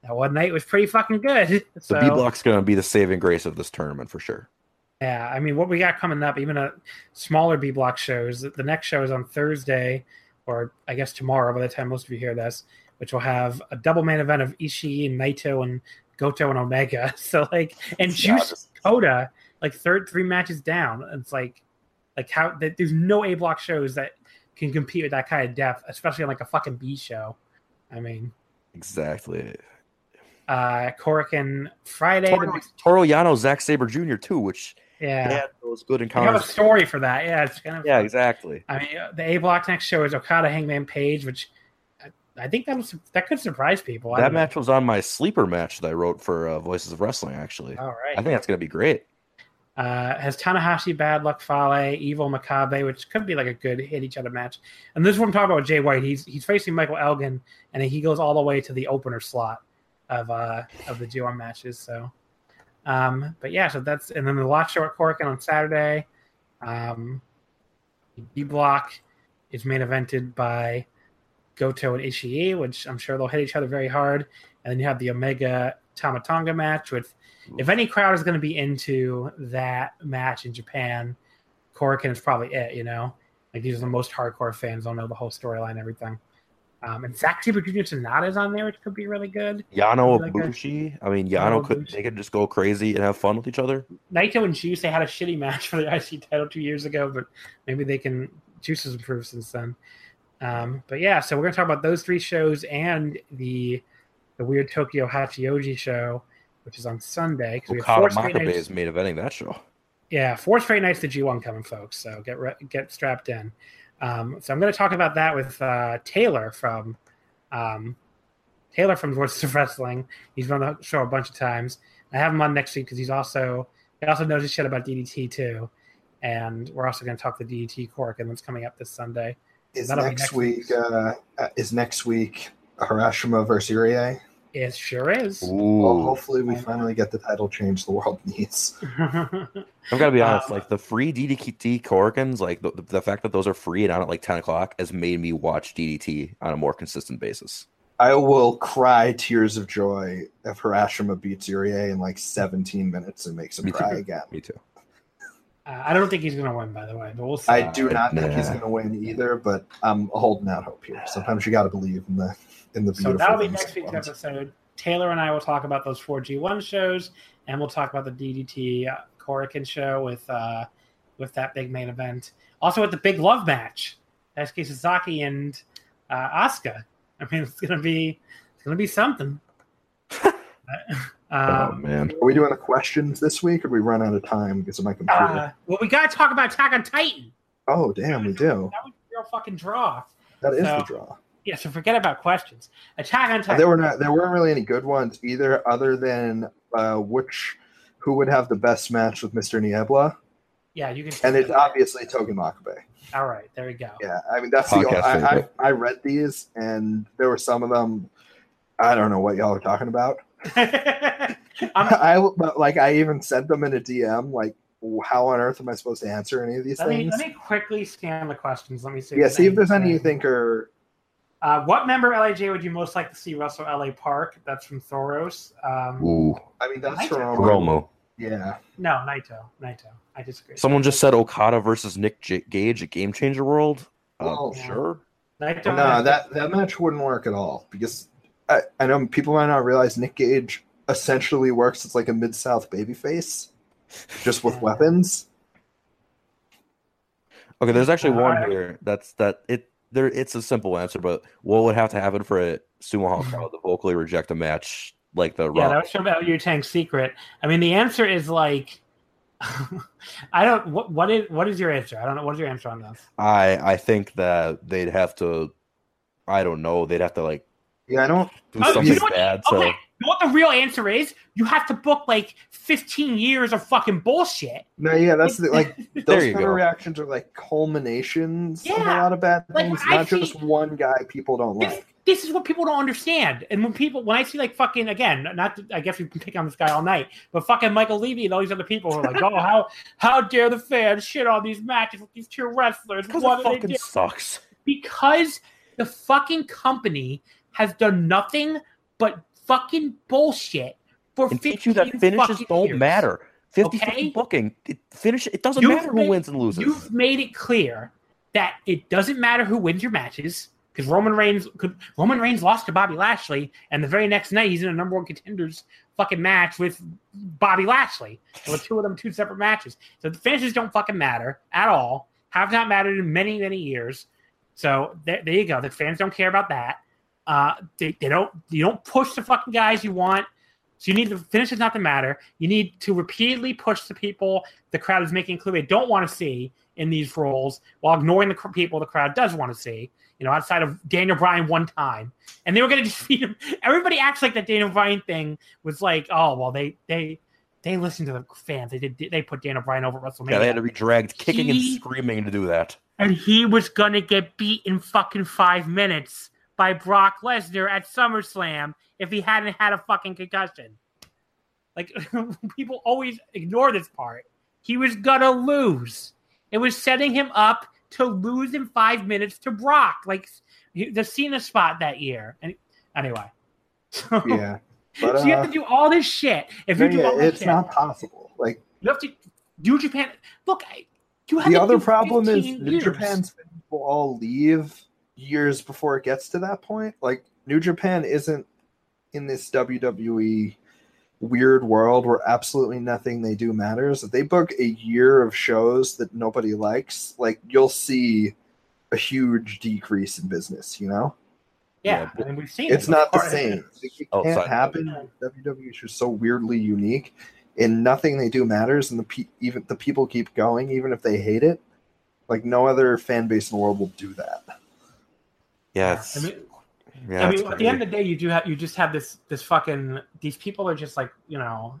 that one night was pretty fucking good. The So, B block's gonna be the saving grace of this tournament for sure. yeah, I mean, what we got coming up, even a smaller B block shows. The next show is on Thursday, or I guess tomorrow by the time most of you hear this, which will have a double main event of Ishii and Naito and Goto and Omega. So like, and Yeah, Juice Kota, like third three matches down. It's like, like how that there's no A block shows that can compete with that kind of depth, especially on like a fucking B show. I mean, Exactly. uh Korakuen Friday. Toru, The, Toru Yano, Zack Sabre Jr. too, which yeah, had those good you have a story for that. Yeah, it's kind of Yeah, exactly. I mean, uh, the A block next show is Okada Hangman Page, which I, think that was, that could surprise people. That don't know. match was on my sleeper match that I wrote for uh, Voices of Wrestling. Actually, All right. I think that's gonna be great. uh, has Tanahashi, Bad Luck Fale, Evil Makabe, which could be like a good hit each other match. And this is what I'm talking about with Jay White. He's he's facing Michael Elgin, and he goes all the way to the opener slot of uh of the G1 matches. So, um, but yeah, so that's and then the last show at Korakuen on Saturday. Um, B Block is main evented by Goto and Ishii, which I'm sure they'll hit each other very hard. And then you have the Omega Tama Tonga match with if any crowd is going to be into that match in Japan, Korakuen is probably it. You know, like these are the most hardcore fans. They'll know the whole storyline, everything. Um, and Zack Sabre Jr. Sanada is on there, which could be really good. Yano a- Ibushi. I mean, Yano Yano could Ibushi. they could just go crazy and have fun with each other. Naito and Juice, they had a shitty match for the IC title two years ago, but maybe they can. Juice has improved since then. Um, but yeah, so we're gonna talk about those three shows and the the weird Tokyo Hachioji show, which is on Sunday. Because we have Okada Makabe is main eventing that show. Yeah, four straight nights to G1 coming, folks. So get re- get strapped in. Um, so I'm going to talk about that with uh, Taylor from um, Taylor from Voices of Wrestling. He's on the show a bunch of times. I have him on next week because he's also he also knows his shit about DDT too. And we're also going to talk the DDT Cork, and that's coming up this Sunday. Is next next week? week's. Uh, is next week Harashima versus Irie? It sure is. Well, hopefully we finally get the title change the world needs. I'm gonna be honest. Um, like the free DDT Korakuens, like the, the fact that those are free and on at like 10 o'clock has made me watch DDT on a more consistent basis. I will cry tears of joy if Harashima beats Irie in like 17 minutes and makes him Me too. cry again. Me too. Uh, I don't think he's going to win, by the way, but we'll see. I do not think he's going to win either, but I'm holding out hope here. Sometimes you got to believe in the in the So that'll be next week's episode. Taylor and I will talk about those four G1 shows, and we'll talk about the DDT uh, Korakuen show with uh, with that big main event. Also, with the big love match, Daisuke Sasaki and uh, Asuka. I mean, it's gonna be it's gonna be something. oh um, man, Are we doing the questions this week, or we run out of time because of my computer? uh, well, we gotta talk about Attack on Titan. oh, damn, we do. That was a real fucking draw. That is so- the draw. Yeah, so forget about questions. Attack on Titan. There were not. There weren't really any good ones either, other than uh, which who would have the best match with Mister Niebla, yeah, you can. and it's obviously Togi Makabe. All right, there we go. Yeah, I mean that's the. Podcast I, I. I read these, and there were some of them. I don't know what y'all are talking about. I'm, but like I even sent them in a DM. Like, how on earth am I supposed to answer any of these let me things? let me quickly scan the questions. Let me see. yeah, see if there's any you anything. think are. Uh, what member of LIJ would you most like to see wrestle LA Park? That's from Thoros. Um, Ooh, I mean, that's I from Romo. Yeah, no, Naito. Naito. I disagree. Someone just said Okada versus Nick J- Gage at Game Changer World. Uh, Well, sure. Naito. no, that that match wouldn't work at all because I, I know people might not realize Nick Gage essentially works as like a mid South babyface, just with Yeah. weapons. Okay, there's actually Uh, one here. That's that. It there. It's a simple answer, but what would have to happen for a Sumo Hall crowd to vocally reject a match like the Yeah, Raw? that was from Liu Tang's secret. I mean, the answer is like, I don't. What what is what is your answer? I don't know. What is your answer on this? I I think that they'd have to. I don't know. They'd have to like Yeah, I don't. do Oh, you something know what- bad. Okay, So you know what the real answer is? You have to book like 15 years of fucking bullshit. No, yeah, that's the, like those kind go. of reactions are like culminations of a lot of bad Like, things, I not just see- one guy people don't This, like. this is what people don't understand. And when people, when I see like fucking again, not to, I guess we can pick on this guy all night, but fucking Michael Levy and all these other people who are like, oh, how how dare the fans shit on these matches with these two wrestlers? because What they fucking do? sucks. because the fucking company has done nothing but fucking bullshit for And 15 you that finishes don't years. matter. 50 Okay? 50 booking. It finish it doesn't You've matter who wins and loses. You've made it clear that it doesn't matter who wins your matches because Roman Reigns could Roman Reigns lost to Bobby Lashley, and the very next night he's in a number one contenders fucking match with Bobby Lashley. There were two of them, two separate matches. So the finishes don't fucking matter at all. Have not mattered in many, many years. So there, there you go. The fans don't care about that. Uh, they, they don't. You don't push the fucking guys you want. So you need the finishes not to matter. You need to repeatedly push the people the crowd is making clear they don't want to see in these roles, while ignoring the people the crowd does want to see. You know, outside of Daniel Bryan one time, and they were going to defeat him. Everybody acts like that Daniel Bryan thing was like, oh well, they they they listened to the fans. They did they put Daniel Bryan over WrestleMania, yeah, they had to be dragged kicking He- and screaming to do that. and he was going to get beat in fucking five minutes by Brock Lesnar at SummerSlam if he hadn't had a fucking concussion. Like people always ignore this part. He was gonna lose. It was setting him up to lose in five minutes to Brock, like the Cena spot that year. And anyway, so, Yeah, but so you have uh, to do all this shit. If you do yeah, all this it's shit, not possible. Like you have to do Japan. Look, I- you have the to other do problem is 15 New years. Japan's people all leave years before it gets to that point. Like New Japan isn't in this WWE weird world where absolutely nothing they do matters. If they book a year of shows that nobody likes, like you'll see a huge decrease in business, you know? Yeah, Yeah, I mean, we've seen It's it. not the same. It Outside can't of happen. WWE is just so weirdly unique, and nothing they do matters. And the pe- even the people keep going, even if they hate it. Like no other fan base in the world will do that. Yeah, Yeah, I mean, yeah, I mean, at the end of the day, you do have you just have this this fucking these people are just like you know